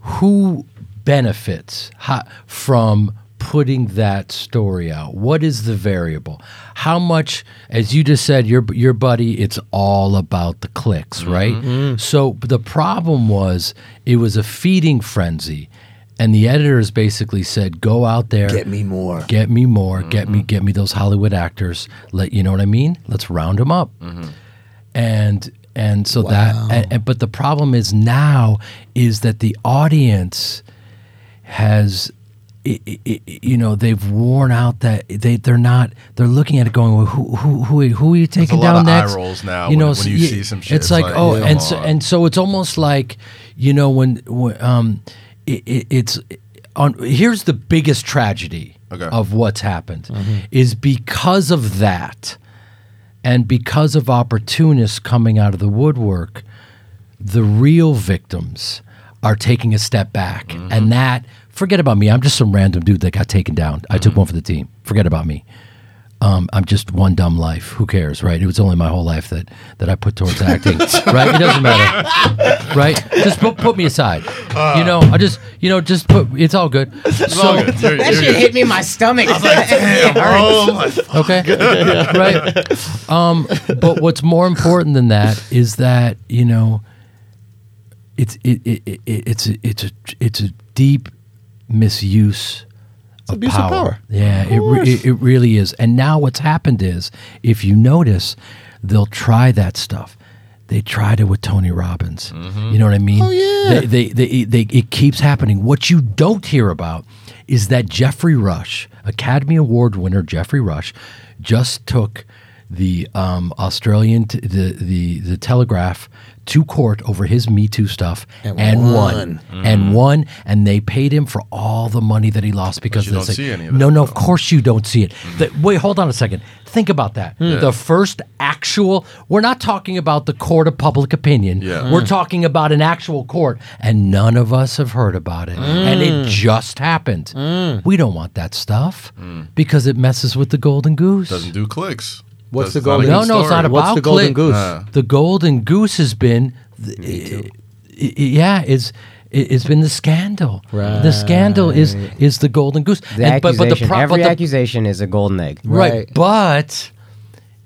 Who benefits ho- from putting that story out? What is the variable? How much, as you just said, your your buddy, it's all about the clicks, mm-hmm. right? So the problem was it was a feeding frenzy. And the editors basically said, "Go out there, Get me more. get me more, get me, mm-hmm. get me those Hollywood actors. Let you know what I mean. Let's round them up." Mm-hmm. and and so that and, and- but the problem is now is that the audience has i i i you know they've worn out that they they're not they're looking at it going well, who who who, who are you taking down next rolls now you know when- when you yeah, see some shit. it's It's like, like, oh come and so on. and so it's almost like you know when, when um it, it, it's on here's the biggest tragedy Okay. of what's happened is because of that and because of opportunists coming out of the woodwork, the real victims are taking a step back. Mm-hmm. And that, forget about me. I'm just some random dude that got taken down. I Mm-hmm. took one for the team. Forget about me. Um, I'm just one dumb life. Who cares, right? It was only my whole life that that I put towards acting, (laughs) right? It doesn't matter, right? Just put, put me aside. you know, I just, you know, just put. It's all good. It's all good. You're- that you're shit good. hit me in my stomach. (laughs) Damn, bro. Like, (laughs) okay right um but what's more important than that is that you know it's it, it, it it's a, it's a it's a deep misuse of abuse of power. yeah it, re- it, it really is and now what's happened is if you notice they'll try that stuff they tried it with Tony Robbins. Mm-hmm. You know what I mean? Oh, yeah. They, they, they, they, it keeps happening. What you don't hear about is that Geoffrey Rush, Academy Award winner Geoffrey Rush, just took the um, Australian, t- the, the, the Telegraph to court over his Me Too stuff And and, won. won. And mm. won. And they paid him for all the money that he lost because you of this. don't see any of no, that, no, though. of course you don't see it. Mm. The- wait, hold on a second. Think about that. The first actual, we're not talking about the court of public opinion. Yeah. We're mm. talking about an actual court, and none of us have heard about it. And it just happened. We don't want that stuff because it messes with the golden goose. Doesn't do clicks. What's That's the not a golden- no, good no, it's story. not What's about the golden click. goose? Uh. The golden goose has been, i- i- yeah, is it's been the scandal. Right. The scandal is is the golden goose. The And- but, but the accusation, pro- every but the- accusation is a golden egg. Right. Right. But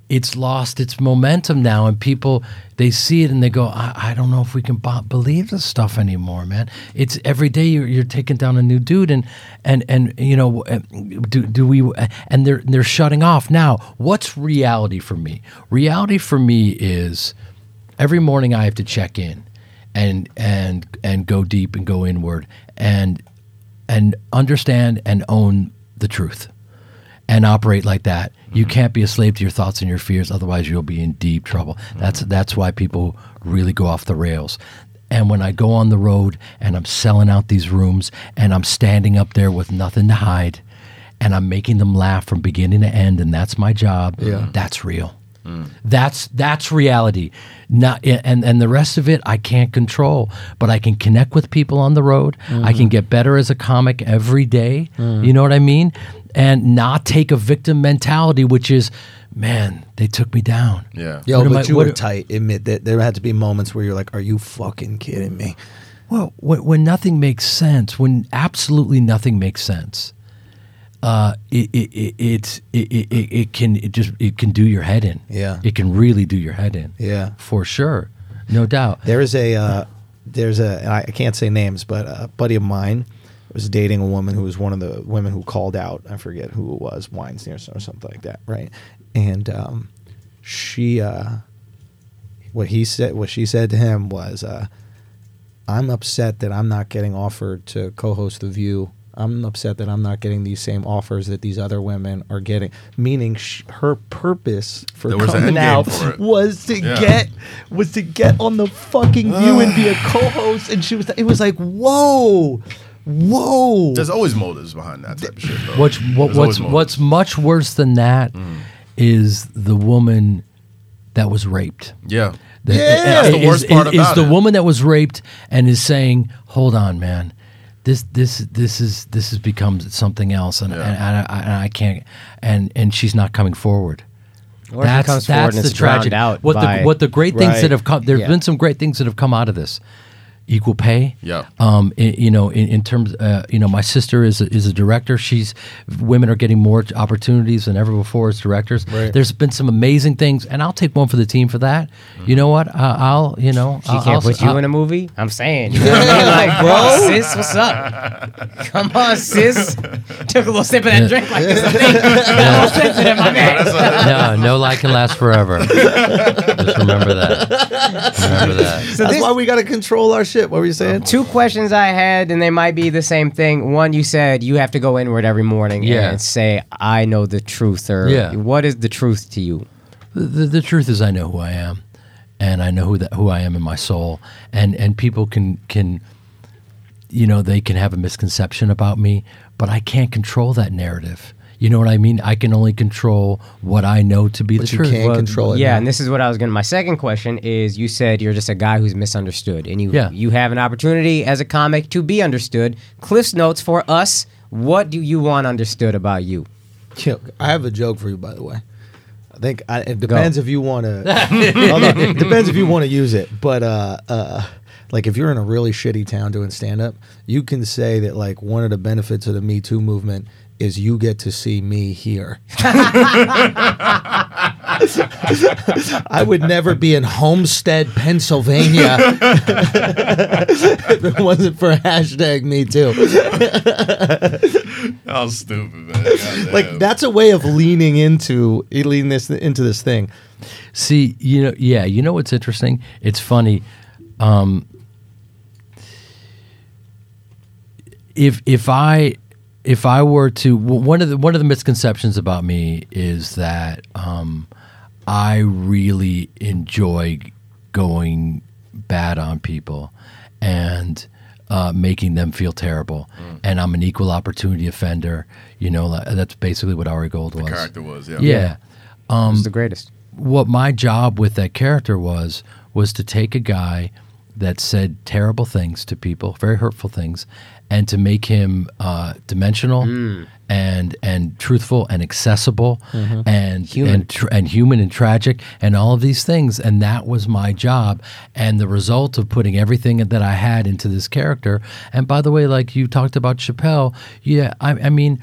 it's lost its momentum now, and people they see it and they go, I, I don't know if we can b- believe this stuff anymore, man. It's every day you're, you're taking down a new dude, and and and you know, uh, do do we? And they're they're shutting off now. What's reality for me? Reality for me is every morning I have to check in, and and and go deep and go inward, and and understand and own the truth and operate like that. You can't be a slave to your thoughts and your fears, otherwise you'll be in deep trouble. That's mm. that's why people really go off the rails. And when I go on the road and I'm selling out these rooms and I'm standing up there with nothing to hide and I'm making them laugh from beginning to end and that's my job, Yeah. that's real. Mm. That's that's reality. Not and and the rest of it I can't control, but I can connect with people on the road. I can mm-hmm. get better as a comic every day. Mm. You know what I mean? And not take a victim mentality, which is, man, they took me down. Yeah. Yo, What but I- you what- were tight. Admit that there had to be moments where you're like, "Are you fucking kidding me?" Well, when, when nothing makes sense, when absolutely nothing makes sense, uh, it, it, it, it, it, it it can it just it can do your head in. Yeah. it can really do your head in. Yeah. for sure, no doubt. There is a uh, there's a and I I can't say names, but a buddy of mine was dating a woman who was one of the women who called out. I forget who it was, Weinstein or something like that, right? And um, she, uh, what he said, what she said to him was, uh, "I'm upset that I'm not getting offered to co-host The View." I'm upset that I'm not getting these same offers that these other women are getting. Meaning, sh- her purpose for There coming out for was to Yeah. get was to get on the fucking view and be a co-host and she was it was like whoa whoa There's always motives behind that type of shit. Though. What's what, what's what's much worse than that mm. is the woman that was raped. yeah. The- Yeah. Uh, that's the worst is- part is about the it. woman that was raped and is saying, "Hold on, man, this this this is this has become something else, and, Yeah. and, I, I, and I can't." And and she's not coming forward. Or if it comes forward the it's drowned tragedy. out what by- the what the great things Right. that have come. There's Yeah. been some great things that have come out of this. Equal pay. Yeah. Um. i- you know, in, in terms, uh, you know, my sister is a, is a director. She's women are getting more opportunities than ever before as directors. Right. There's been some amazing things, and I'll take one for the team for that. You know what? Uh, I'll. You know. She I'll, can't I'll- put you I'll- in a movie. I'm saying, (laughs) you know what I mean? Like, (laughs) bro, sis, what's up? (laughs) Come on, sis. Took a little sip of that drink like this. I think. Got a little sensitive, my man. no, no lie can last forever. Just remember that. Remember that. So that's this, why we got to control our shit what were you saying two questions I had, and they might be the same thing. One, you said you have to go inward every morning Yeah. and say, "I know the truth," or Yeah. "What is the truth to you?" The, the, the truth is, I know who I am, and I know who that who I am in my soul, and and people can can, you know, they can have a misconception about me, but I can't control that narrative. You know what I mean? I can only control what I know to be But the you truth. can't control it Yeah, man. and this is what I was going. to My second question is: You said you're just a guy who's misunderstood, and you Yeah. you have an opportunity as a comic to be understood. Cliff's notes for us: What do you want understood about you? Yo, I have a joke for you, by the way. I think I, it depends if you want to. (laughs) it depends if you want to use it, but uh, uh, like if you're in a really shitty town doing stand up, you can say that like one of the benefits of the Me Too movement is you get to see me here. (laughs) I would never be in Homestead, Pennsylvania, (laughs) if it wasn't for hashtag Me Too. (laughs) How stupid, man. Goddamn. Like that's a way of leaning into leaning this into this thing. See, you know, yeah, you know what's interesting? It's funny. Um, if if I if I were to one of the one of the misconceptions about me is that um, I really enjoy going bad on people and uh, making them feel terrible, and I'm an equal opportunity offender. You know, that's basically what Ari Gold was. character was, yeah. Yeah Who's the greatest? what my job with that character was was to take a guy that said terrible things to people, very hurtful things, and to make him uh, dimensional and and truthful and accessible and Human. and tr- and human and tragic and all of these things. And that was my job. And the result of putting everything that I had into this character. And by the way, like you talked about Chappelle, yeah, I, I mean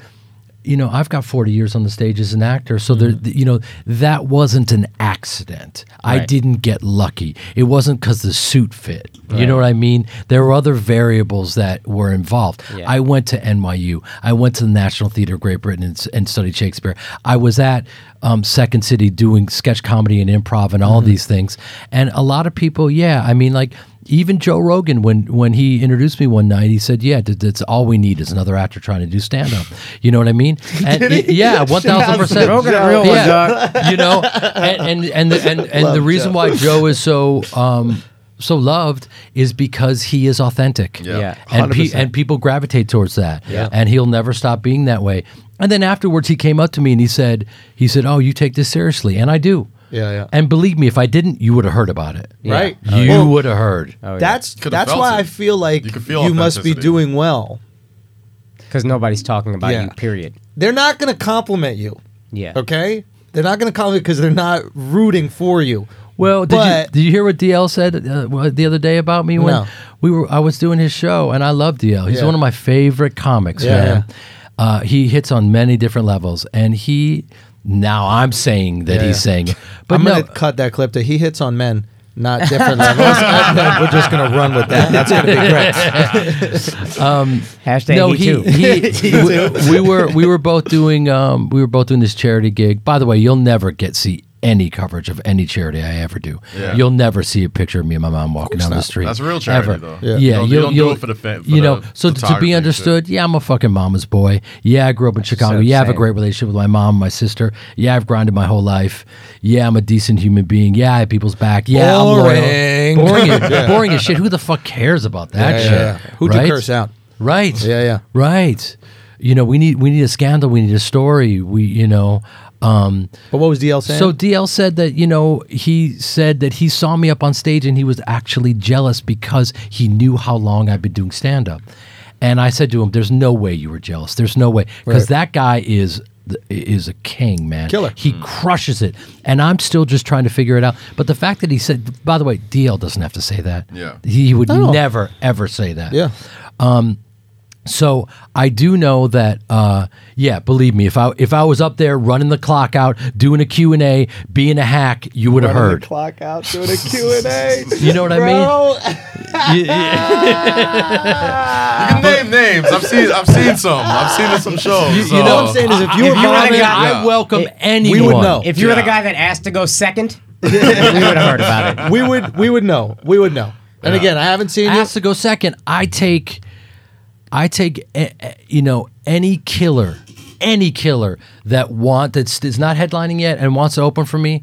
you know, I've got 40 years on the stage as an actor, so there, you know, that wasn't an accident. I didn't get lucky. It wasn't because the suit fit. You know what I mean? There were other variables that were involved. Yeah. I went to NYU. I went to the National Theatre of Great Britain and, and studied Shakespeare. I was at um, Second City doing sketch comedy and improv and all these things. And a lot of people, yeah, I mean, like even Joe Rogan, when when he introduced me one night, he said, "Yeah, that's all we need is another actor trying to do stand up." You know what I mean? (laughs) And y- yeah, one thousand percent. Rogan, real Yeah, (laughs) you know, and and and the, and, and the reason why Joe is so. Um, so loved is because he is authentic. Yeah. Yeah. And, pe- and people gravitate towards that. Yeah. And he'll never stop being that way. And then afterwards he came up to me and he said, he said, "Oh, you take this seriously." And I do. Yeah, yeah. And believe me, if I didn't, you would have heard about it. Right. You Well, would have heard. Oh, yeah. That's Could've that's felt why it. I feel like You you, could feel must be authenticity. doing well. because nobody's talking about Yeah. you. Period. They're not going to compliment you. Yeah. Okay. They're not going to compliment you because they're not rooting for you. Well, did you But- did you hear what DL said uh, what- the other day about me when No. we were I was doing his show and I love DL. He's Yeah. one of my favorite comics, Yeah, man. Uh, he hits on many different levels, and he now I'm saying that Yeah, he's yeah. saying it, but I'm no, going to cut that clip to he hits on men, not different levels. And (laughs) then (laughs) we're just going to run with that. That's going to be great. (laughs) Hashtag no, he, he, too. he we, we were we were both doing um we were both doing this charity gig. By the way, you'll never get see any coverage of any charity I ever do. Yeah. You'll never see a picture of me and my mom walking down the street. That's a real charity, ever. though. Yeah, Yeah. You don't- you you'll, don't you'll- it for the fa- for you know. the So to be understood, yeah, I'm a fucking mama's boy. Yeah, I grew up in Chicago. So yeah, I have a great relationship with my mom, my sister. Yeah, I've grinded my whole life. Yeah, I'm a decent human being. Yeah, I have people's back. Yeah, Boring. I'm loyal. Boring, (laughs) as, boring as shit. Who the fuck cares about that Yeah, yeah, shit? yeah. Who'd right? you curse out? Right. Yeah, yeah. Right. You know, we need we need a scandal. We need a story. We you know. Um, But what was DL saying? so DL said that you know he said that he saw me up on stage and he was actually jealous because he knew how long I've been doing stand up. And I said to him, "There's no way you were jealous. There's no way because Right. that guy is." Is a king, man. Killer. He crushes it, and I'm still just trying to figure it out. But the fact that he said, by the way, DL doesn't have to say that. Yeah. he would never ever say that. yeah. So I do know that, uh, yeah, believe me, if I if I was up there running the clock out, doing a Q and A, being a hack, you would have heard. Right the clock out doing a Q&A. (laughs) You know what I mean? (laughs) (laughs) You- You can name names. I've seen. I've seen some. I've seen some shows. You, so- you know what I'm saying is if you If were you were the bombing, guy- I welcome It- anyone. we would know. if you were the guy that asked to go second, we would have heard about it. we would we would know. We would know. And Yeah. again, I haven't seen you. Asked to go second. I take, I take, you know, any killer, any killer that want that's is not headlining yet and wants to open for me.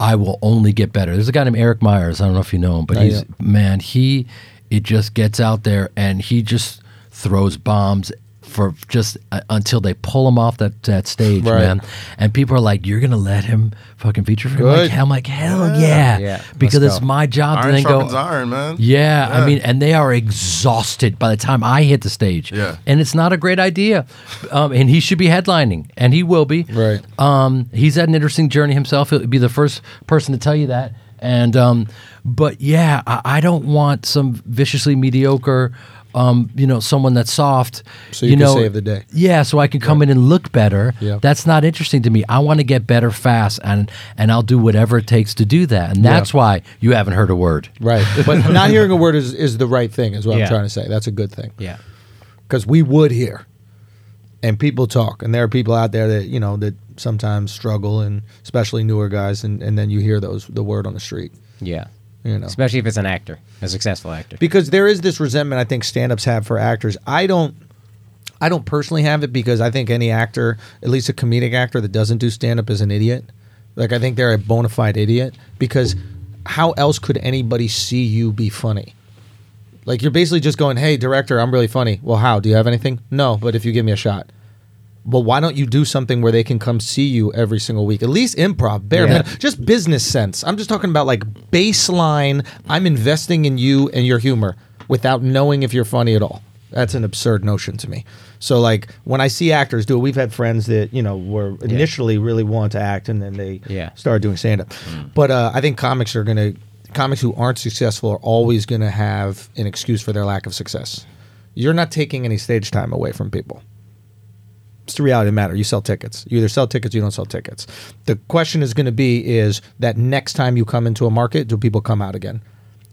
I will only get better. There's a guy named Eric Myers. I don't know if you know him, but Not he's yet. man. He it just gets out there and he just throws bombs for just uh, until they pull him off that that stage, Right. man. And people are like, "You're gonna let him fucking feature for me?" Good. Like, I'm like, "Hell yeah!" Yeah, let's because it's my job to Iron then sharpens go. iron, man. Yeah, I mean, and they are exhausted by the time I hit the stage. Yeah. and it's not a great idea. Um, and he should be headlining, and he will be. Right. Um, he's had an interesting journey himself. He'll be the first person to tell you that. And um, but yeah, I, I don't want some viciously mediocre. Um, you know, someone that's soft. So you can know, save the day. Yeah, so I can come in and look better. Yeah. That's not interesting to me. I want to get better fast, and and I'll do whatever it takes to do that. And that's why you haven't heard a word. Right. (laughs) But not hearing a word is, is the right thing, is what I'm trying to say. That's a good thing. Yeah. Because we would hear. And people talk. And there are people out there that, you know, that sometimes struggle and especially newer guys and, and then you hear those the word on the street. Yeah. You know. Especially if it's an actor, a successful actor. because there is this resentment I think stand-ups have for actors. I don't I don't personally have it because I think any actor, at least a comedic actor that doesn't do stand-up is an idiot. Like I think they're a bona fide idiot because how else could anybody see you be funny? Like you're basically just going, "Hey, director, I'm really funny." Well, how? Do you have anything? No, but if you give me a shot. Well, why don't you do something where they can come see you every single week? At least improv, bare Yeah. minimum, just business sense. I'm just talking about like baseline. I'm investing in you and your humor without knowing if you're funny at all. That's an absurd notion to me. So like when I see actors do it, we've had friends that you know were initially really want to act and then they Yeah. started doing stand up. But uh, I think comics are gonna comics who aren't successful are always gonna have an excuse for their lack of success. You're not taking any stage time away from people. It's the reality of the matter. You sell tickets. You either sell tickets, or you don't sell tickets. The question is going to be: is that next time you come into a market, do people come out again?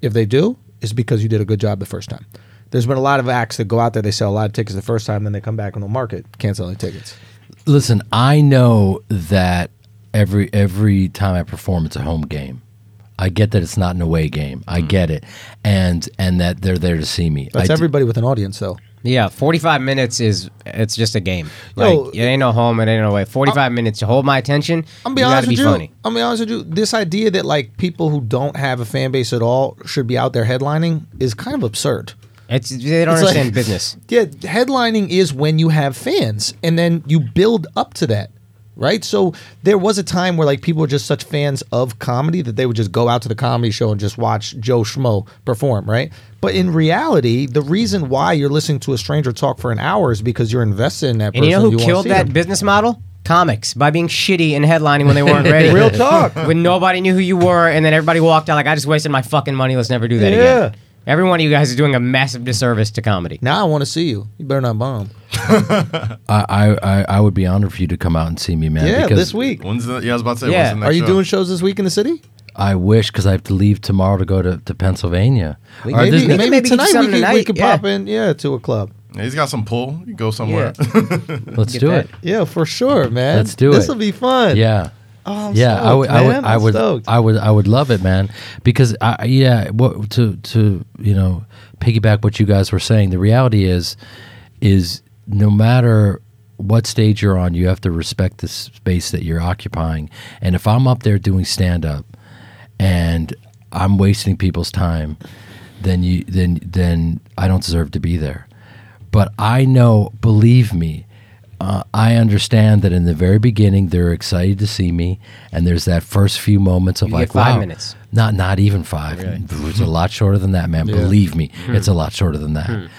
If they do, it's because you did a good job the first time. There's been a lot of acts that go out there, they sell a lot of tickets the first time, then they come back in the market, can't sell any tickets. Listen, I know that every every time I perform, it's a home game. I get that it's not an away game. I mm-hmm. get it, and and that they're there to see me. That's I d- everybody with an audience, though. Yeah, 45 minutes is it's just a game. Yo, Like it ain't no home, it ain't no way. 45 minutes to hold my attention. I'm gonna be you honest gotta be with you. funny. I'm be honest with you. This idea that like people who don't have a fan base at all should be out there headlining is kind of absurd. It's they don't It's like- understand business. (laughs) Yeah, headlining is when you have fans, and then you build up to that, right? So there was a time where like people were just such fans of comedy that they would just go out to the comedy show and just watch Joe Schmo perform, right? But in reality, the reason why you're listening to a stranger talk for an hour is because you're invested in that person. And you know who wanna killed that them. business model? Comics by being shitty and headlining when they weren't ready. (laughs) Real talk. when nobody knew who you were, and then everybody walked out like, "I just wasted my fucking money. Let's never do that Yeah. again." Every one of you guys is doing a massive disservice to comedy. Now I want to see you. You better not bomb. (laughs) I, I I I would be honored for you to come out and see me, man. Yeah, because this week. When's the? Yeah, I was about to say. Yeah. When's the next Are you show? doing shows this week in the city? I wish because I have to leave tomorrow to go to, to Pennsylvania. We- Or Maybe, this- can maybe, maybe do tonight we something could, we tonight, could yeah. pop in, yeah, to a club. Yeah, he's got some pull. You go somewhere. (laughs) let's Get do that. it. Yeah, for sure, man. Let's do it. This will be fun. Yeah. Oh, I'm yeah, I stoked, would, I would. I would, stoked. I would, I would love it, man. Because I, yeah, what to to you know piggyback what you guys were saying. The reality is, is no matter what stage you're on, you have to respect the space that you're occupying. And if I'm up there doing stand up, and I'm wasting people's time, then you then then I don't deserve to be there. But I know, believe me, uh, I understand that in the very beginning they're excited to see me, and there's that first few moments of You like five wow, minutes. not not even five. It's a lot shorter than that, man. Believe me, it's a lot shorter than that.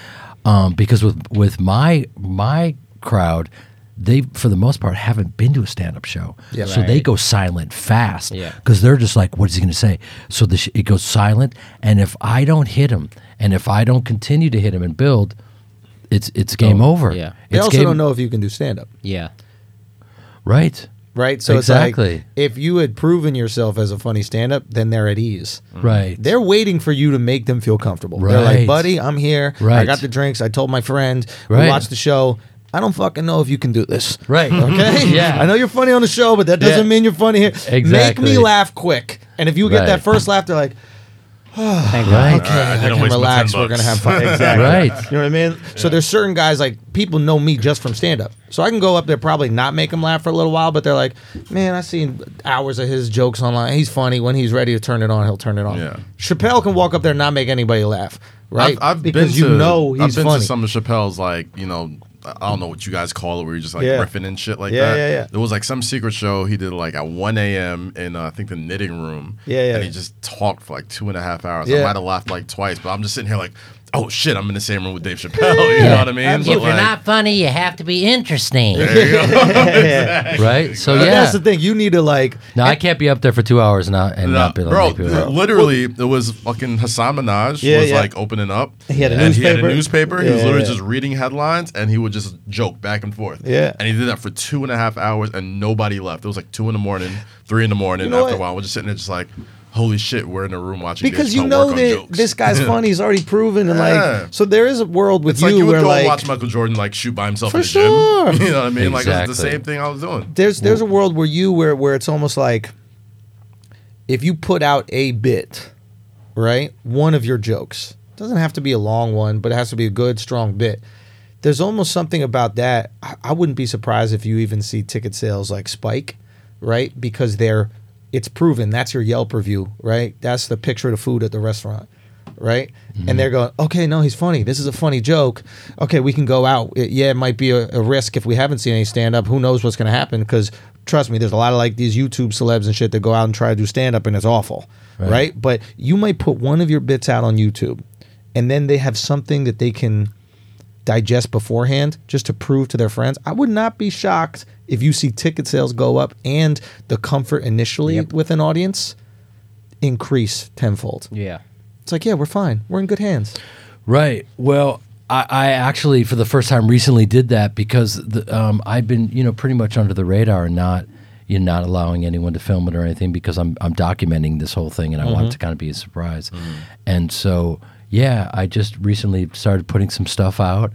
Um, because with with my my crowd, they for the most part haven't been to a stand up show, Yeah. so they go silent fast Yeah. because they're just like, what is he going to say? So the sh- it goes silent, and if I don't hit him, and if I don't continue to hit him and build, it's it's game oh, over. yeah. They it's also game, don't know if you can do stand up, Yeah. right, right? So Exactly. it's like if you had proven yourself as a funny stand up, then they're at ease. Mm. right. They're waiting for you to make them feel comfortable. Right. They're like, buddy, I'm here. Right. I got the drinks. I told my friend. We watched the show. I don't fucking know if you can do this. Right. Okay. (laughs) Yeah. I know you're funny on the show, but that doesn't Yeah. mean you're funny here. Exactly. Make me laugh quick. And if you get Right. that first laugh, they're like, (sighs) Thank Right. God. okay, uh, I I, didn't can waste my relax. 10 We're gonna bucks. have fun. (laughs) Exactly. Right. You know what I mean? So there's certain guys like people know me just from stand up. So I can go up there probably not make them laugh for a little while, but they're like, man, I've seen hours of his jokes online. He's funny. When he's ready to turn it on, he'll turn it on. Yeah. Chappelle can walk up there and not make anybody laugh, right? I've, I've because been you know he's I've been funny. to some of Chappelle's like you know I don't know what you guys call it where you're just like Yeah. riffing and shit like Yeah, that. yeah, yeah. There was like some secret show he did like at 1 a.m. in uh, I think the knitting room. Yeah, yeah. And he just talked for like two and a half hours. Yeah. I might have laughed like twice, but I'm just sitting here like, oh shit, I'm in the same room with Dave Chappelle. You know what I mean? Absolutely. But, if you're like, not funny, you have to be interesting, there you go. (laughs) right? So But yeah. that's the thing. You need to like. No, I can't be up there for two hours and not and No, not be able to bro, make people laugh. literally, it was fucking Hasan Minhaj Yeah, was yeah. like opening up. He had a and He had newspaper. a newspaper. He was Yeah, literally yeah. just reading headlines, and he would just joke back and forth. Yeah. and he did that for two and a half hours, and nobody left. It was like two in the morning, three in the morning. You know After what? a while, we're just sitting there, just like, holy shit, we're in a room watching. Dave Because you know work that this guy's (laughs) funny. He's already proven, and Yeah. like, so there is a world with It's you like you would where go like and watch Michael Jordan like shoot by himself For in the sure. gym. (laughs) You know what I mean? Like it's the same thing I was doing. there's there's a world where you where where it's almost like if you put out a bit, right? One of your jokes doesn't have to be a long one, but it has to be a good, strong bit. There's almost something about that. I, I wouldn't be surprised if you even see ticket sales like spike, right? Because they're it's proven. That's your Yelp review, right? That's the picture of the food at the restaurant, right? And mm-hmm. they're going, okay, no, he's funny. This is a funny joke. Okay, we can go out. It- yeah, it might be a, a risk if we haven't seen any stand up. Who knows what's going to happen? Because trust me, there's a lot of like these YouTube celebs and shit that go out and try to do stand up, and it's awful, Right. right? But you might put one of your bits out on YouTube, and then they have something that they can digest beforehand just to prove to their friends. I would not be shocked if you see ticket sales go up and the comfort initially Yep. with an audience increase tenfold. Yeah. It's like, yeah, we're fine. We're in good hands. Right. Well, I, I actually, for the first time recently, did that because the, um, I've been, you know, pretty much under the radar and not, you know, not allowing anyone to film it or anything because I'm I'm documenting this whole thing and I want it to kind of be a surprise. And so, yeah, I just recently started putting some stuff out.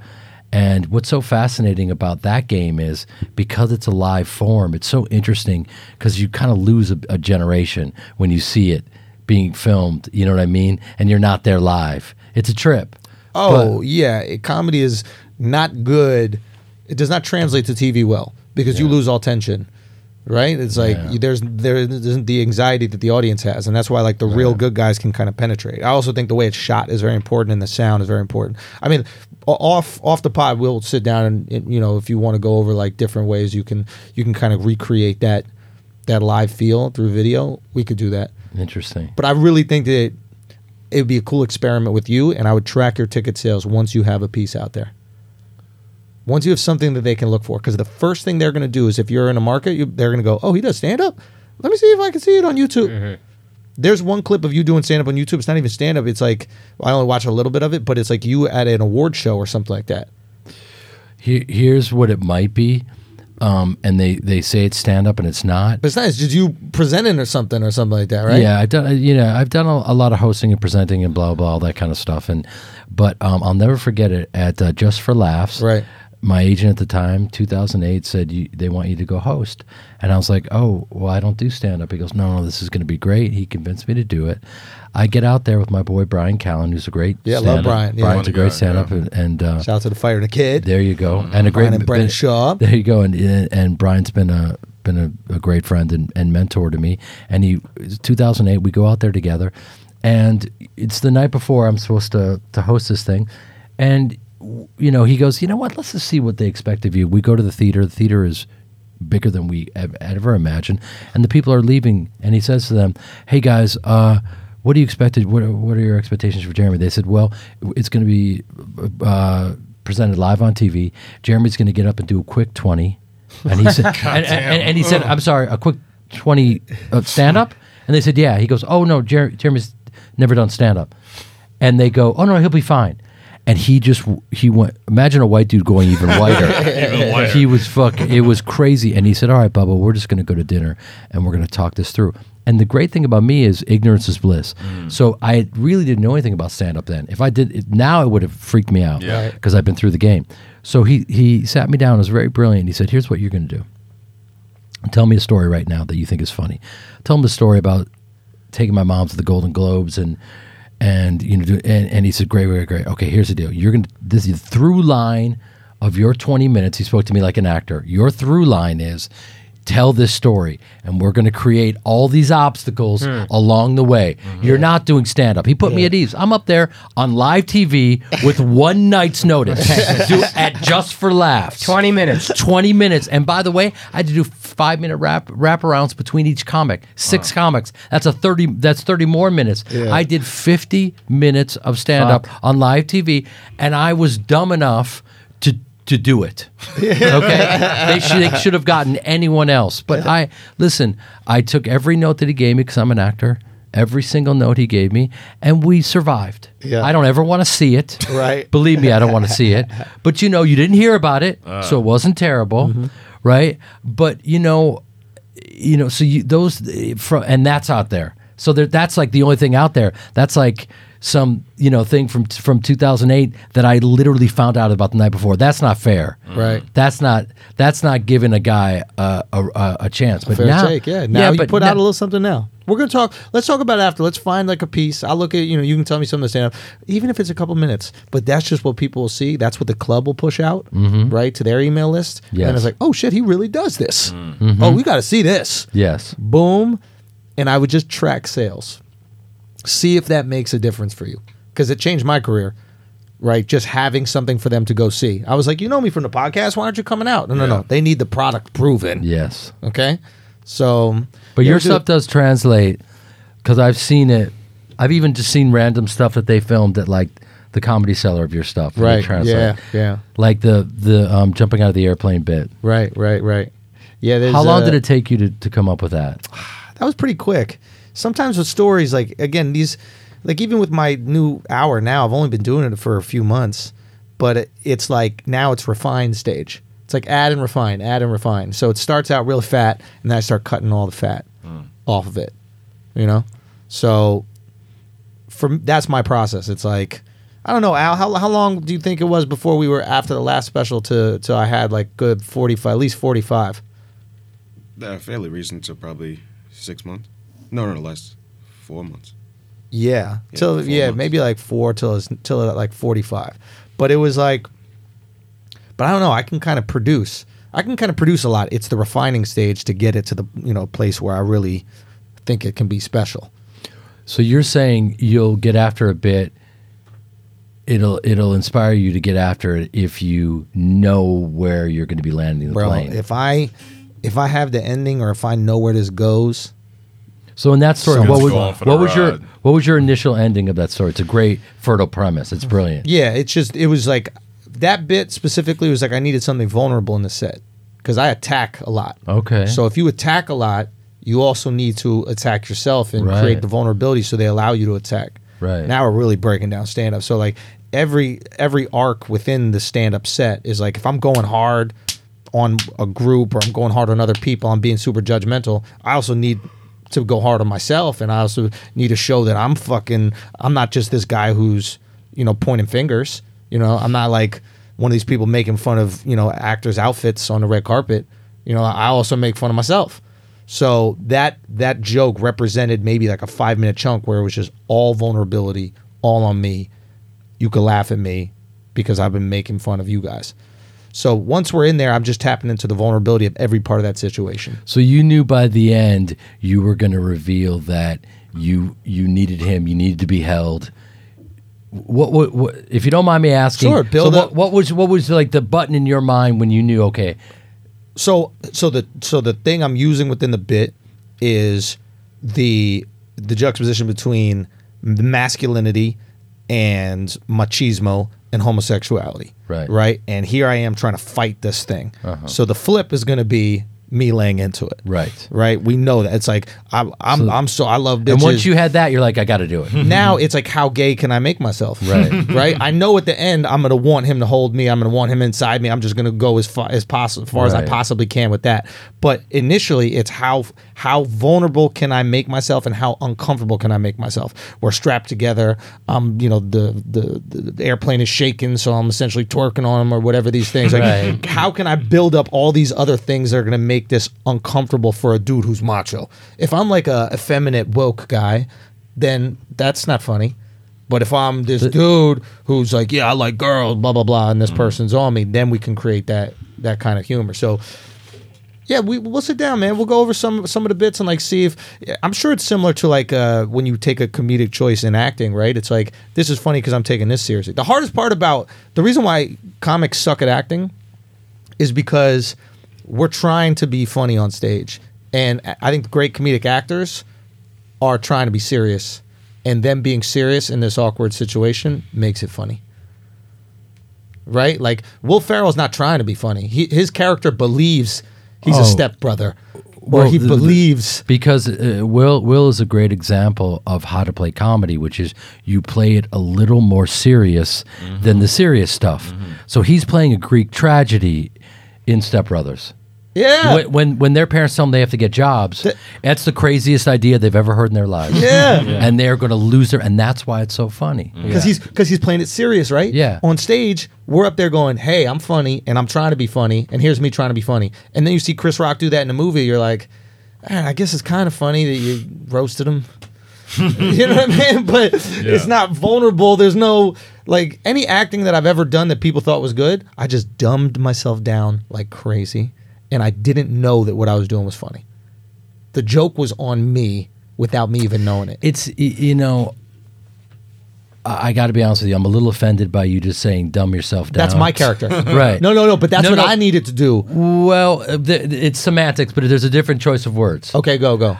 And what's so fascinating about that game is because it's a live form, it's so interesting because you kind of lose a, a generation when you see it being filmed. You know what I mean? And you're not there live. It's a trip. Oh yeah, it, comedy is not good. It does not translate to TV well because you lose all tension, right? It's like Yeah. there's there isn't the anxiety that the audience has, and that's why like the real good guys can kind of penetrate. I also think the way it's shot is very important, and the sound is very important. I mean, off off the pod, we'll sit down and, and you know if you want to go over like different ways you can you can kind of recreate that that live feel through video. We could do that. Interesting. But I really think that it would be a cool experiment with you, and I would track your ticket sales once you have a piece out there. Once you have something that they can look for, because the first thing they're going to do is if you're in a market, you, they're going to go, "Oh, he does stand up. Let me see if I can see it on YouTube." There's one clip of you doing stand up on YouTube. It's not even stand up. It's like I only watch a little bit of it, but it's like you at an award show or something like that. Here, here's what it might be, um, and they they say it's stand up and it's not. But it's nice. Did you presenting or something or something like that, right? Yeah, I've done. You know, I've done a, a lot of hosting and presenting and blah blah all that kind of stuff. And but um, I'll never forget it at uh, Just for Laughs. Right. My agent at the time, 2008, said you, they want you to go host, and I was like, oh, well, I don't do stand up. He goes, no, no, this is going to be great. He convinced me to do it. I get out there with my boy Bryan Callen, who's a great Yeah, love stand-up. Brian, yeah. Brian's a great stand up, yeah. and, and uh, Shout out to the Fighter and the Kid. there you go, and a great Brian and Brendan been- Schaub. There you go, and and Brian's been a been a, a great friend and, and mentor to me. And he, 2008, we go out there together, and it's the night before I'm supposed to to host this thing, and you know he goes, you know what? Let's just see what they expect of you. We go to the theater. The theater is bigger than we ev- ever imagined, and the people are leaving. And he says to them, "Hey guys." uh what do you expected? What are, what are your expectations for Jeremy? They said, well, it's going to be uh, presented live on TV. Jeremy's going to get up and do a quick 20. And he said, (laughs) and, and, and he said, I'm sorry, a quick 20 uh, stand up? And they said, yeah. He goes, oh, no, Jer- Jeremy's never done stand up. And they go, oh, no, he'll be fine. And he just, he went, imagine a white dude going even (laughs) whiter. Even whiter. He was fucking, it was crazy. And he said, all right, Bubba, we're just going to go to dinner and we're going to talk this through. And the great thing about me is ignorance is bliss. Mm. So I really didn't know anything about stand up then. If I did it now, it would have freaked me out Yeah. because I've been through the game. So he he sat me down. It was very brilliant. He said, "Here's what you're going to do. Tell me a story right now that you think is funny. Tell him the story about taking my mom to the Golden Globes and and you know do, and, and he said, "Great, great, great. Okay, here's the deal. You're to this is the through line of your 20 minutes. He spoke to me like an actor. Your through line is." Tell this story, and we're going to create all these obstacles hmm. along the way. Mm-hmm. You're not doing stand up. He put me at ease. I'm up there on live TV with (laughs) one night's notice (laughs) do, at just for laughs. 20 minutes. 20 minutes. And by the way, I had to do five minute wrap wraparounds between each comic. Six comics. That's a 30 that's 30 more minutes. I did 50 minutes of stand up on live TV and I was dumb enough to to do it. (laughs) Okay? they should they should have gotten anyone else. But I listen, I took every note that he gave me cuz I'm an actor. Every single note he gave me, and we survived. Yeah. I don't ever want to see it. Right. Believe me, I don't want to see it. (laughs) But you know, you didn't hear about it, so it wasn't terrible, Mm-hmm. Right? But you know, you know, so you those eh, from and that's out there. So there, that's like the only thing out there. That's like some you know thing from from 2008 that I literally found out about the night before. That's not fair, mm-hmm. Right. That's not that's not giving a guy a a, a, a chance. But Fair now, take, yeah. Now you but put now- out a little something now. We're gonna talk. Let's talk about it after. Let's find like a piece. I'll look at you know. You can tell me something to stand up, even if it's a couple minutes. But that's just what people will see. That's what the club will push out, mm-hmm. right, to their email list. And it's like, oh shit, he really does this. Mm-hmm. Oh, we got to see this. Yes. Boom, and I would just track sales, see if that makes a difference for you, because it changed my career. Right, just having something for them to go see. I was like, you know me from the podcast. Why aren't you coming out? No, no, no. They need the product proven. Yes. Okay, so But your do- stuff does translate because I've seen it. I've even just seen random stuff that they filmed at like the comedy cellar of your stuff. Right. Yeah. Yeah. Like the the um, jumping out of the airplane bit. Right. Right. Right. Yeah. How long uh, did it take you to, to come up with that? (sighs) That was pretty quick. Sometimes with stories, like again, these, like even with my new hour now, I've only been doing it for a few months, but it, it's like now it's refined stage. It's like add and refine, add and refine. So it starts out real fat, and then I start cutting all the fat off of it. You know, so from that's my process. It's like I don't know, Al. How, how long do you think it was before we were after the last special to to I had like good forty five, at least forty five. Uh, fairly recent, so probably six months. No, no, no, less. Four months. Yeah, Yeah, till yeah, months. maybe like four till it's till like forty five. But it was like, but I don't know. I can kind of produce. I can kind of produce a lot. It's the refining stage to get it to the you know place where I really think it can be special. So you're saying you'll get after a bit. It'll it'll inspire you to get after it if you know where you're going to be landing the Bro, plane. if I if I have the ending or if I know where this goes, so in that story, Someone's what was for the what was your ride. what was your initial ending of that story? It's a great fertile premise. It's brilliant. yeah, it's just it was like that bit specifically was like I needed something vulnerable in the set because I attack a lot. Okay. So if you attack a lot, you also need to attack yourself and Right. create the vulnerability so they allow you to attack. Right. Now we're really breaking down stand up. So like every every arc within the stand up set is like if I'm going hard on a group or I'm going hard on other people, I'm being super judgmental. I also need to go hard on myself and I also need to show that I'm fucking I'm not just this guy who's, you know, pointing fingers. You know, I'm not like one of these people making fun of, you know, actors' outfits on the red carpet. You know, I also make fun of myself. So that that joke represented maybe like a five minute chunk where it was just all vulnerability, all on me. You could laugh at me because I've been making fun of you guys. So once we're in there, I'm just tapping into the vulnerability of every part of that situation. So you knew by the end you were going to reveal that you you needed him. You needed to be held. What, what, what if you don't mind me asking? Sure, build so what, what was what was like the button in your mind when you knew? Okay, So so the so the thing I'm using within the bit is the the juxtaposition between the masculinity and machismo and homosexuality. Right. Right. And here I am trying to fight this thing. Uh-huh. So the flip is going to be me laying into it. Right. Right. We know that it's like I'm I'm I'm so I love bitches. and once you had that, you're like, I got to do it. (laughs) now it's like how gay can I make myself? Right. (laughs) right. I know at the end I'm gonna want him to hold me. I'm gonna want him inside me. I'm just gonna go as far as possible, as far as I possibly can with that. But initially, it's how how vulnerable can I make myself and how uncomfortable can I make myself? We're strapped together. Um, you know the the, the airplane is shaking, so I'm essentially twerking on him or whatever these things. Like, Right. how can I build up all these other things that are gonna make this uncomfortable for a dude who's macho? If I'm like a effeminate woke guy, then that's not funny. But if I'm this dude who's like, yeah, I like girls, blah blah blah, and this person's on me, then we can create that that kind of humor. So, yeah, we we'll sit down, man. We'll go over some some of the bits and like see if I'm sure it's similar to like uh, when you take a comedic choice in acting, right? It's like this is funny because I'm taking this seriously. The hardest part about the reason why comics suck at acting is because we're trying to be funny on stage, and I think great comedic actors are trying to be serious, and them being serious in this awkward situation makes it funny. Right? Like Will Ferrell's not trying to be funny. He, his character believes he's Oh. a stepbrother, or Well, he believes. because uh, Will Will is a great example of how to play comedy, which is you play it a little more serious than the serious stuff. So he's playing a Greek tragedy in Step Brothers. yeah, When, when when their parents tell them they have to get jobs, Th- that's the craziest idea they've ever heard in their lives. Yeah. (laughs) and they're going to lose their, and that's why it's so funny. because he's because he's playing it serious, right? Yeah. On stage, we're up there going, "Hey, I'm funny, and I'm trying to be funny, and here's me trying to be funny." And then you see Chris Rock do that in a movie. You're like, "Ah, "I guess it's kind of funny that you roasted him." (laughs) you know what I mean? But it's not vulnerable. There's no like any acting that I've ever done that people thought was good. I just dumbed myself down like crazy, and I didn't know that what I was doing was funny. The joke was on me without me even knowing it. It's y- you know, I, I got to be honest with you. I'm a little offended by you just saying dumb yourself down. That's my character. (laughs) Right. No, no, no. But that's No, what no. I needed to do. Well, uh, th- it's semantics, but there's a different choice of words. Okay, go, go.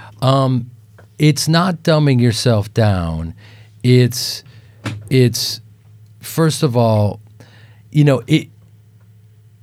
It's not dumbing yourself down. It's it's first of all, you know, it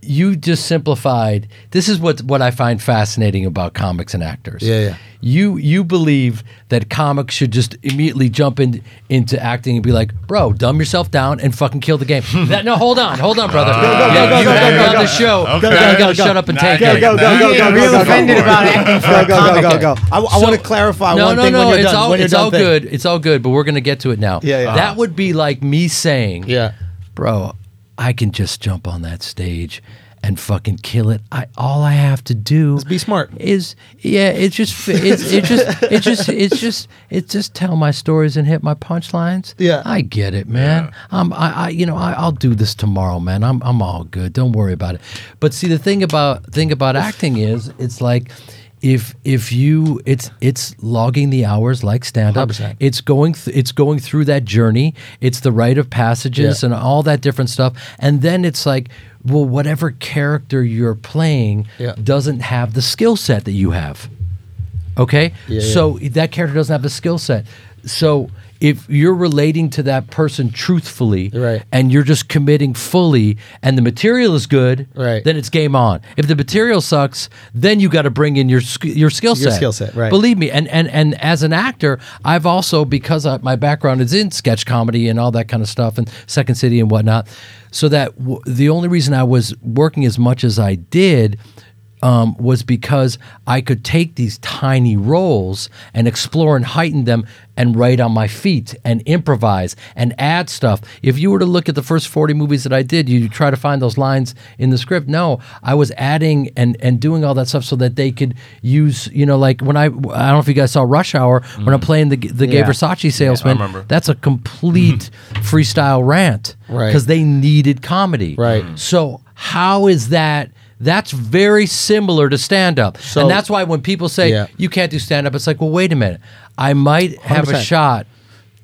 you just simplified. This is what what I find fascinating about comics and actors. Yeah, yeah. You you believe that comics should just immediately jump in, into acting and be like, bro, dumb yourself down and fucking kill the game. (laughs) that, no, hold on, hold on, brother. Uh, go, yeah, go, you go, have go, go, go. the show. Okay. You gotta Go, go, shut up and take go, it. go, go, go, go, real go, go, offended go. about acting for Go, a go, comic. go, go, go. I, I So- want to clarify no, one no, thing no, when you're it's done. all when you're it's done all thing. good. It's all good, but we're gonna get to it now. Yeah, yeah. That would be like me saying, Yeah. bro, I can just jump on that stage and fucking kill it. I all I have to do Is be smart. Is yeah, it's just it's it just it just it's just it's just tell my stories and hit my punchlines. Yeah. I get it, man. I'm I, I you know I, I'll do this tomorrow, man. I'm I'm all good. Don't worry about it. But see, the thing about thing about acting is it's like. If if you it's it's logging the hours like stand up 100%. it's going th- it's going through that journey it's the rite of passages Yeah. and all that different stuff and then it's like well whatever character you're playing Yeah. doesn't have the skill set that you have okay Yeah, yeah. so that character doesn't have the skill set so if you're relating to that person truthfully Right. and you're just committing fully and the material is good Right. then it's game on if the material sucks then you got to bring in your your skill set. Your skill set, right. believe me and and and as an actor i've also because I, my background is in sketch comedy and all that kind of stuff and second city and whatnot so that w- the only reason i was working as much as i did um, was because I could take these tiny roles and explore and heighten them and write on my feet and improvise and add stuff. If you were to look at the first 40 movies that I did, you try to find those lines in the script. No, I was adding and, and doing all that stuff so that they could use, you know, like when I, I don't know if you guys saw Rush Hour, when I'm playing the, the gay Versace salesman, remember. that's a complete (laughs) freestyle rant. Right. Because they needed comedy. Right. So how is that? That's very similar to stand up. So- and that's why when people say Yeah. you can't do stand up, it's like, well, wait a minute. I might have a 100%. shot.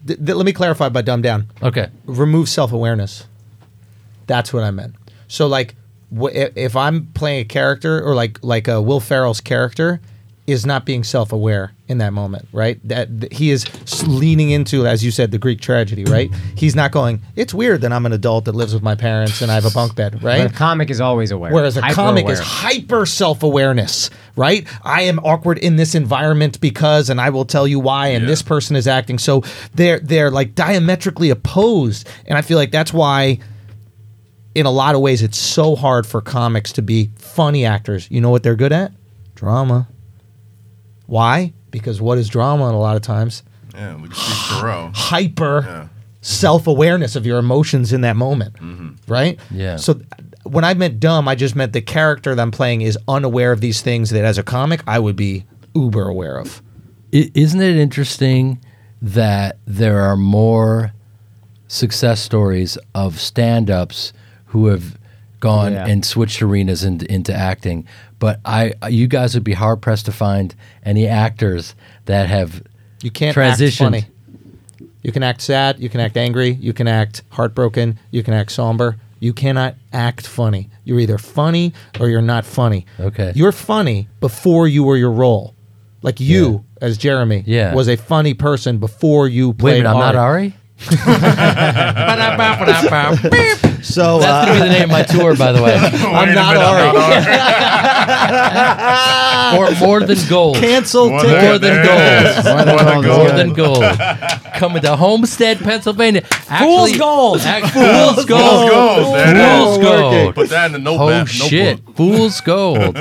Th- th- let me clarify by dumb down. Okay. remove self awareness. That's what I meant. So like, if I'm playing a character or like like a Will Ferrell's character is not being self aware in that moment, right? That, that he is leaning into, as you said, the Greek tragedy, right? He's not going. It's weird that I'm an adult that lives with my parents and I have a bunk bed, But right? a comic is always aware. Whereas a Hyper comic is hyper self awareness, right? I am awkward in this environment because, and I will tell you why, and Yeah. this person is acting. So they're they're like diametrically opposed, and I feel like that's why, in a lot of ways, it's so hard for comics to be funny actors. You know what they're good at? Drama. Why? Because what is drama? And a lot of times, Yeah, like Steve Carell. hyper Yeah. self awareness of your emotions in that moment, right? Yeah. So when I meant dumb, I just meant the character that I'm playing is unaware of these things that as a comic I would be uber aware of. I- Isn't it interesting that there are more success stories of stand ups who have gone Yeah. and switched arenas into, into acting? But I, you guys would be hard pressed to find any actors that have You can't transitioned. act funny. You can act sad. You can act angry. You can act heartbroken. You can act somber. You cannot act funny. You're either funny or you're not funny. Okay. You're funny before you were your role. Like you, as Jeremy, Yeah. was a funny person before you Wait a played minute, I'm not Ari? (laughs) (laughs) (laughs) So That's uh, going to be the name of my tour, by the way. I'm (laughs) Wait a not minute, Ari. (laughs) Or more than gold. Cancel More ticket. More than gold. More than gold. More than gold. Coming to Homestead, Pennsylvania. Fool's gold. Act- Fool's gold. gold. Fool's gold. Put that in the notepad. Oh notebook. shit! Fool's gold.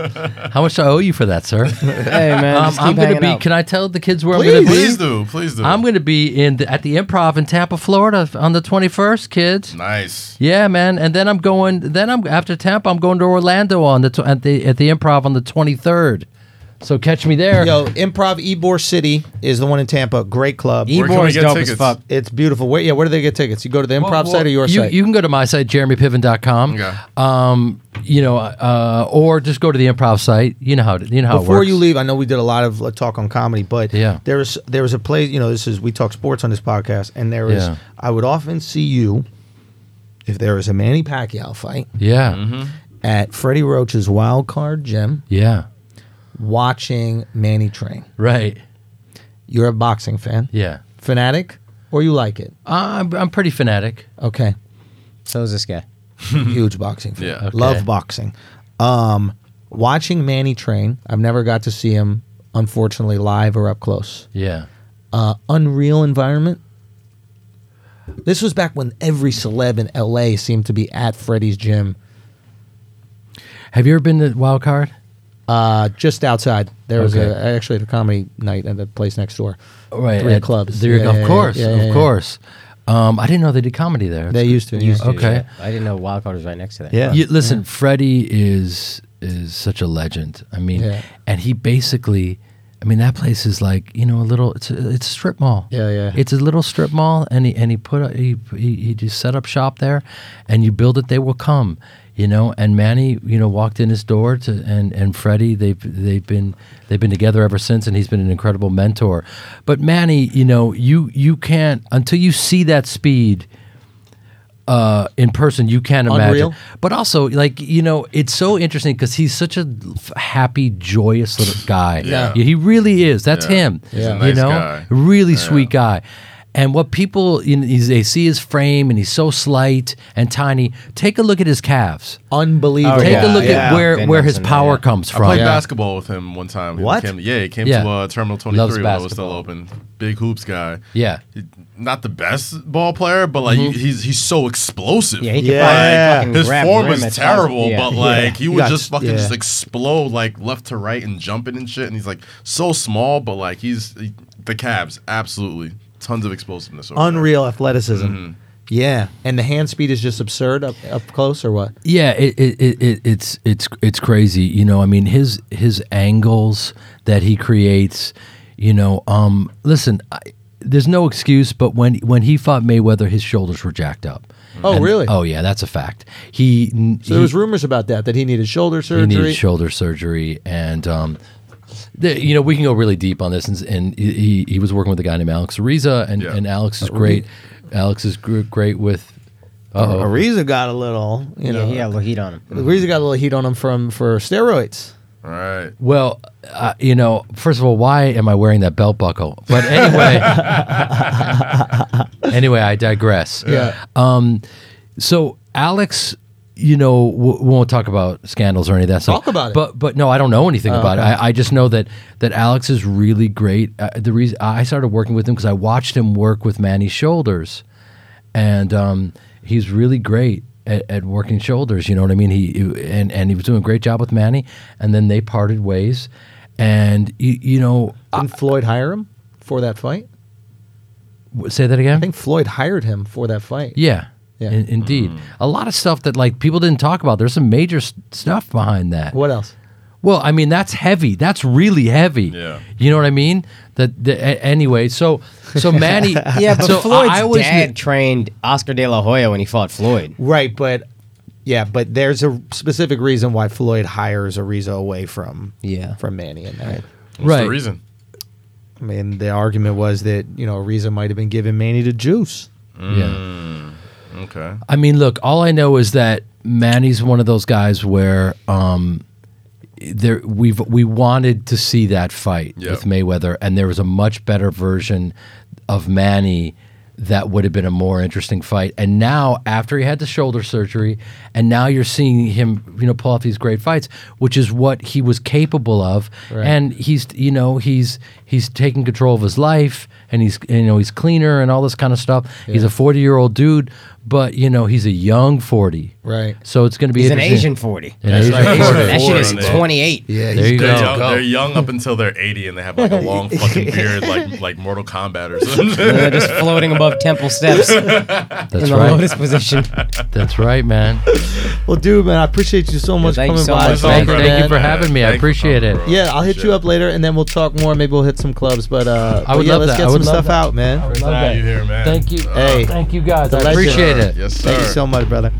How much do I owe you for that, sir? Hey man, Um, just I'm going to be. out. Can I tell the kids where Please. I'm going to be? Please do. Please do. I'm going to be in the, at the Improv in Tampa, Florida, on the 21st, kids. nice. Yeah, man. And then I'm going. Then I'm after Tampa. I'm going to Orlando on the tw- at the at the Improv on the 23rd. So catch me there. Yo, Improv Ybor City is the one in Tampa. Great club. Where can Ybor we is get dope as tickets? fuck. It's beautiful. Where, yeah, where do they get tickets? You go to the improv Well, site or your you, site? You can go to my site, jeremypiven.com. Okay. Um, you know, uh, or just go to the improv site. You know how to, you know how it Before works. you leave, I know we did a lot of uh, talk on comedy, but Yeah. there was there was a place. You know, this is we talk sports on this podcast, and there is Yeah. I would often see you if there was a Manny Pacquiao fight Yeah. Mm-hmm. at Freddie Roach's Wild Card Gym, Yeah. watching Manny train. Right. You're a boxing fan, Yeah. fanatic, or you like it? I'm, I'm pretty fanatic. Okay, So is this guy. (laughs) Huge boxing fan. Yeah. Love boxing. Um, watching Manny train, I've never got to see him, unfortunately, live or up close. Yeah. Uh, unreal environment. This was back when every celeb in LA seemed to be at Freddie's gym. Have you ever been to Wild Card? Uh, just outside, there was Okay. a actually at a comedy night at the place next door. Right. Three at clubs. Three, Yeah, of yeah, course. yeah, of yeah, yeah. course. Um, I didn't know they did comedy there. They used to. Used yeah. to, Okay. yeah. I didn't know Wildcard was right next to that. Yeah. You, listen, Freddie is is such a legend. I mean, Yeah. and he basically, I mean, that place is like you know a little. It's a, it's a strip mall. Yeah, yeah. It's a little strip mall, and he and he put a, he, he he just set up shop there, and you build it, they will come. You know, and Manny, you know, walked in his door to, and and Freddie, they've they've been they've been together ever since, and he's been an incredible mentor. But Manny, you know, you you can't until you see that speed uh, in person, you can't imagine. Unreal. But also, like you know, it's so interesting because he's such a f- happy, joyous little guy. Yeah. he really is. That's Yeah. him. He's a Yeah. you nice know, guy. really sweet guy. And what people, you know, they see his frame and he's so slight and tiny. Take a look at his calves. Unbelievable. Oh, Take yeah, a look yeah. at where Been where his Nelson, power yeah. comes from. I played Yeah. basketball with him one time. He What? came- yeah, he came Yeah. to uh, Terminal 23 Loves when it was still open. Big hoops guy. Yeah. He- not the best ball player, but like he's he's so explosive. Yeah, he could Yeah. probably fucking his form rim is terrible. Yeah. but like he You would got- just fucking yeah. just explode like left to right and jumping and shit. And he's like so small, but like he's he, the calves absolutely tons of explosiveness. over there. Unreal athleticism. Yeah, and the hand speed is just absurd up up close, or what? Yeah, it, it, it, it it's it's it's crazy. You know, I mean his his angles that he creates. You know, um, listen, I, there's no excuse. But when when he fought Mayweather, his shoulders were jacked up. Oh, really? Oh yeah, that's a fact. He So there was rumors about that that he needed shoulder surgery. he needed shoulder surgery, and um, the, you know we can go really deep on this. And, and he he was working with a guy named Alex Ariza, and, Yeah. and Alex is great. Alex is gr- great with. Uh-oh. Ariza got a little, you Yeah, know. he had a little heat on him. Ariza got a little heat on him from for steroids. All right. Well, uh, you know, first of all, why am I wearing that belt buckle? But anyway, (laughs) anyway, I digress. Yeah. Um, so Alex, you know, we won't talk about scandals or any of that stuff. Talk about it. But but no, I don't know anything Oh, about okay. it. I, I just know that that Alex is really great. Uh, the reason I started working with him because I watched him work with Manny's shoulders, and um, he's really great. At, at working shoulders, you know what I mean. He and and he was doing a great job with Manny, and then they parted ways, and you, you know, I, Didn't Floyd hire him for that fight? say that again. I think Floyd hired him for that fight. Yeah. Yeah. in- indeed. Mm. A lot of stuff that like people didn't talk about. There's some major s- stuff behind that. What else? Well, I mean that's heavy. That's really heavy. Yeah. You know what I mean? That the, a- anyway. So so (laughs) Manny. Yeah, but so I- Floyd's I always dad knew- trained Oscar De La Hoya when he fought Floyd. Right, but yeah, but there's a specific reason why Floyd hires Ariza away from Yeah. from Manny and that. What's Right. the reason? I mean, the argument was that you know Ariza might have been giving Manny the juice. yeah. Mm. Okay. I mean, look. All I know is that Manny's one of those guys where um, there we've we wanted to see that fight Yep. with Mayweather, and there was a much better version of Manny that would have been a more interesting fight. And now, after he had the shoulder surgery, and now you're seeing him, you know, pull off these great fights, which is what he was capable of. Right. And he's, you know, he's he's taking control of his life, and he's, you know, he's cleaner and all this kind of stuff. He's a 40 year old dude, but you know, he's a young 40. Right. So it's going to be He's an. Asian 40. An Asian right. 40. That shit is 28. Yeah, There you They're, go. young, they're young up until they're 80 and they have like a (laughs) long fucking beard like like Mortal Kombat or something. (laughs) They're just floating above temple steps (laughs) in That's the right. lotus position. That's right, man. Well, dude, man, I appreciate you so much thank you coming so by. much. Thank, bro. thank you for having me. I Thank you for appreciate it. bro. Yeah, I'll hit you up later, and then we'll talk more. Maybe we'll hit some clubs, but uh, I would but yeah, love let's that. I get would some love stuff that. out, man. I would love to have that. you here, man. Thank you. Hey. Thank you guys. The I legend. Appreciate it. Yes, sir. Thank you so much, brother.